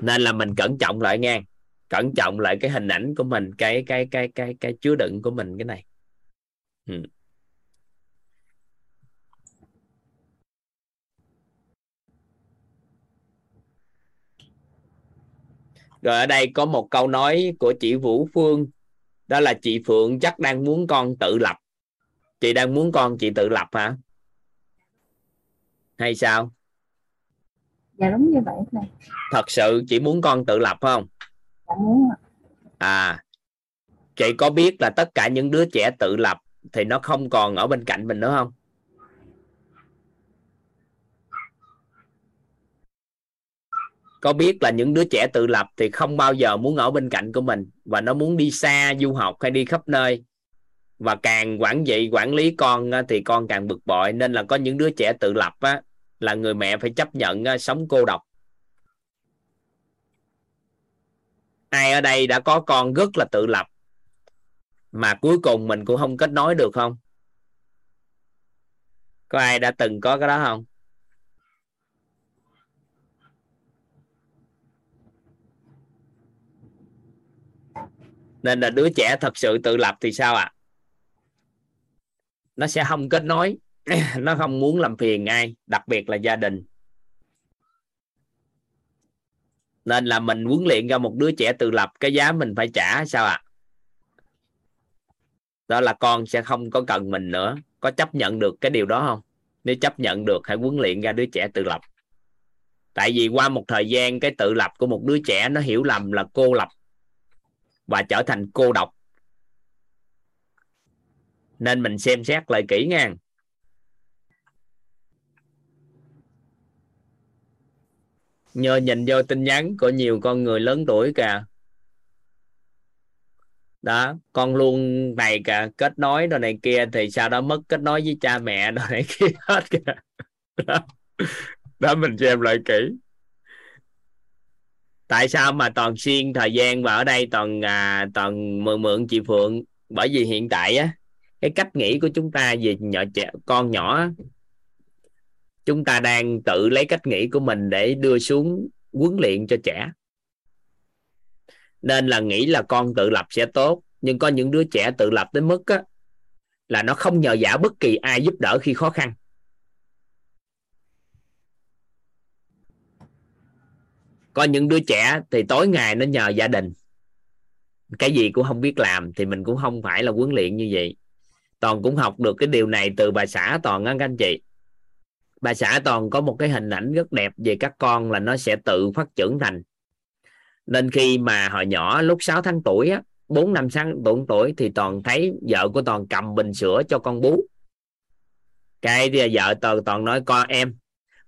Nên là mình cẩn trọng lại nghe. Cẩn trọng lại cái hình ảnh của mình, cái cái cái cái cái chứa đựng của mình cái này. Ừ. rồi ở đây có một câu nói của chị Vũ Phương đó là chị Phượng chắc đang muốn con tự lập. Chị đang muốn con chị tự lập hả? Hay sao? Dạ đúng như vậy thầy thật sự chị muốn con tự lập không? Dạ muốn à chị có biết là tất cả những đứa trẻ tự lập thì nó không còn ở bên cạnh mình nữa không có biết là những đứa trẻ tự lập thì không bao giờ muốn ở bên cạnh của mình và nó muốn đi xa du học hay đi khắp nơi. Và càng quản trị quản lý con thì con càng bực bội. Nên là có những đứa trẻ tự lập á, là người mẹ phải chấp nhận sống cô độc. Ai ở đây đã có con rất là tự lập mà cuối cùng mình cũng không kết nối được không? Có ai đã từng có cái đó không? Nên là đứa trẻ thật sự tự lập thì sao ạ? À? nó sẽ không kết nối. Nó không muốn làm phiền ai, đặc biệt là gia đình. Nên là mình huấn luyện ra một đứa trẻ tự lập, cái giá mình phải trả sao ạ? À? đó là con sẽ không có cần mình nữa. Có chấp nhận được cái điều đó không? Nếu chấp nhận được, hãy huấn luyện ra đứa trẻ tự lập. Tại vì qua một thời gian, cái tự lập của một đứa trẻ nó hiểu lầm là cô lập và trở thành cô độc. Nên mình xem xét lại kỹ nha. Nhờ nhìn vô tin nhắn của nhiều con người lớn tuổi kìa. Đó con luôn này cả kết nối đồ này kia thì sau đó mất kết nối với cha mẹ đồ này kia hết kìa. Đó, đó mình xem lại kỹ tại sao mà toàn xuyên thời gian và ở đây toàn à, toàn mượn mượn chị Phượng? Bởi vì hiện tại á cái cách nghĩ của chúng ta về nhỏ trẻ con nhỏ chúng ta đang tự lấy cách nghĩ của mình để đưa xuống huấn luyện cho trẻ. Nên là nghĩ là con tự lập sẽ tốt nhưng có những đứa trẻ tự lập tới mức á, là nó không nhờ giả bất kỳ ai giúp đỡ khi khó khăn. Có những đứa trẻ thì tối ngày nó nhờ gia đình. Cái gì cũng không biết làm thì mình cũng không phải là huấn luyện như vậy. Toàn cũng học được cái điều này từ bà xã toàn á các anh chị. Bà xã toàn có một cái hình ảnh rất đẹp về các con là nó sẽ tự phát trưởng thành. Nên khi mà hồi nhỏ lúc 6 tháng tuổi á 4 năm sáng tuổi tuổi thì toàn thấy vợ của toàn cầm bình sữa cho con bú. Cái thì vợ toàn toàn nói, con, em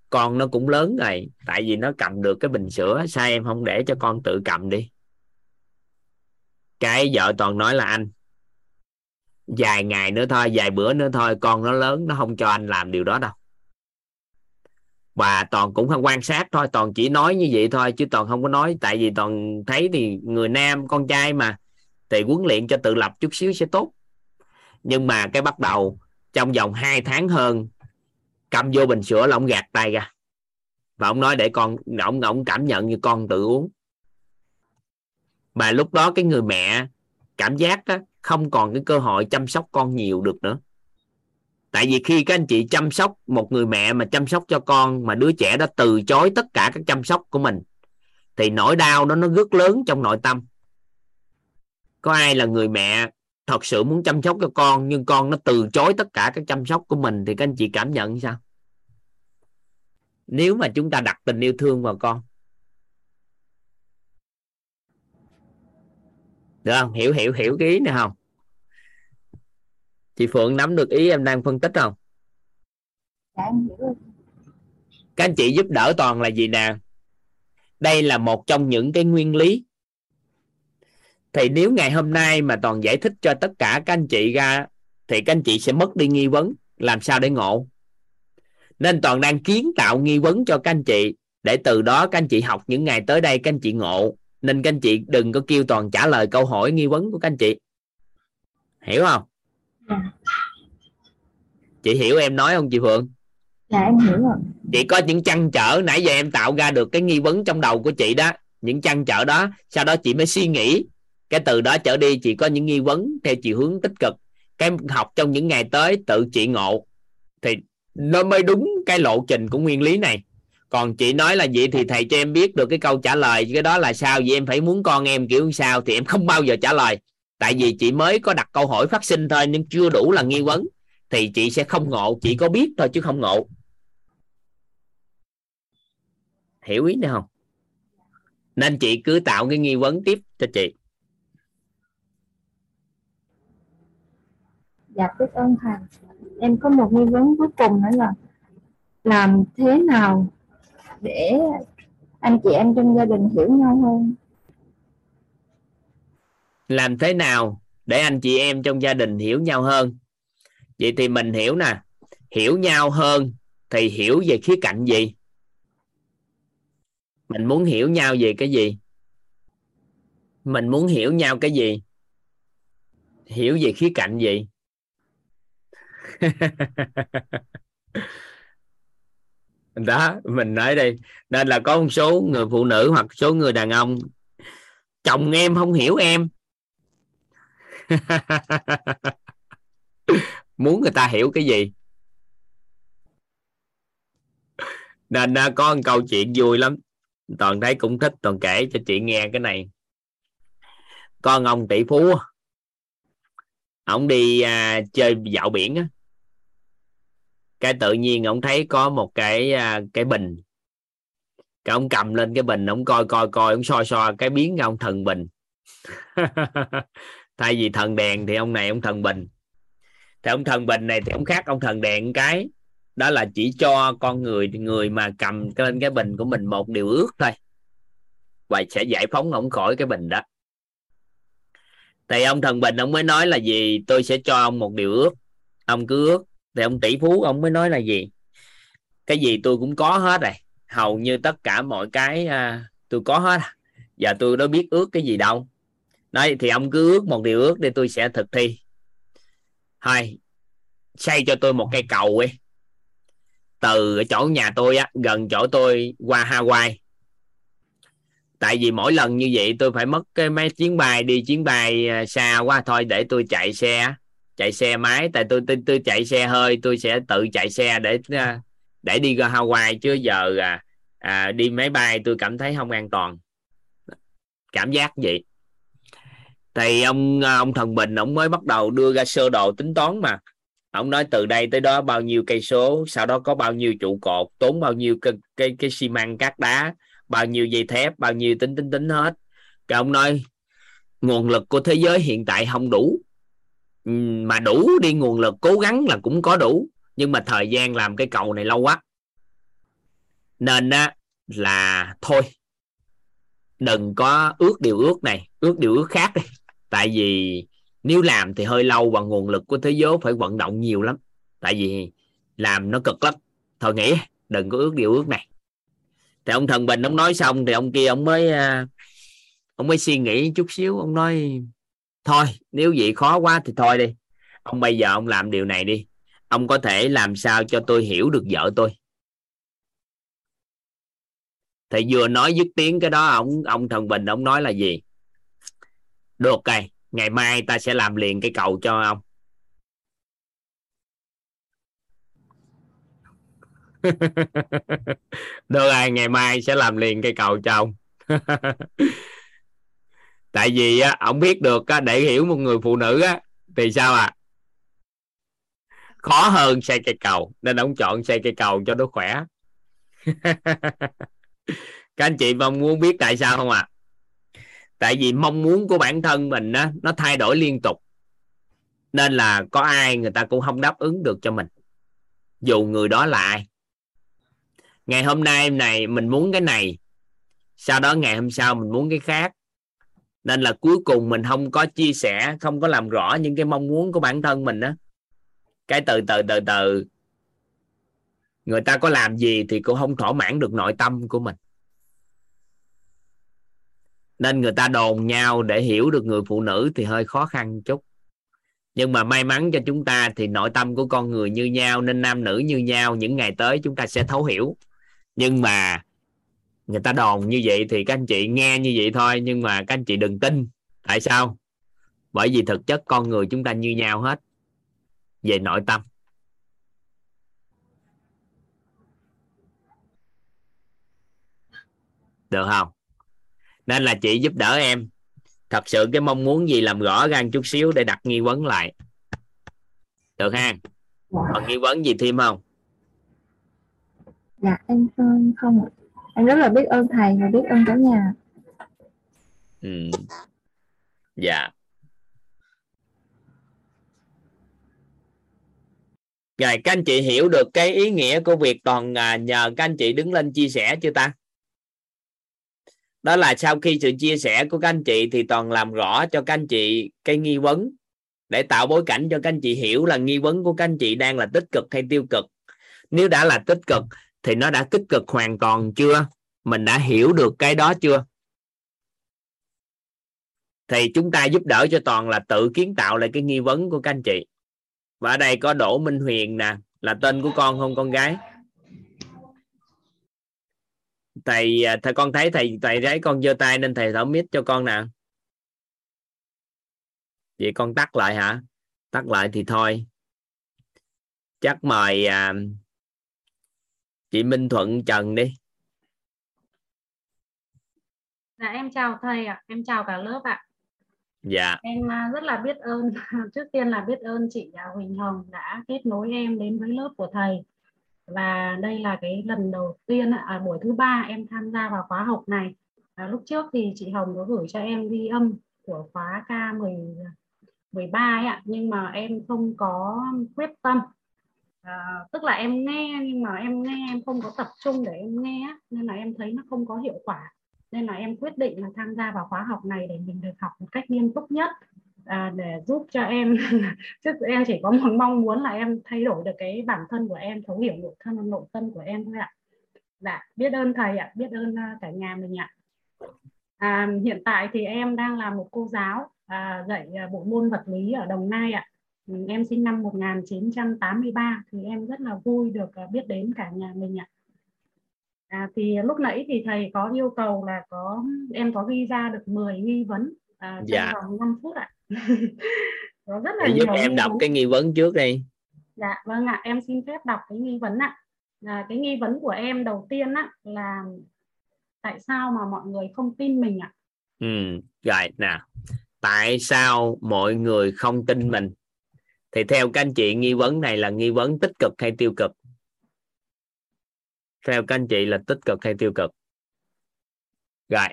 con nó cũng lớn rồi, tại vì nó cầm được cái bình sữa, sao em không để cho con tự cầm đi? Cái vợ toàn nói là anh, vài ngày nữa thôi, vài bữa nữa thôi, con nó lớn, nó không cho anh làm điều đó đâu. Và toàn cũng không quan sát thôi, toàn chỉ nói như vậy thôi, chứ toàn không có nói, tại vì toàn thấy thì người nam, con trai mà, thì huấn luyện cho tự lập chút xíu sẽ tốt. Nhưng mà cái bắt đầu, trong vòng 2 tháng hơn cầm vô bình sữa là ông gạt tay ra. Và ông nói để con ông ông cảm nhận như con tự uống. Mà lúc đó cái người mẹ cảm giác đó, không còn cái cơ hội chăm sóc con nhiều được nữa. Tại vì khi các anh chị chăm sóc một người mẹ mà chăm sóc cho con mà đứa trẻ đó từ chối tất cả các chăm sóc của mình thì nỗi đau đó nó rất lớn trong nội tâm. Có ai là người mẹ thật sự muốn chăm sóc cho con nhưng con nó từ chối tất cả các chăm sóc của mình thì các anh chị cảm nhận sao? Nếu mà chúng ta đặt tình yêu thương vào con. Được không? Hiểu hiểu hiểu cái ý này không? Chị Phượng nắm được ý em đang phân tích không? Dạ các anh chị giúp đỡ toàn là gì nè? Đây là một trong những cái nguyên lý thì nếu ngày hôm nay mà toàn giải thích cho tất cả các anh chị ra thì các anh chị sẽ mất đi nghi vấn làm sao để ngộ? Nên toàn đang kiến tạo nghi vấn cho các anh chị để từ đó các anh chị học những ngày tới đây các anh chị ngộ. Nên các anh chị đừng có kêu toàn trả lời câu hỏi nghi vấn của các anh chị. Hiểu không? Chị hiểu em nói không chị Phượng? Dạ em hiểu rồi. Chị có những chăn trở nãy giờ em tạo ra được cái nghi vấn trong đầu của chị đó những chăn trở đó sau đó chị mới suy nghĩ cái từ đó trở đi chị có những nghi vấn theo chiều hướng tích cực. Cái học trong những ngày tới tự chị ngộ thì nó mới đúng cái lộ trình của nguyên lý này. Còn chị nói là vậy thì thầy cho em biết được cái câu trả lời, cái đó là sao, vậy em phải muốn con em kiểu sao thì em không bao giờ trả lời. Tại vì chị mới có đặt câu hỏi phát sinh thôi, nhưng chưa đủ là nghi vấn thì chị sẽ không ngộ chị có biết thôi chứ không ngộ. Hiểu ý nữa không? Nên chị cứ tạo cái nghi vấn tiếp cho chị. Dạ biết ơn thầy. Em có một nghi vấn cuối cùng nữa là làm thế nào để anh chị em trong gia đình hiểu nhau hơn? Làm thế nào để anh chị em trong gia đình hiểu nhau hơn? Vậy thì mình hiểu nè. Hiểu nhau hơn thì hiểu về khía cạnh gì? Mình muốn hiểu nhau về cái gì? Mình muốn hiểu nhau cái gì? Hiểu về khía cạnh gì? đó mình nói đi. Nên là có một số người phụ nữ hoặc số người đàn ông chồng em không hiểu em. Muốn người ta hiểu cái gì? Nên à, có một câu chuyện vui lắm. Toàn thấy cũng thích toàn kể cho chị nghe cái này. Con ông tỷ phú ông đi à, chơi dạo biển á cái tự nhiên ông thấy có một cái à, cái bình. Cái ông cầm lên cái bình, ông coi coi coi, ông soi soi cái biến ông thần bình. Thay vì thần đèn thì ông này ông thần bình. Thì ông thần bình này thì ông khác ông thần đèn cái. Đó là chỉ cho con người người mà cầm lên cái bình của mình một điều ước thôi. Và sẽ giải phóng ông khỏi cái bình đó. Thì ông thần bình ông mới nói là gì? Tôi sẽ cho ông một điều ước. Ông cứ ước thì ông tỷ phú ông mới nói là gì? Cái gì tôi cũng có hết rồi. Hầu như tất cả mọi cái à, tôi có hết à. giờ tôi đâu biết ước cái gì đâu. Nói thì ông cứ ước một điều ước để tôi sẽ thực thi. Hai xây cho tôi một cây cầu ấy từ chỗ nhà tôi á gần chỗ tôi qua Hawaii. Tại vì mỗi lần như vậy tôi phải mất cái mấy chuyến bay đi chuyến bay à, xa quá thôi để tôi chạy xe chạy xe máy tại tôi tôi, tôi chạy xe hơi tôi sẽ tự chạy xe để à, để đi ra Hawaii. Chứ giờ à, à, đi máy bay tôi cảm thấy không an toàn. Cảm giác vậy. Thì ông à, ông thần bình ông mới bắt đầu đưa ra sơ đồ tính toán mà. Ông nói từ đây tới đó bao nhiêu cây số sau đó có bao nhiêu trụ cột tốn bao nhiêu cái cái, cái xi măng cát đá bao nhiêu dây thép bao nhiêu tính tính tính hết. Cái ông nói nguồn lực của thế giới hiện tại không đủ. Ừ, mà đủ đi, nguồn lực cố gắng là cũng có đủ, nhưng mà thời gian làm cái cầu này lâu quá. Nên á, là thôi, đừng có ước điều ước này, ước điều ước khác đi. Tại vì nếu làm thì hơi lâu và nguồn lực của thế giới phải vận động nhiều lắm. Tại vì làm nó cực lắm. Thôi nghĩ đừng có ước điều ước này. Thì ông thần bình ông nói xong thì ông kia ông mới à, ông mới suy nghĩ chút xíu, ông nói thôi, nếu vậy khó quá thì thôi đi. Ông bây giờ ông làm điều này đi. Ông có thể làm sao cho tôi hiểu được vợ tôi? Thì vừa nói dứt tiếng cái đó, ông ông thần bình ông nói là gì? Được rồi, ngày mai ta sẽ làm liền cái cầu cho ông. Được rồi, ngày mai sẽ làm liền cây cầu cho ông. tại vì á ông biết được á, để hiểu một người phụ nữ á thì sao à? Khó hơn xây cây cầu nên ông chọn xây cây cầu cho nó khỏe. Các anh chị mong muốn biết tại sao không ạ? À? tại vì mong muốn của bản thân mình á nó thay đổi liên tục. Nên là có ai người ta cũng không đáp ứng được cho mình dù người đó là ai. Ngày hôm nay này mình muốn cái này sau đó ngày hôm sau mình muốn cái khác nên là cuối cùng mình không có chia sẻ, không có làm rõ những cái mong muốn của bản thân mình đó cái từ từ từ từ. Người ta có làm gì thì cũng không thỏa mãn được nội tâm của mình. Nên người ta đồn nhau để hiểu được người phụ nữ thì hơi khó khăn chút. Nhưng mà may mắn cho chúng ta thì nội tâm của con người như nhau, nên nam nữ như nhau, những ngày tới chúng ta sẽ thấu hiểu. Nhưng mà người ta đồn như vậy thì các anh chị nghe như vậy thôi, nhưng mà các anh chị đừng tin. Tại sao? Bởi vì thực chất con người chúng ta như nhau hết. Về nội tâm. Được không? Nên là chị giúp đỡ em. Thật sự cái mong muốn gì làm rõ ra chút xíu để đặt nghi vấn lại. Được ha? Còn nghi vấn gì thêm không? Dạ em không không em rất là biết ơn thầy và biết ơn cả nhà. Ừ. dạ. Rồi, các anh chị hiểu được cái ý nghĩa của việc toàn à, nhờ các anh chị đứng lên chia sẻ chưa ta? Đó là sau khi sự chia sẻ của các anh chị thì toàn làm rõ cho các anh chị cái nghi vấn để tạo bối cảnh cho các anh chị hiểu là nghi vấn của các anh chị đang là tích cực hay tiêu cực. Nếu đã là tích cực thì nó đã tích cực hoàn toàn chưa? Mình đã hiểu được cái đó chưa? Thì chúng ta giúp đỡ cho toàn là tự kiến tạo lại cái nghi vấn của các anh chị. Và ở đây có Đỗ Minh Huyền nè, là tên của con không con gái? Thầy à, thầy con thấy thầy thầy thấy con giơ tay nên thầy thở mít cho con nè. Vậy con tắt lại hả? Tắt lại thì thôi. Chắc mời à, chị Minh Thuận Trần đi Dạ em chào thầy ạ, em chào cả lớp ạ. dạ Em à, rất là biết ơn, trước tiên là biết ơn chị à, Huỳnh Hồng đã kết nối em đến với lớp của thầy. Và đây là cái lần đầu tiên, ạ, à, buổi thứ ba em tham gia vào khóa học này. À, lúc trước thì chị Hồng có gửi cho em ghi âm của khóa K10 13 ấy ạ, nhưng mà em không có quyết tâm. À, tức là em nghe nhưng mà em nghe em không có tập trung để em nghe á, nên là em thấy nó không có hiệu quả. Nên là em quyết định là tham gia vào khóa học này để mình được học một cách nghiêm túc nhất à, để giúp cho em chứ em chỉ có một mong muốn là em thay đổi được cái bản thân của em thấu hiểu nội thân nội tâm của em thôi ạ. Dạ biết ơn thầy ạ biết ơn à, cả nhà mình ạ. À, hiện tại thì em đang là một cô giáo à, dạy à, bộ môn vật lý ở Đồng Nai ạ em sinh năm 1983 thì em rất là vui được à, biết đến cả nhà mình ạ À, thì lúc nãy thì thầy có yêu cầu là có em có ghi ra được 10 nghi vấn à, trong Dạ. vòng 5 phút ạ. có rất là nhiều giúp em đọc vấn. cái nghi vấn trước đi Dạ vâng ạ, em xin phép đọc cái nghi vấn ạ. À, cái nghi vấn của em đầu tiên á là tại sao mà mọi người không tin mình ạ? ừ rồi nè tại sao mọi người không tin mình thì theo các anh chị nghi vấn này là nghi vấn tích cực hay tiêu cực? Theo các anh chị là tích cực hay tiêu cực? Rồi.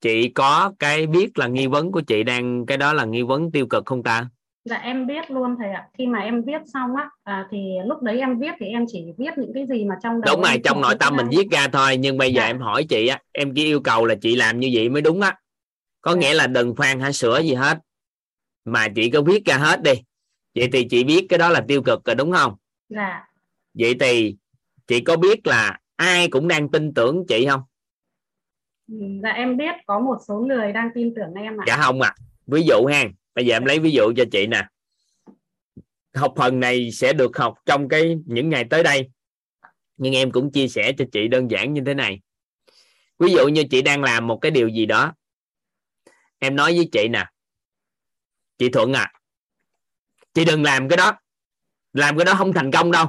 Chị có cái biết là nghi vấn của chị đang cái đó là nghi vấn tiêu cực không ta? Dạ em biết luôn thầy ạ. Khi mà em viết xong á à, thì lúc đấy em viết thì em chỉ viết những cái gì mà trong đầu đúng rồi trong nội tâm ra. mình viết ra thôi nhưng bây giờ Dạ. em hỏi chị á em chỉ yêu cầu là chị làm như vậy mới đúng á. Có nghĩa là đừng khoan hay sửa gì hết. Mà chị cứ viết ra hết đi vậy thì chị biết cái đó là tiêu cực rồi đúng không? Dạ. vậy thì chị có biết là ai cũng đang tin tưởng chị không? Dạ em biết có một số người đang tin tưởng em ạ. dạ không à ví dụ ha bây giờ em lấy ví dụ cho chị nè. Học phần này sẽ được học trong cái những ngày tới đây. Nhưng em cũng chia sẻ cho chị đơn giản như thế này. Ví dụ như chị đang làm một cái điều gì đó. Em nói với chị nè. Chị thuận à chị đừng làm cái đó. Làm cái đó không thành công đâu.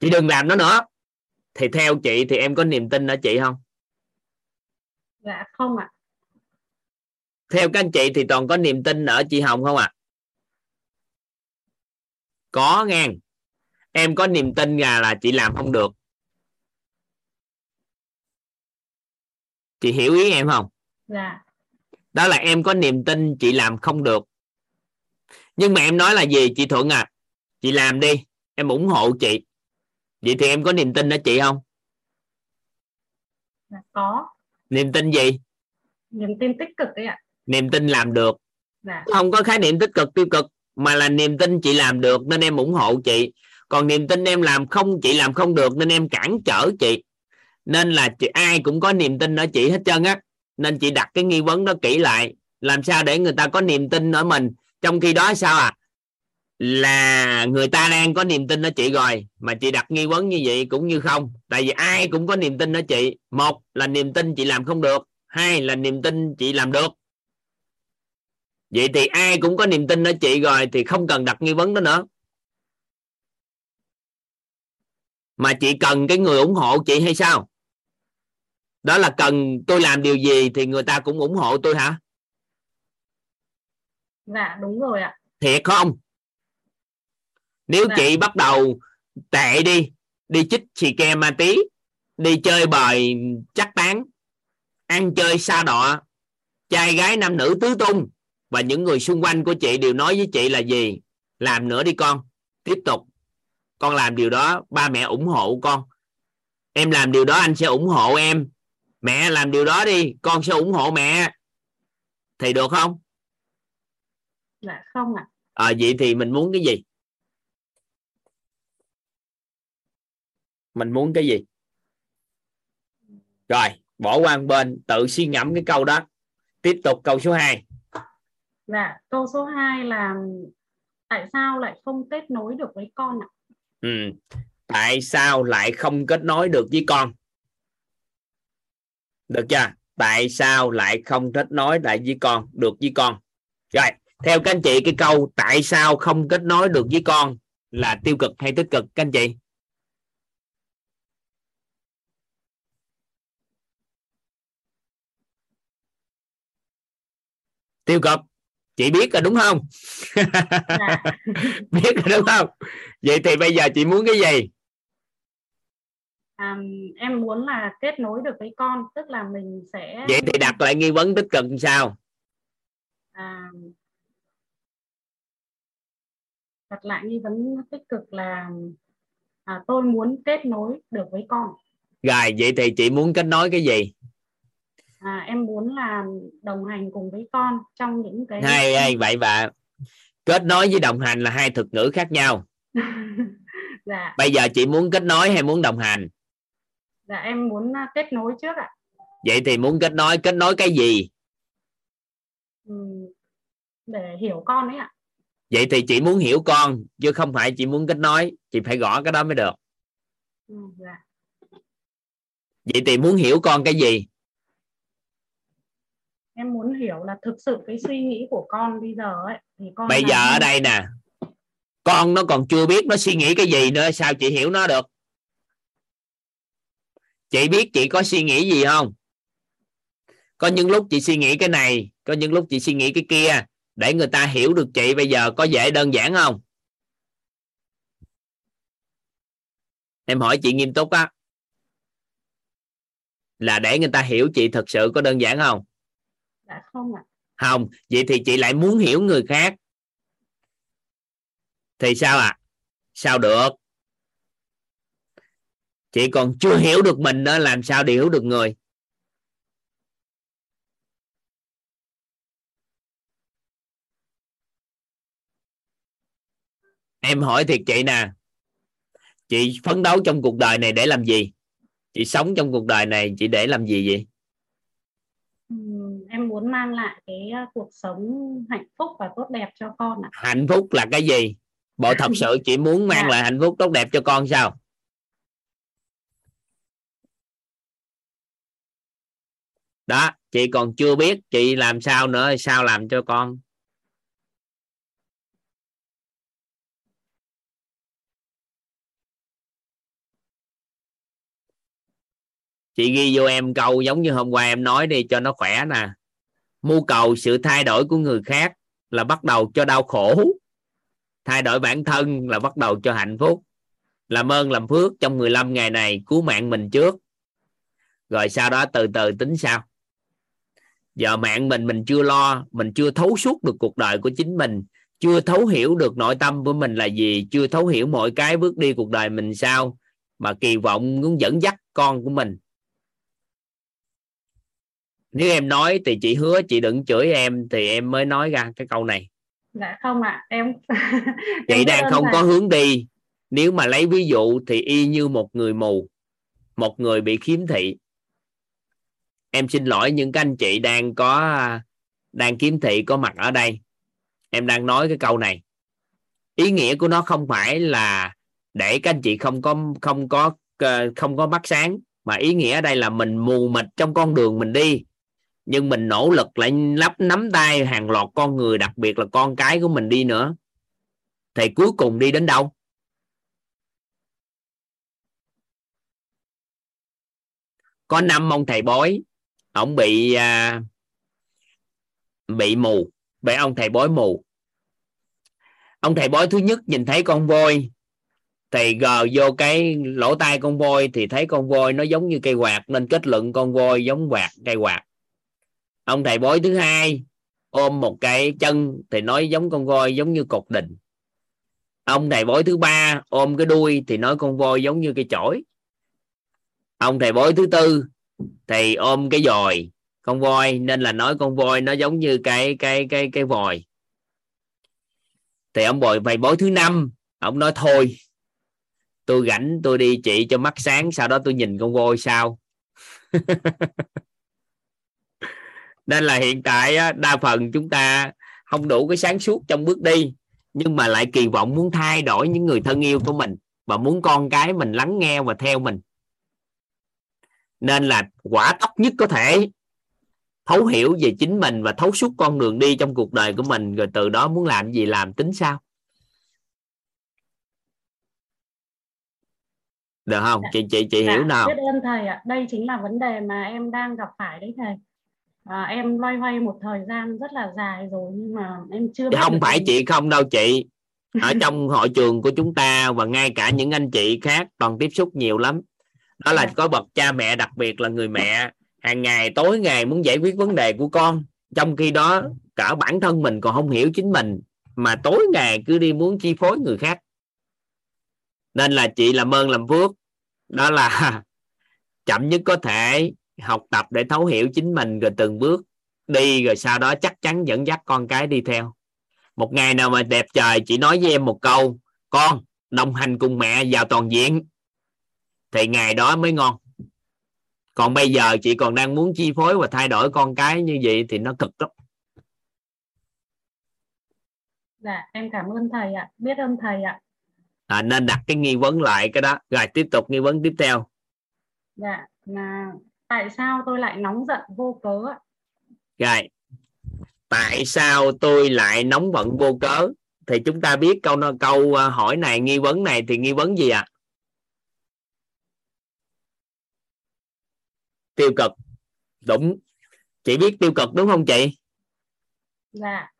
Chị đừng làm nó nữa. Thì theo chị thì em có niềm tin ở chị không? Dạ không ạ. theo các anh chị thì toàn có niềm tin ở chị Hồng không ạ? Có ngang em có niềm tin là là chị làm không được. Chị hiểu ý em không? Dạ. đó là em có niềm tin chị làm không được nhưng mà em nói là gì? Chị Thuận à chị làm đi em ủng hộ chị. Vậy thì em có niềm tin ở chị không? Dạ có. niềm tin gì? Niềm tin tích cực đấy ạ. niềm tin làm được. Dạ. không có khái niệm tích cực tiêu cực mà là niềm tin chị làm được nên em ủng hộ chị. Còn niềm tin em làm không chị làm không được nên em cản trở chị. Nên là chị ai cũng có niềm tin ở chị hết trơn á. Nên chị đặt cái nghi vấn đó kỹ lại. Làm sao để người ta có niềm tin ở mình trong khi đó sao à? Là người ta đang có niềm tin ở chị rồi, mà chị đặt nghi vấn như vậy cũng như không. Tại vì ai cũng có niềm tin ở chị. Một là niềm tin chị làm không được, hai là niềm tin chị làm được. Vậy thì ai cũng có niềm tin ở chị rồi thì không cần đặt nghi vấn đó nữa. Mà chị cần cái người ủng hộ chị hay sao? Đó là cần tôi làm điều gì thì người ta cũng ủng hộ tôi hả? Dạ đúng rồi ạ. thiệt không? Nếu Dạ. chị bắt đầu tệ đi đi chích xì ke ma tí đi chơi bời chắc tán ăn chơi xa đọ trai gái nam nữ tứ tung và những người xung quanh của chị đều nói với chị là gì? Làm nữa đi con tiếp tục. Con làm điều đó ba mẹ ủng hộ con. Em làm điều đó anh sẽ ủng hộ em. Mẹ làm điều đó đi con sẽ ủng hộ mẹ. Thì được không Dạ không ạ. à, vậy thì mình muốn cái gì mình muốn cái gì rồi bỏ qua một bên tự suy ngẫm cái câu đó tiếp tục câu số 2 Dạ câu số 2 là tại sao lại không kết nối được với con ạ? ừ. tại sao lại không kết nối được với con được chưa tại sao lại không kết nối lại với con được với con rồi theo các anh chị cái câu tại sao không kết nối được với con là tiêu cực hay tích cực các anh chị? Tiêu cực. Chị biết rồi đúng không? Biết rồi đúng không? Vậy thì bây giờ chị muốn cái gì? À, em muốn là kết nối được với con tức là mình sẽ vậy thì đặt lại nghi vấn tích cực làm sao? À, đặt lại nghi vấn tích cực là à, tôi muốn kết nối được với con. Rồi vậy thì chị muốn kết nối cái gì? À, em muốn là đồng hành cùng với con trong những cái hay hay vậy bà. Kết nối với đồng hành là hai thuật ngữ khác nhau. Dạ. Bây giờ chị muốn kết nối hay muốn đồng hành? Dạ em muốn à, kết nối trước ạ. Vậy thì muốn kết nối kết nối cái gì? Ừ, để hiểu con ấy ạ vậy thì chị muốn hiểu con chứ không phải chị muốn kết nối chị phải gõ cái đó mới được. Ừ, dạ. vậy thì muốn hiểu con cái gì? Em muốn hiểu là thực sự cái suy nghĩ của con bây giờ ấy thì con bây giờ ở đây nè con nó còn chưa biết nó suy nghĩ cái gì nữa sao chị hiểu nó được? Chị biết chị có suy nghĩ gì không? Có những lúc chị suy nghĩ cái này có những lúc chị suy nghĩ cái kia để người ta hiểu được chị bây giờ có dễ đơn giản không? Em hỏi chị nghiêm túc á. Là để người ta hiểu chị thật sự có đơn giản không? Dạ không ạ. Không vậy thì chị lại muốn hiểu người khác. Thì sao ạ? Sao được? Chị còn chưa hiểu được mình nữa làm sao để hiểu được người em hỏi thiệt chị nè. Chị phấn đấu trong cuộc đời này để làm gì? Chị sống trong cuộc đời này chị để làm gì vậy? Ừ, em muốn mang lại cái à, cuộc sống hạnh phúc và tốt đẹp cho con ạ. Hạnh phúc là cái gì? Bộ thật sự chị muốn mang Dạ. lại hạnh phúc tốt đẹp cho con sao? Đó chị còn chưa biết chị làm sao nữa sao làm cho con chị ghi vô em câu giống như hôm qua em nói đi cho nó khỏe nè. Mưu cầu sự thay đổi của người khác là bắt đầu cho đau khổ. Thay đổi bản thân là bắt đầu cho hạnh phúc. Làm ơn, làm phước trong 15 ngày này, cứu mạng mình trước. Rồi sau đó từ từ tính sao giờ mạng mình mình chưa lo, mình chưa thấu suốt được cuộc đời của chính mình, chưa thấu hiểu được nội tâm của mình là gì, chưa thấu hiểu mọi cái bước đi cuộc đời mình sao, mà kỳ vọng muốn dẫn dắt con của mình nếu em nói thì chị hứa chị đừng chửi em thì em mới nói ra cái câu này. Dạ không ạ em chị em đang không thầy. có hướng đi. Nếu mà lấy ví dụ thì y như một người mù một người bị khiếm thị. Em xin lỗi những các anh chị đang có đang kiếm thị có mặt ở đây. Em đang nói cái câu này. Ý nghĩa của nó không phải là để các anh chị không có không có ờ, không có mắt sáng mà ý nghĩa ở đây là mình mù mịt trong con đường mình đi nhưng mình nỗ lực lại lắp nắm tay hàng loạt con người đặc biệt là con cái của mình đi nữa. Thì cuối cùng đi đến đâu? Có năm ông thầy bói. Ông bị à, bị mù. Bị ông thầy bói mù. Ông thầy bói thứ nhất nhìn thấy con voi. Thì gờ vô cái lỗ tai con voi thì thấy con voi nó giống như cây quạt nên kết luận con voi giống quạt cây quạt ông thầy bói thứ hai ôm một cái chân thì nói giống con voi giống như cột đình. Ông thầy bói thứ ba ôm cái đuôi thì nói con voi giống như cây chổi. Ông thầy bói thứ tư thì ôm cái dòi con voi nên là nói con voi nó giống như cái cái cái cái vòi. Thì ông bồi, thầy bói thứ năm, ông nói thôi, tôi rảnh tôi đi trị cho mắt sáng, sau đó tôi nhìn con voi sao? nên là hiện tại đa phần chúng ta không đủ cái sáng suốt trong bước đi nhưng mà lại kỳ vọng muốn thay đổi những người thân yêu của mình và muốn con cái mình lắng nghe và theo mình. Nên là quả tốc nhất có thể thấu hiểu về chính mình và thấu suốt con đường đi trong cuộc đời của mình rồi từ đó muốn làm gì làm tính sao? Được không? Chị chị chị hiểu Dạ, nào? biết ơn thầy ạ. Đây chính là vấn đề mà em đang gặp phải đấy thầy à, em loay hoay một thời gian rất là dài rồi nhưng mà em chưa biết không phải mình- chị không đâu chị. Ở trong hội trường của chúng ta và ngay cả những anh chị khác toàn tiếp xúc nhiều lắm. Đó là có bậc cha mẹ đặc biệt là người mẹ. Hàng ngày tối ngày muốn giải quyết vấn đề của con. Trong khi đó cả bản thân mình còn không hiểu chính mình. Mà tối ngày cứ đi muốn chi phối người khác. Nên là chị làm ơn làm phước. Đó là chậm nhất có thể học tập để thấu hiểu chính mình rồi từng bước đi rồi sau đó chắc chắn dẫn dắt con cái đi theo. Một ngày nào mà đẹp trời chị nói với em một câu con đồng hành cùng mẹ vào toàn diện. Thì ngày đó mới ngon. Còn bây giờ chị còn đang muốn chi phối và thay đổi con cái như vậy thì nó cực lắm. Dạ em cảm ơn thầy ạ. Biết ơn thầy ạ. À, nên đặt cái nghi vấn lại cái đó. Rồi tiếp tục nghi vấn tiếp theo. Dạ là tại sao tôi lại nóng giận vô cớ ạ? Rồi tại sao tôi lại nóng bận vô cớ? Thì chúng ta biết câu câu à, hỏi này nghi vấn này thì nghi vấn gì ạ? Tiêu cực. Đúng. Chị biết tiêu cực đúng không chị? Dạ.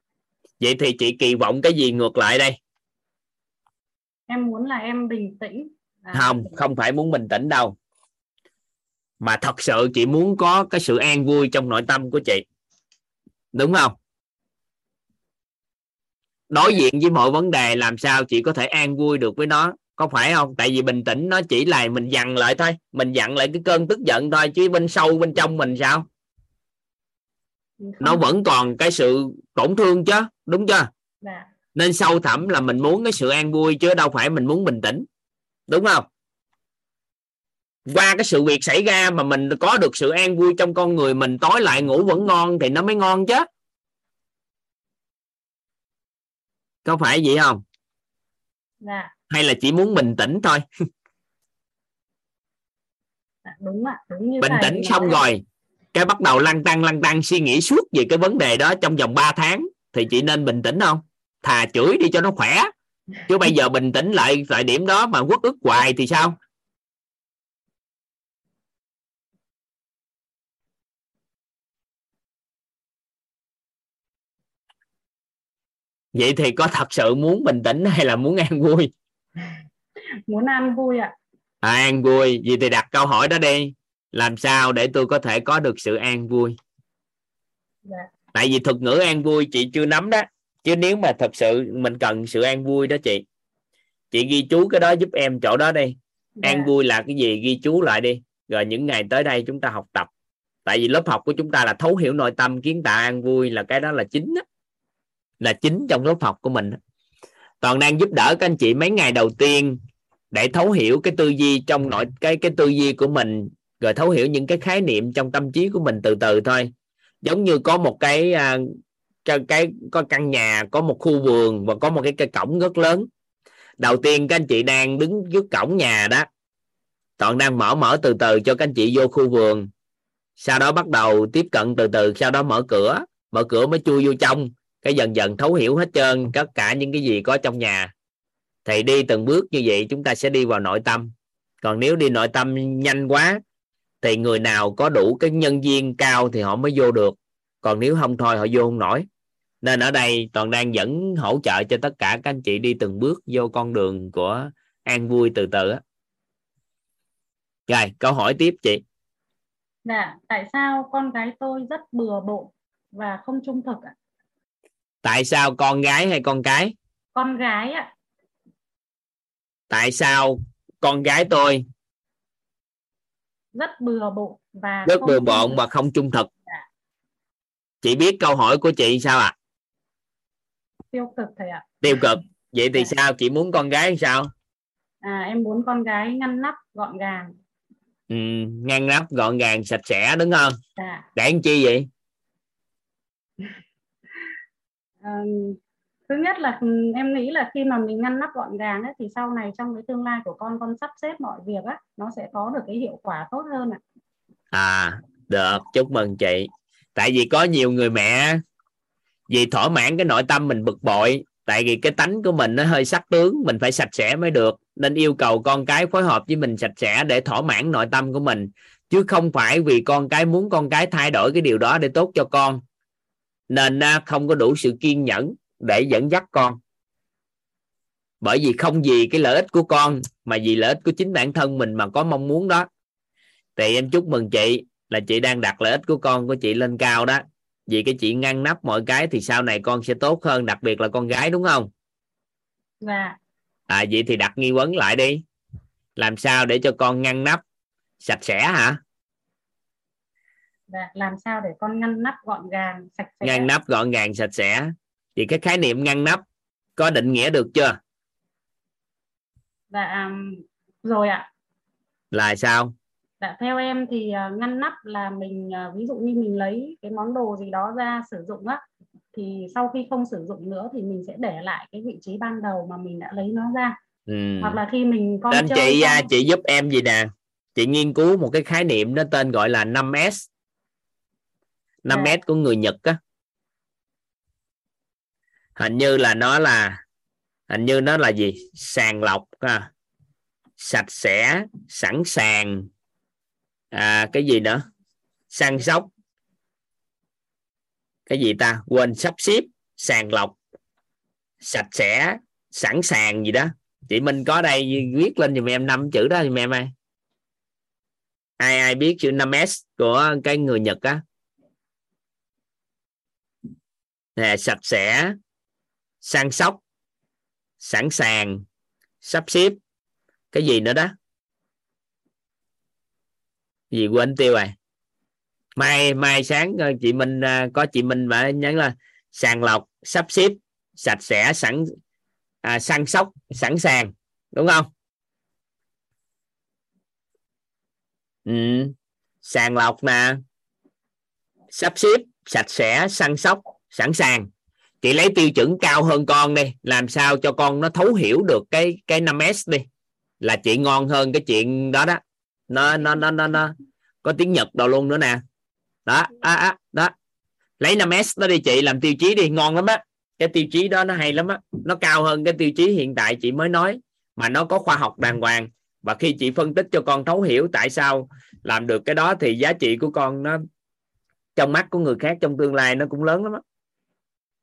Vậy thì chị kỳ vọng cái gì ngược lại đây? Em muốn là em bình tĩnh. À, không không phải muốn bình tĩnh đâu mà thật sự chị muốn có cái sự an vui trong nội tâm của chị. Đúng không? Đối diện với mọi vấn đề làm sao chị có thể an vui được với nó? Có phải không? Tại vì bình tĩnh nó chỉ là mình dằn lại thôi. Mình dặn lại cái cơn tức giận thôi chứ bên sâu bên trong mình sao? Nó vẫn còn cái sự tổn thương chứ đúng chưa? Dạ. Nên sâu thẳm là mình muốn cái sự an vui chứ đâu phải mình muốn bình tĩnh. Đúng không qua cái sự việc xảy ra mà mình có được sự an vui trong con người mình tối lại ngủ vẫn ngon thì nó mới ngon chứ. Có phải vậy không? Dạ. Hay là chỉ muốn bình tĩnh thôi? Dạ, đúng ạ đúng như bình tĩnh xong rồi cái bắt đầu lăn tăng lăn tăng suy nghĩ suốt về cái vấn đề đó trong vòng 3 tháng. Thì chị nên bình tĩnh không? Thà chửi đi cho nó khỏe. Chứ bây giờ bình tĩnh lại tại điểm đó mà quất ức hoài thì sao vậy thì có thật sự muốn bình tĩnh hay là muốn an vui? Muốn an vui ạ. À, an vui. Vậy thì đặt câu hỏi đó đi. Làm sao để tôi có thể có được sự an vui? Dạ. Tại vì thuật ngữ an vui chị chưa nắm đó. Chứ nếu mà thật sự mình cần sự an vui đó chị chị ghi chú cái đó giúp em chỗ đó đi. An Dạ. vui là cái gì ghi chú lại đi. Rồi những ngày tới đây chúng ta học tập. Tại vì lớp học của chúng ta là thấu hiểu nội tâm kiến tạo an vui là cái đó là chính đó là chính trong lớp học của mình. Toàn đang giúp đỡ các anh chị mấy ngày đầu tiên để thấu hiểu cái tư duy trong nội cái cái tư duy của mình rồi thấu hiểu những cái khái niệm trong tâm trí của mình từ từ thôi. Giống như có một cái à, cái, cái có căn nhà có một khu vườn và có một cái cây cổng rất lớn. Đầu tiên các anh chị đang đứng trước cổng nhà đó toàn đang mở mở từ từ cho các anh chị vô khu vườn. Sau đó bắt đầu tiếp cận từ từ sau đó mở cửa. Mở cửa mới chui vô trong cái dần dần thấu hiểu hết trơn tất cả những cái gì có trong nhà. Thì đi từng bước như vậy chúng ta sẽ đi vào nội tâm. Còn nếu đi nội tâm nhanh quá, thì người nào có đủ cái nhân viên cao thì họ mới vô được. Còn nếu không thôi, họ vô không nổi. Nên ở đây toàn đang dẫn hỗ trợ cho tất cả các anh chị đi từng bước vô con đường của an vui từ từ á. Rồi, câu hỏi tiếp chị. Dạ tại sao con gái tôi rất bừa bộn và không trung thực ạ? Tại sao con gái hay con cái? Con gái ạ. Tại sao con gái tôi? Rất bừa bộn và rất không bừa bộn và không trung thực. Dạ. chị biết câu hỏi của chị sao ạ? Tiêu cực thầy ạ. Tiêu cực. Vậy thì sao? Chị muốn con gái sao? À, em muốn con gái ngăn nắp gọn gàng. Ừ, ngăn nắp gọn gàng sạch sẽ đúng không? Dạ. Để làm chi vậy thứ nhất là em nghĩ là khi mà mình ngăn nắp gọn gàng ấy, thì sau này trong cái tương lai của con con sắp xếp mọi việc á nó sẽ có được cái hiệu quả tốt hơn ạ. À được. Chúc mừng chị. Tại vì có nhiều người mẹ vì thỏa mãn cái nội tâm mình bực bội tại vì cái tánh của mình nó hơi sắc tướng mình phải sạch sẽ mới được. Nên yêu cầu con cái phối hợp với mình sạch sẽ để thỏa mãn nội tâm của mình. Chứ không phải vì con cái muốn con cái thay đổi cái điều đó để tốt cho con nên không có đủ sự kiên nhẫn để dẫn dắt con. Bởi vì không vì cái lợi ích của con mà vì lợi ích của chính bản thân mình mà có mong muốn đó. Thì em chúc mừng chị là chị đang đặt lợi ích của con của chị lên cao đó. Vì cái chị ngăn nắp mọi cái thì sau này con sẽ tốt hơn đặc biệt là con gái đúng không? Dạ. À vậy thì đặt nghi vấn lại đi. Làm sao để cho con ngăn nắp sạch sẽ hả dạ làm sao để con ngăn nắp gọn gàng sạch sẽ? Ngăn nắp gọn gàng sạch sẽ. Thì cái khái niệm ngăn nắp có định nghĩa được chưa? Dạ um, rồi ạ. Là sao? Dạ, theo em thì uh, ngăn nắp là mình uh, ví dụ như mình lấy cái món đồ gì đó ra sử dụng á thì sau khi không sử dụng nữa thì mình sẽ để lại cái vị trí ban đầu mà mình đã lấy nó ra. Ừ. hoặc là khi mình con Nên chơi chị xong... chị giúp em gì nè? Chị nghiên cứu một cái khái niệm nó tên gọi là 5S 5S Dạ. của người Nhật á. Hình như là nó là hình như nó là gì? Sàng lọc à, sạch sẽ sẵn sàng. À, cái gì nữa? Săn sóc. Cái gì ta? Quên sắp xếp sàng lọc. Sạch sẽ sẵn sàng gì đó. Chị Minh có đây viết lên giùm em năm chữ đó giùm em ơi. Ai ai biết chữ 5S của cái người Nhật á nè sạch sẽ săn sóc sẵn sàng sắp xếp. Cái gì nữa đó? Gì quên tiêu rồi? Mai mai sáng ờ, chị Minh ờ, có chị Minh và nhắn là sàng lọc sắp xếp sạch sẽ sẵn à, săn sóc sẵn sàng. Đúng không? Ừ. sàng lọc nè sắp xếp sạch sẽ săn sóc sẵn sàng. Chị lấy tiêu chuẩn cao hơn con đi làm sao cho con nó thấu hiểu được cái cái 5S đi. Là chị ngon hơn cái chuyện đó đó. Nó nó nó nó, nó có tiếng Nhật đâu luôn nữa nè. Đó á á đó. Lấy 5S đó đi chị làm tiêu chí đi ngon lắm á. Cái tiêu chí đó nó hay lắm á. Nó cao hơn cái tiêu chí hiện tại chị mới nói mà nó có khoa học đàng hoàng. Và khi chị phân tích cho con thấu hiểu tại sao làm được cái đó thì giá trị của con nó trong mắt của người khác trong tương lai nó cũng lớn lắm á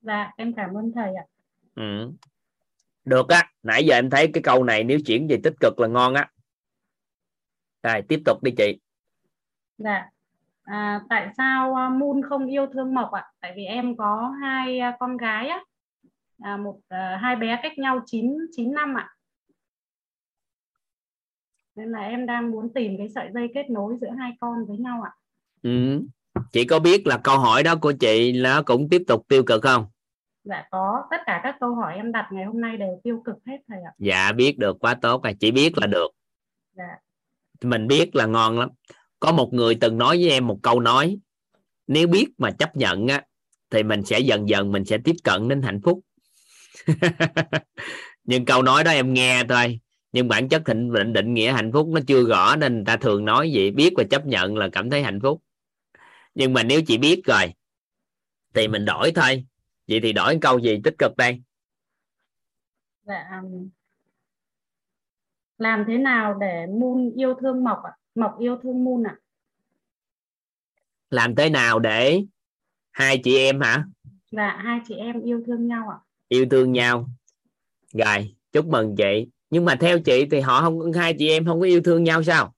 dạ em cảm ơn thầy ạ ừ. được á nãy giờ em thấy cái câu này nếu chuyển về tích cực là ngon á rồi tiếp tục đi chị Dạ. À, tại sao à, Moon không yêu thương Mộc ạ? Tại vì em có hai à, con gái á, à, một à, hai bé cách nhau 9 9 năm ạ. Nên là em đang muốn tìm cái sợi dây kết nối giữa hai con với nhau ạ. ừ. Chị có biết là câu hỏi đó của chị nó cũng tiếp tục tiêu cực không? Dạ có, tất cả các câu hỏi em đặt ngày hôm nay đều tiêu cực hết thầy ạ. dạ biết được quá tốt rồi chị biết là được. Dạ. mình biết là ngon lắm. Có một người từng nói với em một câu nói nếu biết mà chấp nhận á thì mình sẽ dần dần mình sẽ tiếp cận đến hạnh phúc. Nhưng câu nói đó em nghe thôi nhưng bản chất định định định nghĩa hạnh phúc nó chưa rõ nên người ta thường nói vậy biết và chấp nhận là cảm thấy hạnh phúc nhưng mà nếu chị biết rồi thì mình đổi thôi vậy thì đổi câu gì tích cực đây Dạ. um, Làm thế nào để Moon yêu thương Mộc ạ? Mộc yêu thương Moon ạ? làm thế nào để hai chị em hả Dạ, hai chị em yêu thương nhau ạ. yêu thương nhau rồi chúc mừng chị nhưng mà theo chị thì họ không hai chị em không có yêu thương nhau sao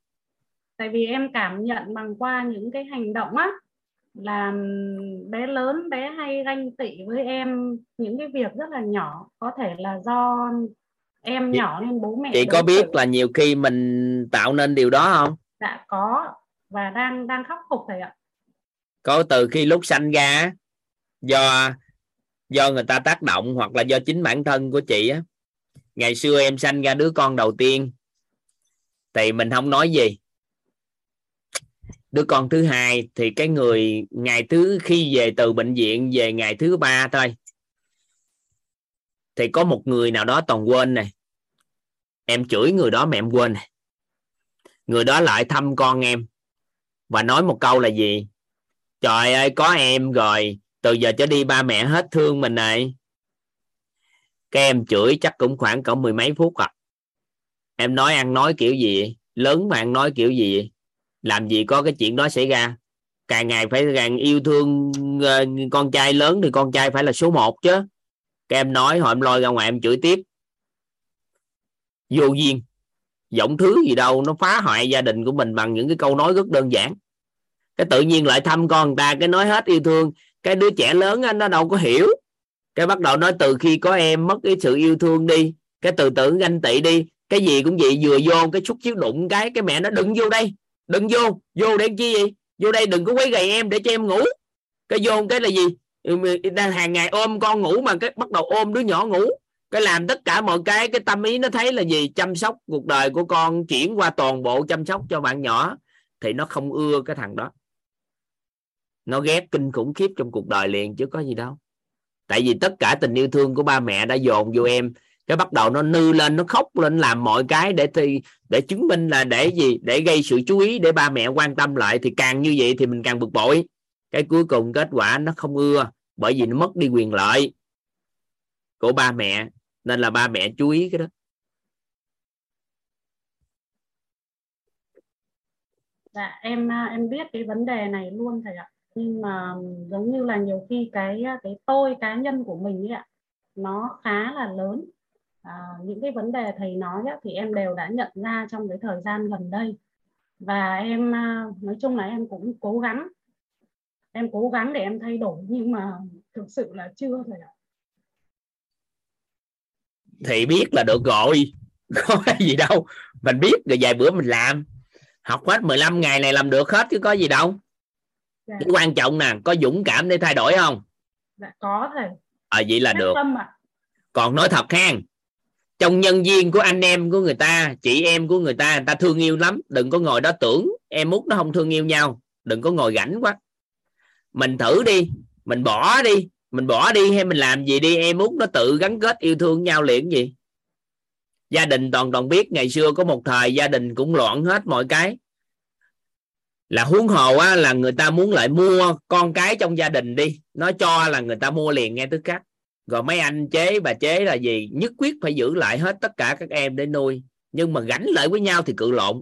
tại vì em cảm nhận bằng qua những cái hành động á là bé lớn bé hay ganh tị với em những cái việc rất là nhỏ. Có thể là do em Chị- nhỏ nên bố mẹ chị có biết xử. là nhiều khi mình tạo nên điều đó không? Dạ có. Và đang đang khắc phục thầy ạ. Có từ khi lúc sanh ra á, do do người ta tác động hoặc là do chính bản thân của chị á. Ngày xưa em sanh ra đứa con đầu tiên thì mình không nói gì đứa con thứ hai thì cái người, ngày thứ khi về từ bệnh viện về ngày thứ ba thôi. Thì có một người nào đó toàn quên này. Em chửi người đó mà em quên này. Người đó lại thăm con em và nói một câu là gì? Trời ơi, có em rồi, từ giờ trở đi ba mẹ hết thương mình này. Cái em chửi chắc cũng khoảng cỡ mười mấy phút à. Em nói ăn nói kiểu gì? Lớn mà ăn nói kiểu gì? Làm gì có cái chuyện đó xảy ra? Càng ngày phải càng yêu thương ờ, con trai lớn thì con trai phải là số 1 chứ. Các em nói hồi em lôi ra ngoài em chửi tiếp. Vô duyên. Giọng thứ gì đâu, nó phá hoại gia đình của mình bằng những cái câu nói rất đơn giản. Cái tự nhiên lại thăm con người ta, cái nói hết yêu thương. Cái đứa trẻ lớn nó đâu có hiểu. Cái bắt đầu nói từ khi có em mất cái sự yêu thương đi, cái từ từ ganh tị đi, cái gì cũng vậy, vừa vô cái chút chiếu đụng cái cái mẹ nó đừng vô đây đừng vô vô để chi gì vô đây đừng có quấy gầy em để cho em ngủ. Cái vô cái là gì? Ừ, đang hàng ngày ôm con ngủ mà cái bắt đầu ôm đứa nhỏ ngủ. Cái làm tất cả mọi cái cái tâm ý nó thấy là gì? Chăm sóc cuộc đời của con chuyển qua toàn bộ chăm sóc cho bạn nhỏ thì nó không ưa cái thằng đó. Nó ghét kinh khủng khiếp trong cuộc đời liền chứ có gì đâu. Tại vì tất cả tình yêu thương của ba mẹ đã dồn vô em cái bắt đầu nó nư lên, nó khóc lên, làm mọi cái để thì để chứng minh là để gì? Để gây sự chú ý, để ba mẹ quan tâm lại, thì càng như vậy thì mình càng bực bội. Cái cuối cùng kết quả nó không ưa, bởi vì nó mất đi quyền lợi của ba mẹ, nên là ba mẹ chú ý cái đó. Dạ em à, em biết cái vấn đề này luôn thầy ạ. Nhưng mà giống như là nhiều khi cái à, cái tôi cá nhân của mình ấy ạ, nó khá là lớn à, những cái vấn đề thầy nói á, thì em đều đã nhận ra trong cái thời gian gần đây. Và em nói chung là em cũng cố gắng. Em cố gắng để em thay đổi nhưng mà thực sự là chưa thầy ạ. Thì biết là được rồi có cái gì đâu. Mình biết rồi vài bữa mình làm. Học hết 15 ngày này làm được hết chứ có gì đâu. Dạ. cái quan trọng nè có dũng cảm để thay đổi không? Dạ có thầy. À, vậy là được. à. còn nói thật ha trong nhân viên của anh em của người ta chị em của người ta người ta thương yêu lắm. Đừng có ngồi đó tưởng em út nó không thương yêu nhau. Đừng có ngồi rảnh quá. Mình thử đi. Mình bỏ đi. Mình bỏ đi hay mình làm gì đi. Em út nó tự gắn kết yêu thương nhau liền gì. Gia đình toàn toàn biết ngày xưa có một thời gia đình cũng loạn hết mọi cái. Là huống hồ á, là người ta muốn lại mua con cái trong gia đình đi. Nó cho là người ta mua liền nghe tức cách rồi mấy anh chế bà chế là gì? Nhất quyết phải giữ lại hết tất cả các em để nuôi. Nhưng mà gánh lại với nhau thì cự lộn.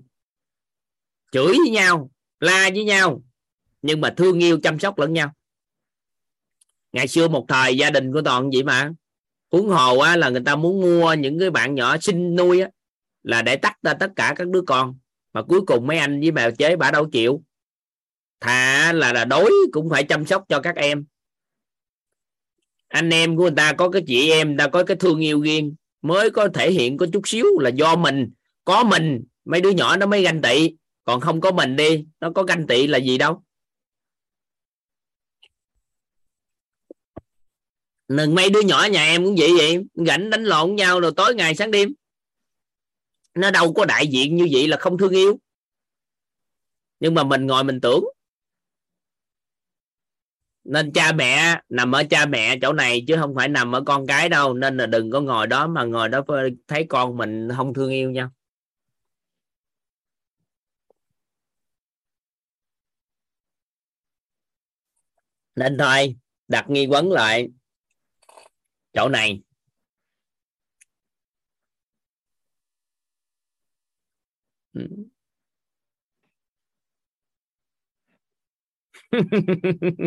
Chửi với nhau la với nhau. Nhưng mà thương yêu chăm sóc lẫn nhau. Ngày xưa một thời gia đình của toàn vậy mà. Huống hồ á, là người ta muốn mua những cái bạn nhỏ sinh nuôi á, là để tắt ra tất cả các đứa con. Mà cuối cùng mấy anh với bà chế bà đâu chịu. Thà là là đối cũng phải chăm sóc cho các em anh em của người ta có cái chị em ta có cái thương yêu riêng. Mới có thể hiện có chút xíu là do mình. Có mình, mấy đứa nhỏ nó mới ganh tị. Còn không có mình đi, nó có ganh tị là gì đâu. Nên mấy đứa nhỏ nhà em cũng vậy vậy. Rảnh đánh lộn nhau rồi tối ngày sáng đêm. Nó đâu có đại diện như vậy là không thương yêu. Nhưng mà mình ngồi mình tưởng nên cha mẹ, nằm ở cha mẹ chỗ này chứ không phải nằm ở con cái đâu. Nên là đừng có ngồi đó mà ngồi đó thấy con mình không thương yêu nhau. Nên thôi, đặt nghi vấn lại chỗ này. Ừ.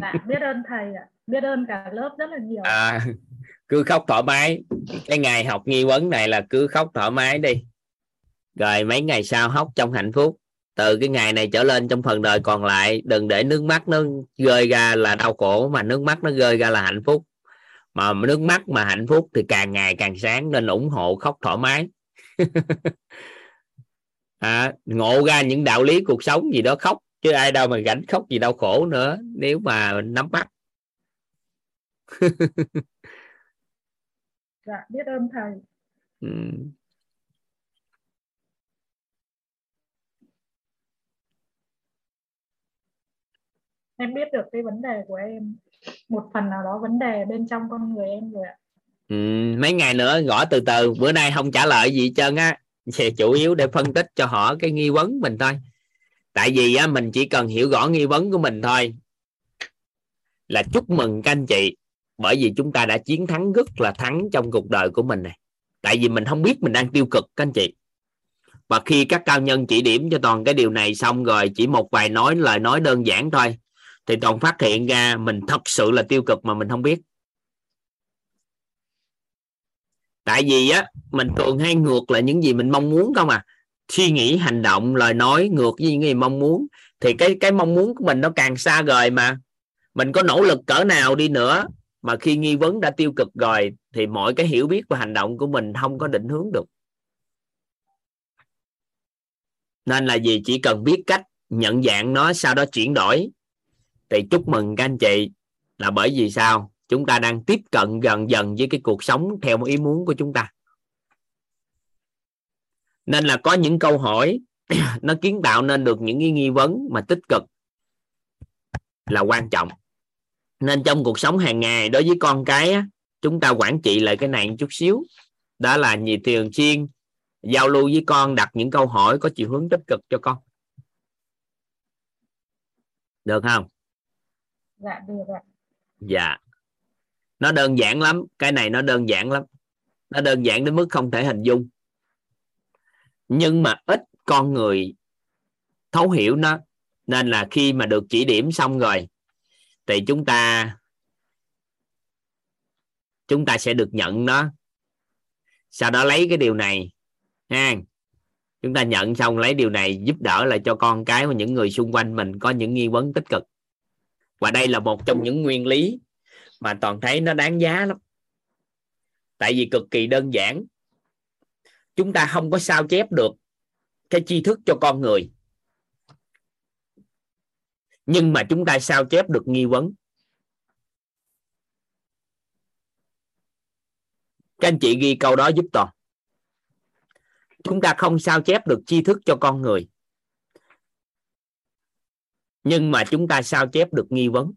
dạ, biết ơn thầy ạ. Biết ơn cả lớp rất là nhiều. À, cứ khóc thoải mái. Cái ngày học nghi vấn này là cứ khóc thoải mái đi. Rồi mấy ngày sau khóc trong hạnh phúc. Từ cái ngày này trở lên trong phần đời còn lại đừng để nước mắt nó rơi ra là đau khổ mà nước mắt nó rơi ra là hạnh phúc. Mà nước mắt mà hạnh phúc thì càng ngày càng sáng nên ủng hộ khóc thoải mái. À, ngộ ra những đạo lý cuộc sống gì đó khóc chứ ai đâu mà gánh khóc gì đau khổ nữa nếu mà nắm bắt. Dạ biết ơn thầy. Ừ. em biết được cái vấn đề của em. Một phần nào đó vấn đề bên trong con người em rồi ạ. Ừ, mấy ngày nữa gõ từ từ. Bữa nay không trả lời gì trơn á. Thì chủ yếu để phân tích cho họ cái nghi vấn mình thôi tại vì á, mình chỉ cần hiểu rõ nghi vấn của mình thôi. Là chúc mừng các anh chị bởi vì chúng ta đã chiến thắng rất là thắng trong cuộc đời của mình này. Tại vì mình không biết mình đang tiêu cực các anh chị. Và khi các cao nhân chỉ điểm cho toàn cái điều này xong rồi chỉ một vài nói lời nói đơn giản thôi thì toàn phát hiện ra mình thật sự là tiêu cực mà mình không biết. Tại vì á mình thường hay ngược lại những gì mình mong muốn không à suy nghĩ hành động, lời nói ngược với những gì mong muốn, thì cái cái mong muốn của mình nó càng xa rời mà. Mình có nỗ lực cỡ nào đi nữa mà khi nghi vấn đã tiêu cực rồi, thì mọi cái hiểu biết và hành động của mình không có định hướng được. Nên là gì chỉ cần biết cách nhận dạng nó, sau đó chuyển đổi, thì chúc mừng các anh chị. Là bởi vì sao? Chúng ta đang tiếp cận gần dần với cái cuộc sống theo ý muốn của chúng ta nên là có những câu hỏi nó kiến tạo nên được những nghi vấn mà tích cực là quan trọng. Nên trong cuộc sống hàng ngày đối với con cái á, chúng ta quản trị lại cái này một chút xíu. Đó là nhị thường xuyên giao lưu với con đặt những câu hỏi có chiều hướng tích cực cho con. Được không? Dạ được ạ. Dạ. Nó đơn giản lắm cái này nó đơn giản lắm. Nó đơn giản đến mức không thể hình dung nhưng mà ít con người thấu hiểu nó, nên là khi mà được chỉ điểm xong rồi, thì chúng ta chúng ta sẽ được nhận nó. Sau đó lấy cái điều này, ha, chúng ta nhận xong lấy điều này giúp đỡ lại cho con cái và những người xung quanh mình có những nghi vấn tích cực. Và đây là một trong những nguyên lý mà toàn thấy nó đáng giá lắm. Tại vì cực kỳ đơn giản chúng ta không có sao chép được cái tri thức cho con người. Nhưng mà chúng ta sao chép được nghi vấn. Các anh chị ghi câu đó giúp toàn. Chúng ta không sao chép được tri thức cho con người. Nhưng mà chúng ta sao chép được nghi vấn.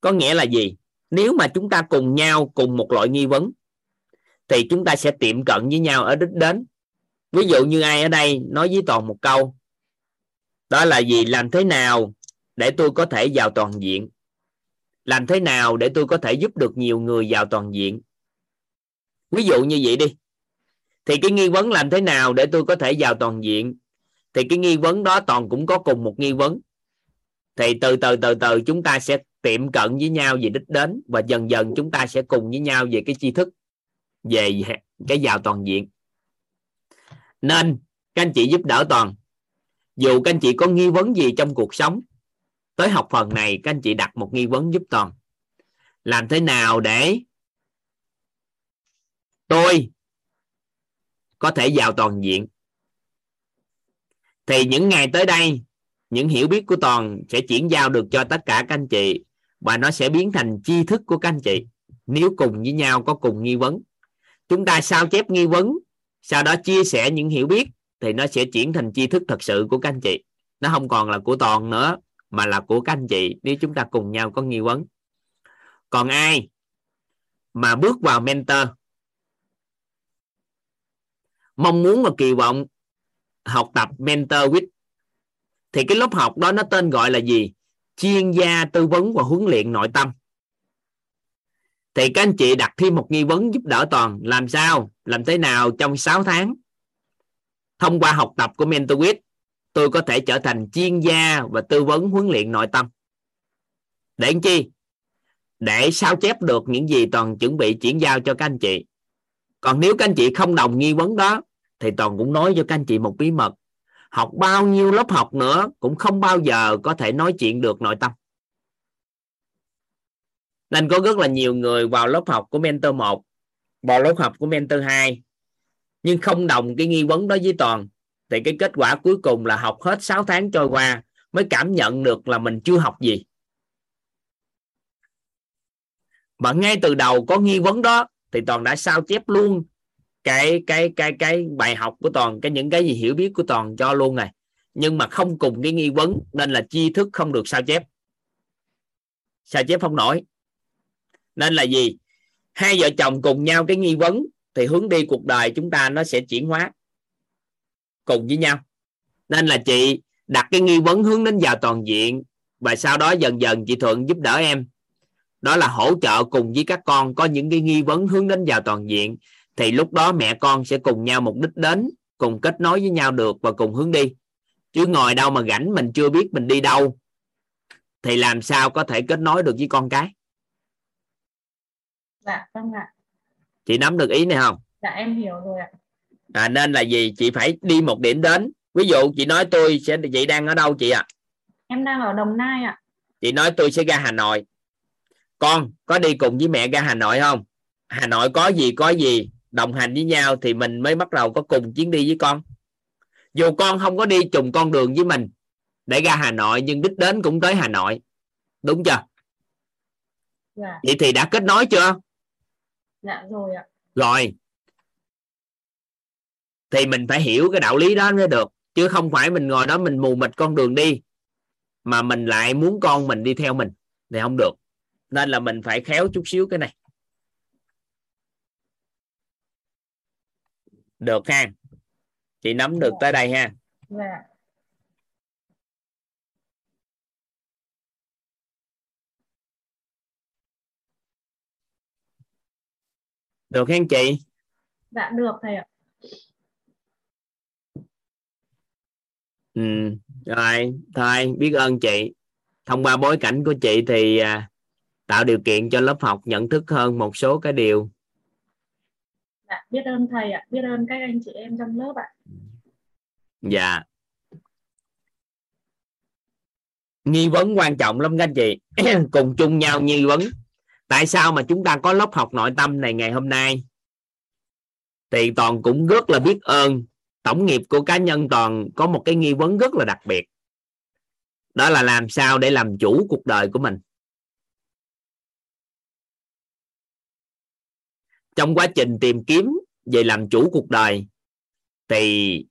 Có nghĩa là gì? Nếu mà chúng ta cùng nhau cùng một loại nghi vấn thì chúng ta sẽ tiệm cận với nhau ở đích đến. Ví dụ như ai ở đây nói với toàn một câu, đó là gì? Làm thế nào để tôi có thể vào toàn diện? Làm thế nào để tôi có thể giúp được nhiều người vào toàn diện? Ví dụ như vậy đi. Thì cái nghi vấn làm thế nào để tôi có thể vào toàn diện? Thì cái nghi vấn đó toàn cũng có cùng một nghi vấn. Thì từ từ từ từ chúng ta sẽ tiệm cận với nhau về đích đến và dần dần chúng ta sẽ cùng với nhau về cái tri thức về cái giàu toàn diện. Nên, các anh chị giúp đỡ toàn. Dù các anh chị có nghi vấn gì trong cuộc sống, tới học phần này các anh chị đặt một nghi vấn giúp toàn. Làm thế nào để tôi có thể giàu toàn diện? Thì những ngày tới đây, những hiểu biết của toàn sẽ chuyển giao được cho tất cả các anh chị và nó sẽ biến thành tri thức của các anh chị. Nếu cùng với nhau có cùng nghi vấn chúng ta sao chép nghi vấn, sau đó chia sẻ những hiểu biết, thì nó sẽ chuyển thành tri thức thật sự của các anh chị. Nó không còn là của toàn nữa, mà là của các anh chị, nếu chúng ta cùng nhau có nghi vấn. Còn ai mà bước vào mentor, mong muốn và kỳ vọng học tập mentor with, thì cái lớp học đó nó tên gọi là gì? Chuyên gia tư vấn và huấn luyện nội tâm thì các anh chị đặt thêm một nghi vấn giúp đỡ toàn, làm sao, làm thế nào trong 6 tháng? Thông qua học tập của MentorWith tôi có thể trở thành chuyên gia và tư vấn huấn luyện nội tâm. Để làm chi? Để sao chép được những gì toàn chuẩn bị chuyển giao cho các anh chị. Còn nếu các anh chị không đồng nghi vấn đó, thì toàn cũng nói cho các anh chị một bí mật. Học bao nhiêu lớp học nữa cũng không bao giờ có thể nói chuyện được nội tâm nên có rất là nhiều người vào lớp học của mentor 1 vào lớp học của mentor 2 nhưng không đồng cái nghi vấn đó với toàn. Thì cái kết quả cuối cùng là học hết 6 tháng trôi qua mới cảm nhận được là mình chưa học gì. Mà ngay từ đầu có nghi vấn đó thì toàn đã sao chép luôn cái cái cái cái bài học của toàn, cái những cái gì hiểu biết của toàn cho luôn này. Nhưng mà không cùng cái nghi vấn nên là tri thức không được sao chép. Sao chép không nổi nên là gì? Hai vợ chồng cùng nhau cái nghi vấn thì hướng đi cuộc đời chúng ta nó sẽ chuyển hóa cùng với nhau. Nên là chị đặt cái nghi vấn hướng đến vào toàn diện và sau đó dần dần chị thuận giúp đỡ em. Đó là hỗ trợ cùng với các con có những cái nghi vấn hướng đến vào toàn diện thì lúc đó mẹ con sẽ cùng nhau mục đích đến, cùng kết nối với nhau được và cùng hướng đi. Chứ ngồi đâu mà rảnh mình chưa biết mình đi đâu thì làm sao có thể kết nối được với con cái? Dạ vâng ạ. Chị nắm được ý này không? Dạ em hiểu rồi ạ. À, nên là gì? Chị phải đi một điểm đến. Ví dụ chị nói tôi sẽ chị đang ở đâu chị ạ? À? em đang ở đồng nai ạ. Chị nói tôi sẽ ra hà nội. Con có đi cùng với mẹ ra hà nội không? Hà nội có gì có gì đồng hành với nhau thì mình mới bắt đầu có cùng chuyến đi với con. Dù con không có đi trùng con đường với mình để ra hà nội nhưng đích đến cũng tới hà nội. Đúng chưa? Dạ. Vậy thì đã kết nối chưa dạ rồi ạ. Rồi. Thì mình phải hiểu cái đạo lý đó mới được chứ không phải mình ngồi đó mình mù mịt con đường đi mà mình lại muốn con mình đi theo mình thì không được. Nên là mình phải khéo chút xíu cái này. Được ha. Chị nắm được tới đây ha. Dạ được ha chị? Dạ được thầy ạ. Ừ rồi thôi biết ơn chị. Thông qua bối cảnh của chị thì à, tạo điều kiện cho lớp học nhận thức hơn một số cái điều. Dạ biết ơn thầy ạ. Biết ơn các anh chị em trong lớp ạ. Dạ. Nghi vấn quan trọng lắm các anh chị. Cùng chung nhau nghi vấn tại sao mà chúng ta có lớp học nội tâm này ngày hôm nay? Thì toàn cũng rất là biết ơn tổng nghiệp của cá nhân toàn có một cái nghi vấn rất là đặc biệt. Đó là làm sao để làm chủ cuộc đời của mình. Trong quá trình tìm kiếm về làm chủ cuộc đời, thì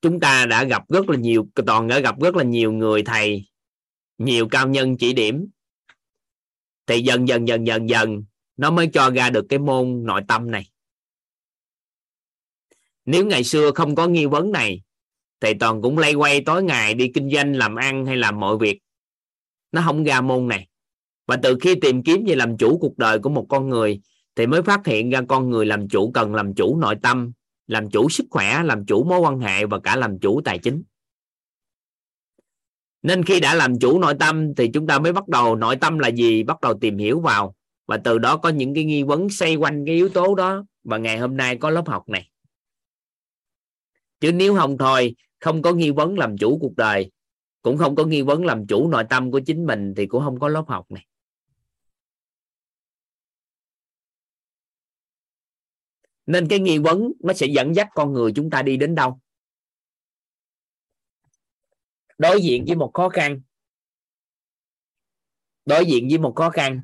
chúng ta đã gặp rất là nhiều, toàn đã gặp rất là nhiều người thầy, nhiều cao nhân chỉ điểm thì dần dần dần dần dần nó mới cho ra được cái môn nội tâm này. Nếu ngày xưa không có nghi vấn này, thì toàn cũng lay quay tối ngày đi kinh doanh, làm ăn hay làm mọi việc. Nó không ra môn này. Và từ khi tìm kiếm về làm chủ cuộc đời của một con người, thì mới phát hiện ra con người làm chủ cần làm chủ nội tâm, làm chủ sức khỏe, làm chủ mối quan hệ và cả làm chủ tài chính nên khi đã làm chủ nội tâm thì chúng ta mới bắt đầu nội tâm là gì? Bắt đầu tìm hiểu vào. Và từ đó có những cái nghi vấn xoay quanh cái yếu tố đó. Và ngày hôm nay có lớp học này. Chứ nếu không thôi, không có nghi vấn làm chủ cuộc đời, cũng không có nghi vấn làm chủ nội tâm của chính mình, thì cũng không có lớp học này. Nên cái nghi vấn nó sẽ dẫn dắt con người chúng ta đi đến đâu? Đối diện với một khó khăn. Đối diện với một khó khăn.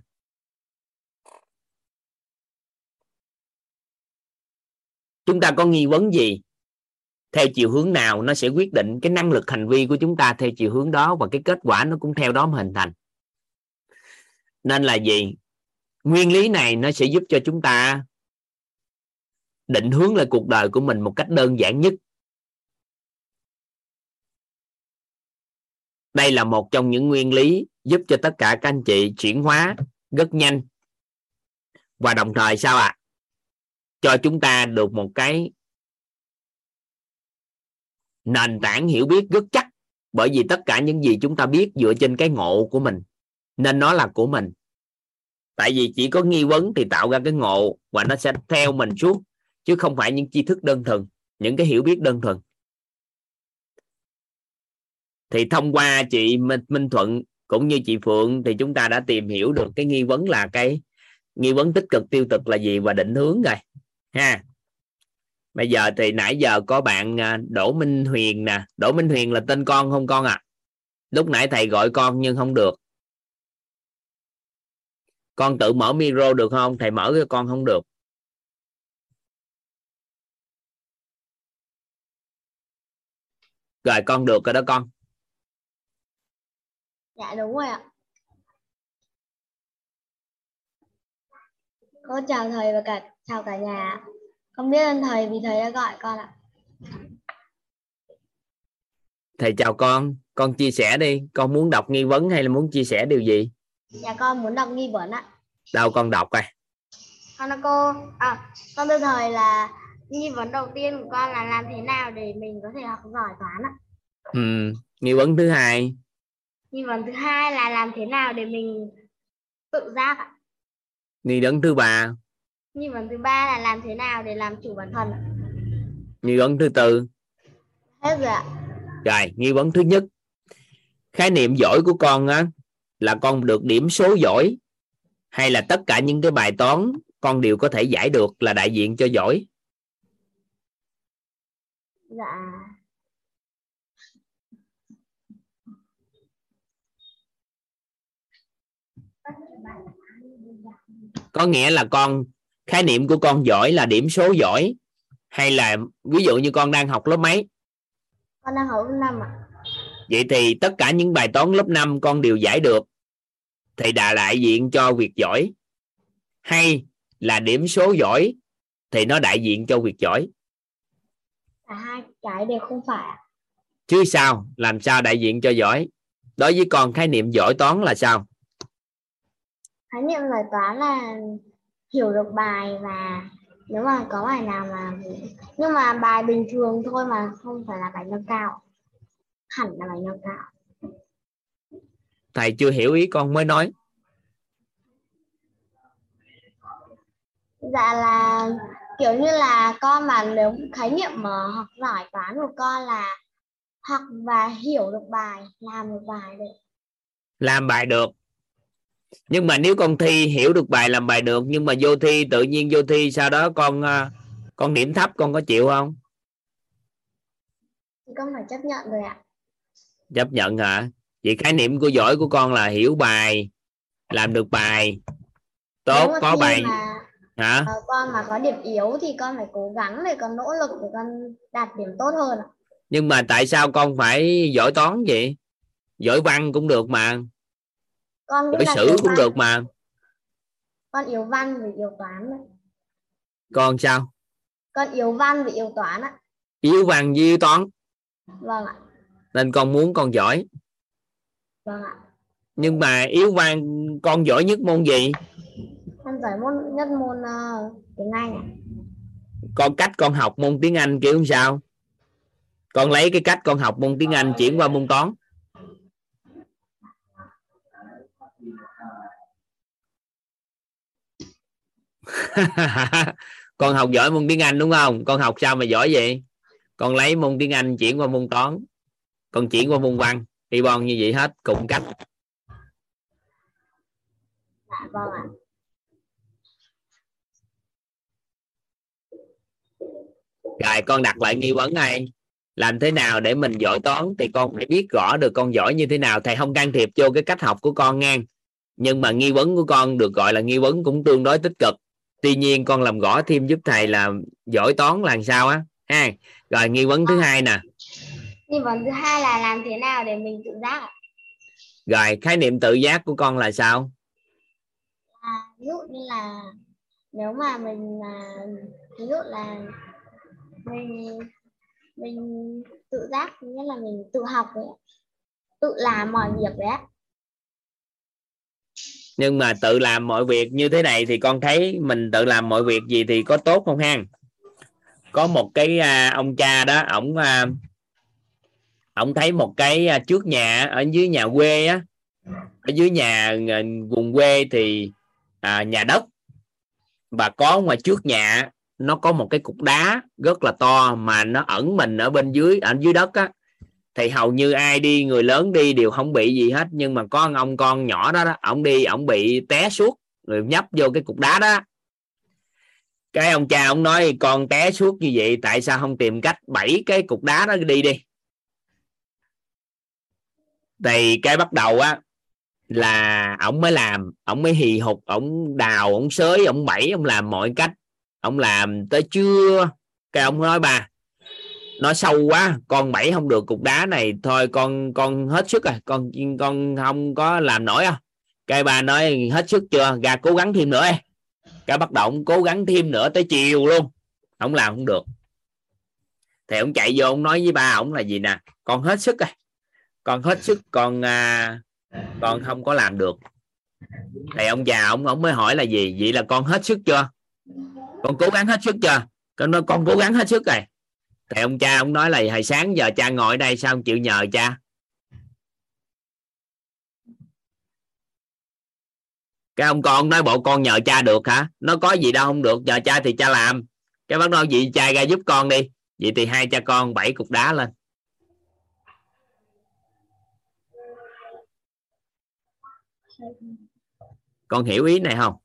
Chúng ta có nghi vấn gì? Theo chiều hướng nào nó sẽ quyết định cái năng lực hành vi của chúng ta theo chiều hướng đó và cái kết quả nó cũng theo đó mà hình thành? Nên là gì? Nguyên lý này nó sẽ giúp cho chúng ta định hướng lại cuộc đời của mình một cách đơn giản nhất. Đây là một trong những nguyên lý giúp cho tất cả các anh chị chuyển hóa rất nhanh. Và đồng thời sao ạ? À? cho chúng ta được một cái nền tảng hiểu biết rất chắc. Bởi vì tất cả những gì chúng ta biết dựa trên cái ngộ của mình, nên nó là của mình. Tại vì chỉ có nghi vấn thì tạo ra cái ngộ và nó sẽ theo mình suốt, chứ không phải những tri thức đơn thuần, những cái hiểu biết đơn thuần thì thông qua chị Minh, Minh Thuận cũng như chị Phượng thì chúng ta đã tìm hiểu được cái nghi vấn là cái nghi vấn tích cực tiêu cực là gì và định hướng rồi ha. Bây giờ thì nãy giờ có bạn à, Đỗ Minh Huyền nè. Đỗ Minh Huyền là tên con không con à lúc nãy thầy gọi con nhưng không được. Con tự mở micro được không? Thầy mở cho con không được. Rồi con được rồi đó con. Dạ đúng rồi ạ. Con chào thầy và cả chào cả nhà. Con biết ơn thầy vì thầy đã gọi con ạ. thầy chào con con chia sẻ đi con muốn đọc nghi vấn hay là muốn chia sẻ điều gì dạ con muốn đọc nghi vấn ạ đâu con đọc coi con là cô à con thưa thầy là nghi vấn đầu tiên của con là làm thế nào để mình có thể học giỏi toán ạ ừ. nghi vấn thứ hai nghi vấn thứ hai là làm thế nào để mình tự giác ạ? Nghi vấn thứ ba. Nghi vấn thứ ba là làm thế nào để làm chủ bản thân ạ? Nghi vấn thứ tư. Hết rồi ạ. Rồi nghi vấn thứ nhất. Khái niệm giỏi của con á là con được điểm số giỏi hay là tất cả những cái bài toán con đều có thể giải được là đại diện cho giỏi? Dạ có nghĩa là con khái niệm của con giỏi là điểm số giỏi. Hay là ví dụ như con đang học lớp mấy? Con đang học lớp năm ạ. Vậy thì tất cả những bài toán lớp 5 con đều giải được. Thì đã đại diện cho việc giỏi. Hay là điểm số giỏi thì nó đại diện cho việc giỏi. Cả hai cái đều không phải chứ sao? Làm sao đại diện cho giỏi? Đối với con khái niệm giỏi toán là sao khái niệm giải toán là hiểu được bài và nếu mà có bài nào mà nhưng mà bài bình thường thôi mà không phải là bài nâng cao. Hẳn là bài nâng cao. Thầy chưa hiểu ý con mới nói. Dạ là kiểu như là con mà nếu khái niệm mà học giỏi toán của con là học và hiểu được bài làm được bài được. Làm bài được nhưng mà nếu con thi hiểu được bài làm bài được nhưng mà vô thi tự nhiên vô thi sau đó con à, con điểm thấp con có chịu không? Con phải chấp nhận rồi ạ. Chấp nhận hả? Vậy khái niệm của giỏi của con là hiểu bài làm được bài. Tốt có bài. mà hả? con mà có điểm yếu thì con phải cố gắng để con nỗ lực để con đạt điểm tốt hơn nhưng mà tại sao con phải giỏi toán vậy? Giỏi văn cũng được mà con sử yếu cũng văn. được mà. Con yếu văn vì yếu toán đấy. con sao? Con yếu văn vì yếu toán ạ yếu văn với yếu toán. Vâng ạ. Nên con muốn con giỏi. Vâng ạ. Nhưng mà yếu văn con giỏi nhất môn gì? Con giỏi môn nhất môn uh, tiếng Anh ạ. Con cách con học môn tiếng Anh kiểu sao? Con lấy cái cách con học môn tiếng Anh chuyển qua môn toán con học giỏi môn tiếng Anh đúng không? Con học sao mà giỏi vậy? Con lấy môn tiếng Anh chuyển qua môn toán. Con chuyển qua môn văn. Y bon như vậy hết cùng cách. Dạ vâng ạ. Rồi con đặt lại nghi vấn này làm thế nào để mình giỏi toán thì con phải biết rõ được con giỏi như thế nào? Thầy không can thiệp vô cái cách học của con ngang nhưng mà nghi vấn của con được gọi là nghi vấn cũng tương đối tích cực tuy nhiên con làm rõ thêm giúp thầy là giỏi toán là làm sao á? Ha rồi nghi vấn thứ hai nè. Nghi vấn thứ hai là làm thế nào để mình tự giác rồi khái niệm tự giác của con là sao? À, ví dụ như là nếu mà mình à, ví dụ là mình mình tự giác nghĩa là mình tự học đấy tự làm mọi việc đấy nhưng mà tự làm mọi việc như thế này thì con thấy mình tự làm mọi việc gì thì có tốt không ha có một cái à, ông cha đó ổng à, ổng thấy một cái à, trước nhà ở dưới nhà quê á ở dưới nhà à, vùng quê thì à, nhà đất. Và có ngoài trước nhà nó có một cái cục đá rất là to mà nó ẩn mình ở bên dưới ở dưới đất á thì hầu như ai đi, người lớn đi đều không bị gì hết. Nhưng mà có ông con nhỏ đó đó ổng đi ổng bị té suốt, rồi nhấp vô cái cục đá đó. Cái ông cha ông nói, con té suốt như vậy, tại sao không tìm cách bẫy cái cục đá đó đi đi? Thì cái bắt đầu á, là ổng mới làm, ổng mới hì hục, ổng đào, ổng xới ổng bẫy, ổng làm mọi cách. Ông làm tới chưa cái ông nói bà nó sâu quá con bảy không được cục đá này. Thôi con con hết sức rồi. Con con không có làm nổi à cái bà nói hết sức chưa? Gà cố gắng thêm nữa cái bắt đầu ông cố gắng thêm nữa tới chiều luôn. Ông làm không được. Thì ông chạy vô ông nói với ba ông là gì nè? Con hết sức rồi. Con hết sức con à, con không có làm được. Thì ông già ông ông mới hỏi là gì? Vậy là con hết sức chưa? Con cố gắng hết sức chưa? Con nói con cố gắng hết sức rồi thì ông cha ông nói là hồi sáng giờ cha ngồi ở đây sao không chịu nhờ cha? Cái ông con nói bộ con nhờ cha được hả? Nó có gì đâu không được nhờ cha thì cha làm. Cái bắt đầu vị cha ra giúp con đi. Vậy thì hai cha con bảy cục đá lên. Con hiểu ý này không?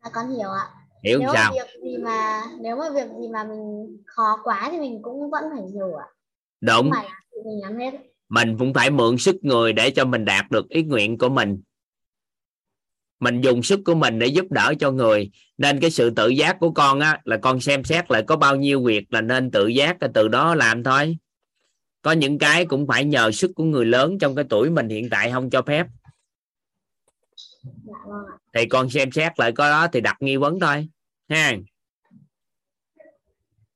À, con hiểu ạ hiểu nếu sao? việc gì mà nếu mà việc gì mà mình khó quá thì mình cũng vẫn phải hiểu ạ. Đúng. Phải mình làm hết. Mình cũng phải mượn sức người để cho mình đạt được ý nguyện của mình. Mình dùng sức của mình để giúp đỡ cho người. Nên cái sự tự giác của con á là con xem xét lại có bao nhiêu việc là nên tự giác từ đó làm thôi. Có những cái cũng phải nhờ sức của người lớn trong cái tuổi mình hiện tại không cho phép thì con xem xét lại có đó thì đặt nghi vấn thôi. Ha.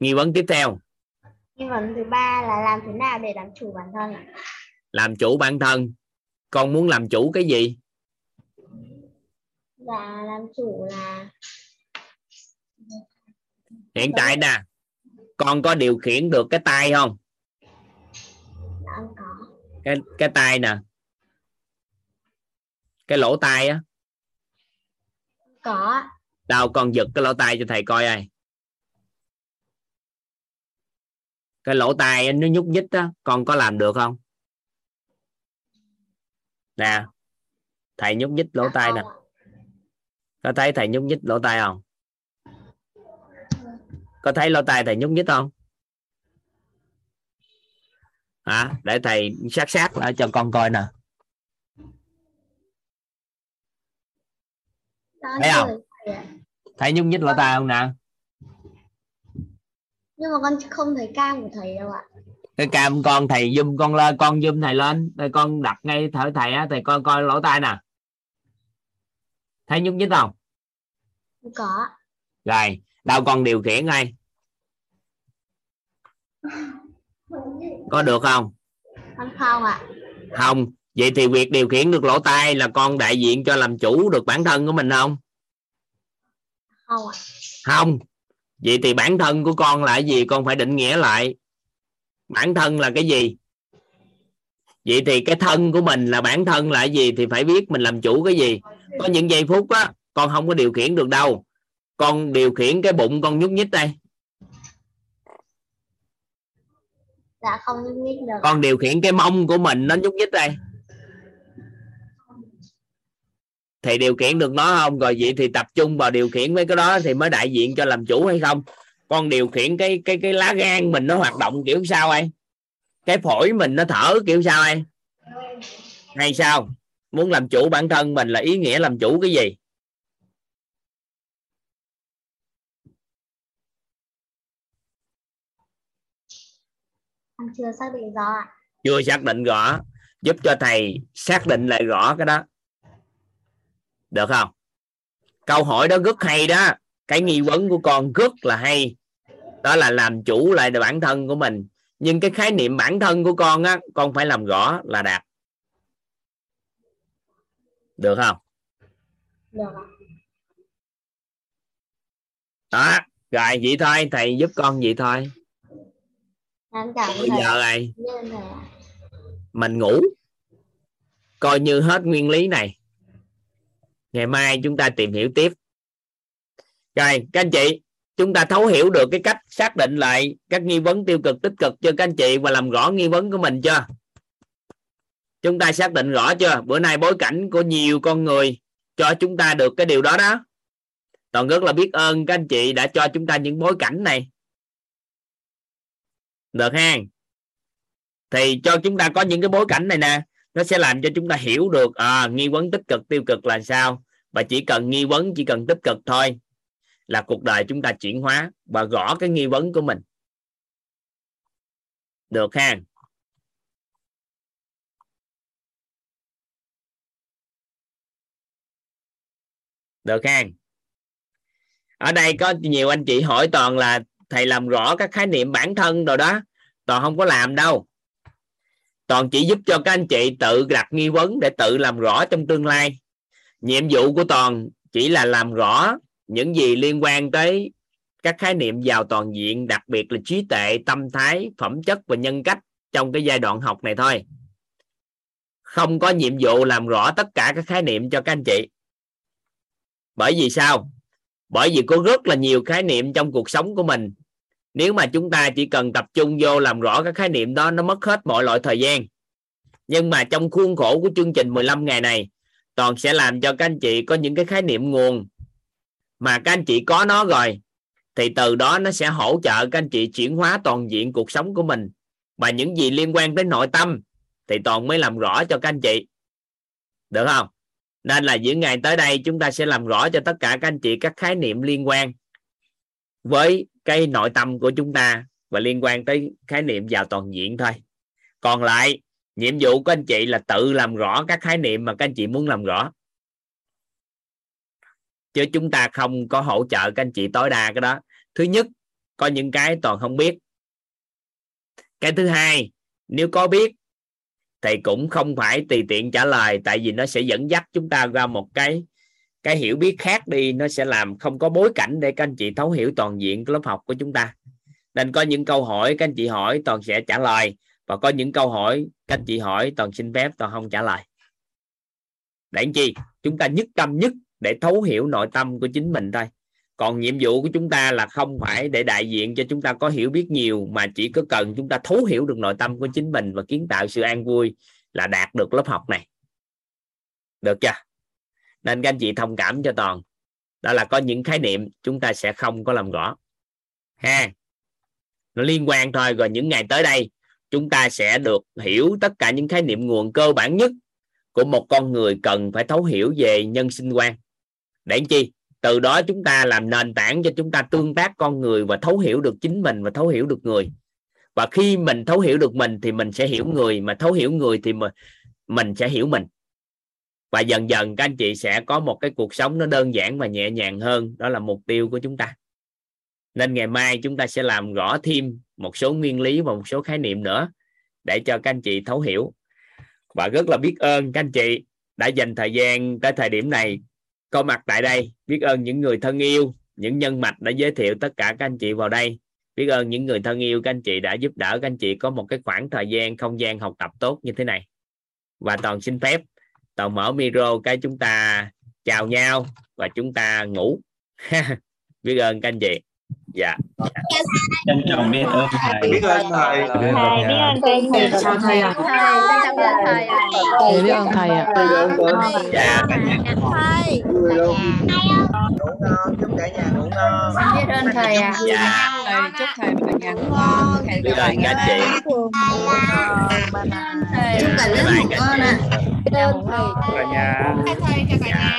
Nghi vấn tiếp theo. Nghi vấn thứ ba là làm thế nào để làm chủ bản thân ạ? Làm chủ bản thân. Con muốn làm chủ cái gì? Dạ làm chủ là hiện tại nè con có điều khiển được cái tay không? Dạ có. Cái cái tay nè cái lỗ tai á. Có. Đâu con giật cái lỗ tai cho thầy coi ai cái lỗ tai nó nhúc nhích á con có làm được không? Nè thầy nhúc nhích lỗ tai nè. Có thấy thầy nhúc nhích lỗ tai không? Có thấy lỗ tai thầy nhúc nhích không? Hả? Để thầy sát sát lại cho con coi nè Thấy không? thầy thấy nhúc nhích lỗ tai không nè nhưng mà con không thấy cam của thầy đâu ạ. Cái cam con thầy zoom con lên con zoom thầy lên. Đây con đặt ngay thở thầy á thầy coi coi lỗ tai nè thấy nhúc nhích không? Không có. Rồi đâu con điều khiển ngay có được không không ạ. Không vậy thì việc điều khiển được lỗ tai là con đại diện cho làm chủ được bản thân của mình không? Không. Không. Vậy thì bản thân của con là cái gì? Con phải định nghĩa lại. Bản thân là cái gì? Vậy thì cái thân của mình là bản thân là cái gì thì phải biết mình làm chủ cái gì. Có những giây phút á con không có điều khiển được đâu. Con điều khiển cái bụng con nhúc nhích đây. Dạ không nhúc nhích được. Con điều khiển cái mông của mình nó nhúc nhích đây thì điều khiển được nó không? Rồi vậy thì tập trung vào điều khiển mấy cái đó thì mới đại diện cho làm chủ hay không? Con điều khiển cái cái cái lá gan mình nó hoạt động kiểu sao ai cái phổi mình nó thở kiểu sao ai hay sao? Muốn làm chủ bản thân mình là ý nghĩa làm chủ cái gì? Chưa xác định rõ chưa xác định rõ. Giúp cho thầy xác định lại rõ cái đó được không? Câu hỏi đó rất hay đó. Cái nghi vấn của con rất là hay. Đó là làm chủ lại bản thân của mình. Nhưng cái khái niệm bản thân của con á con phải làm rõ là đạt. Được không? Được đó rồi vậy thôi. Thầy giúp con vậy thôi. Bây giờ này. mình ngủ. Coi như hết nguyên lý này ngày mai chúng ta tìm hiểu tiếp. Rồi, các anh chị, chúng ta thấu hiểu được cái cách xác định lại các nghi vấn tiêu cực, tích cực cho các anh chị? Và làm rõ nghi vấn của mình chưa? Chúng ta xác định rõ chưa? Bữa nay bối cảnh của nhiều con người cho chúng ta được cái điều đó đó. Toàn rất là biết ơn các anh chị đã cho chúng ta những bối cảnh này. Được ha? Thì cho chúng ta có những cái bối cảnh này nè nó sẽ làm cho chúng ta hiểu được à, nghi vấn tích cực tiêu cực là sao. Và chỉ cần nghi vấn chỉ cần tích cực thôi là cuộc đời chúng ta chuyển hóa và gõ cái nghi vấn của mình. Được ha? Được ha? Ở đây có nhiều anh chị hỏi toàn là thầy làm rõ các khái niệm bản thân rồi đó. Toàn không có làm đâu toàn chỉ giúp cho các anh chị tự đặt nghi vấn để tự làm rõ trong tương lai. Nhiệm vụ của toàn chỉ là làm rõ những gì liên quan tới các khái niệm vào toàn diện, đặc biệt là trí tuệ, tâm thái, phẩm chất và nhân cách trong cái giai đoạn học này thôi. Không có nhiệm vụ làm rõ tất cả các khái niệm cho các anh chị. Bởi vì sao? Bởi vì có rất là nhiều khái niệm trong cuộc sống của mình nếu mà chúng ta chỉ cần tập trung vô làm rõ các khái niệm đó, nó mất hết mọi loại thời gian. Nhưng mà trong khuôn khổ của chương trình 15 ngày này, toàn sẽ làm cho các anh chị có những cái khái niệm nguồn mà các anh chị có nó rồi, thì từ đó nó sẽ hỗ trợ các anh chị chuyển hóa toàn diện cuộc sống của mình. Và những gì liên quan tới nội tâm thì toàn mới làm rõ cho các anh chị. Được không? Nên là những ngày tới đây chúng ta sẽ làm rõ cho tất cả các anh chị các khái niệm liên quan với cái nội tâm của chúng ta và liên quan tới khái niệm vào toàn diện thôi. Còn lại, nhiệm vụ của anh chị là tự làm rõ các khái niệm mà các anh chị muốn làm rõ. Chứ chúng ta không có hỗ trợ các anh chị tối đa cái đó. Thứ nhất, có những cái toàn không biết. Cái thứ hai, nếu có biết, thì cũng không phải tùy tiện trả lời, tại vì nó sẽ dẫn dắt chúng ta ra một cái cái hiểu biết khác đi, nó sẽ làm không có bối cảnh để các anh chị thấu hiểu toàn diện của lớp học của chúng ta. Nên có những câu hỏi, các anh chị hỏi, toàn sẽ trả lời. Và có những câu hỏi, các anh chị hỏi, toàn xin phép, toàn không trả lời. Để làm chi? Chúng ta nhất tâm nhất để thấu hiểu nội tâm của chính mình thôi. Còn nhiệm vụ của chúng ta là không phải để đại diện cho chúng ta có hiểu biết nhiều, mà chỉ có cần chúng ta thấu hiểu được nội tâm của chính mình và kiến tạo sự an vui là đạt được lớp học này. Được chưa? Nên các anh chị thông cảm cho toàn. Đó là có những khái niệm chúng ta sẽ không có làm rõ ha. Nó liên quan thôi, rồi những ngày tới đây, chúng ta sẽ được hiểu tất cả những khái niệm nguồn cơ bản nhất của một con người cần phải thấu hiểu về nhân sinh quan. Để chi? Từ đó chúng ta làm nền tảng cho chúng ta tương tác con người và thấu hiểu được chính mình và thấu hiểu được người. Và khi mình thấu hiểu được mình thì mình sẽ hiểu người, mà thấu hiểu người thì mình mình sẽ hiểu mình và dần dần các anh chị sẽ có một cái cuộc sống nó đơn giản và nhẹ nhàng hơn. Đó là mục tiêu của chúng ta. Nên ngày mai chúng ta sẽ làm rõ thêm một số nguyên lý và một số khái niệm nữa để cho các anh chị thấu hiểu. Và rất là biết ơn các anh chị đã dành thời gian tới thời điểm này có mặt tại đây. Biết ơn những người thân yêu, những nhân mạch đã giới thiệu tất cả các anh chị vào đây. Biết ơn những người thân yêu các anh chị đã giúp đỡ các anh chị có một cái khoảng thời gian, không gian học tập tốt như thế này. Và toàn xin phép toàn mở micro cái chúng ta chào nhau và chúng ta ngủ. Biết ơn các anh chị dạ trân trọng biết ơn thầy biết ơn thầy thầy biết ơn thầy chào thầy ạ thầy biết ơn thầy ạ dạ cả nhà thầy chúc cả nhà ngủ ngon biết ơn thầy ạ dạ thầy chúc thầy cả nhà ngủ ngon thầy biết ơn anh chị chúc cả lớp ngủ ngon ạ biết ơn thầy cả nhà thầy chào cả nhà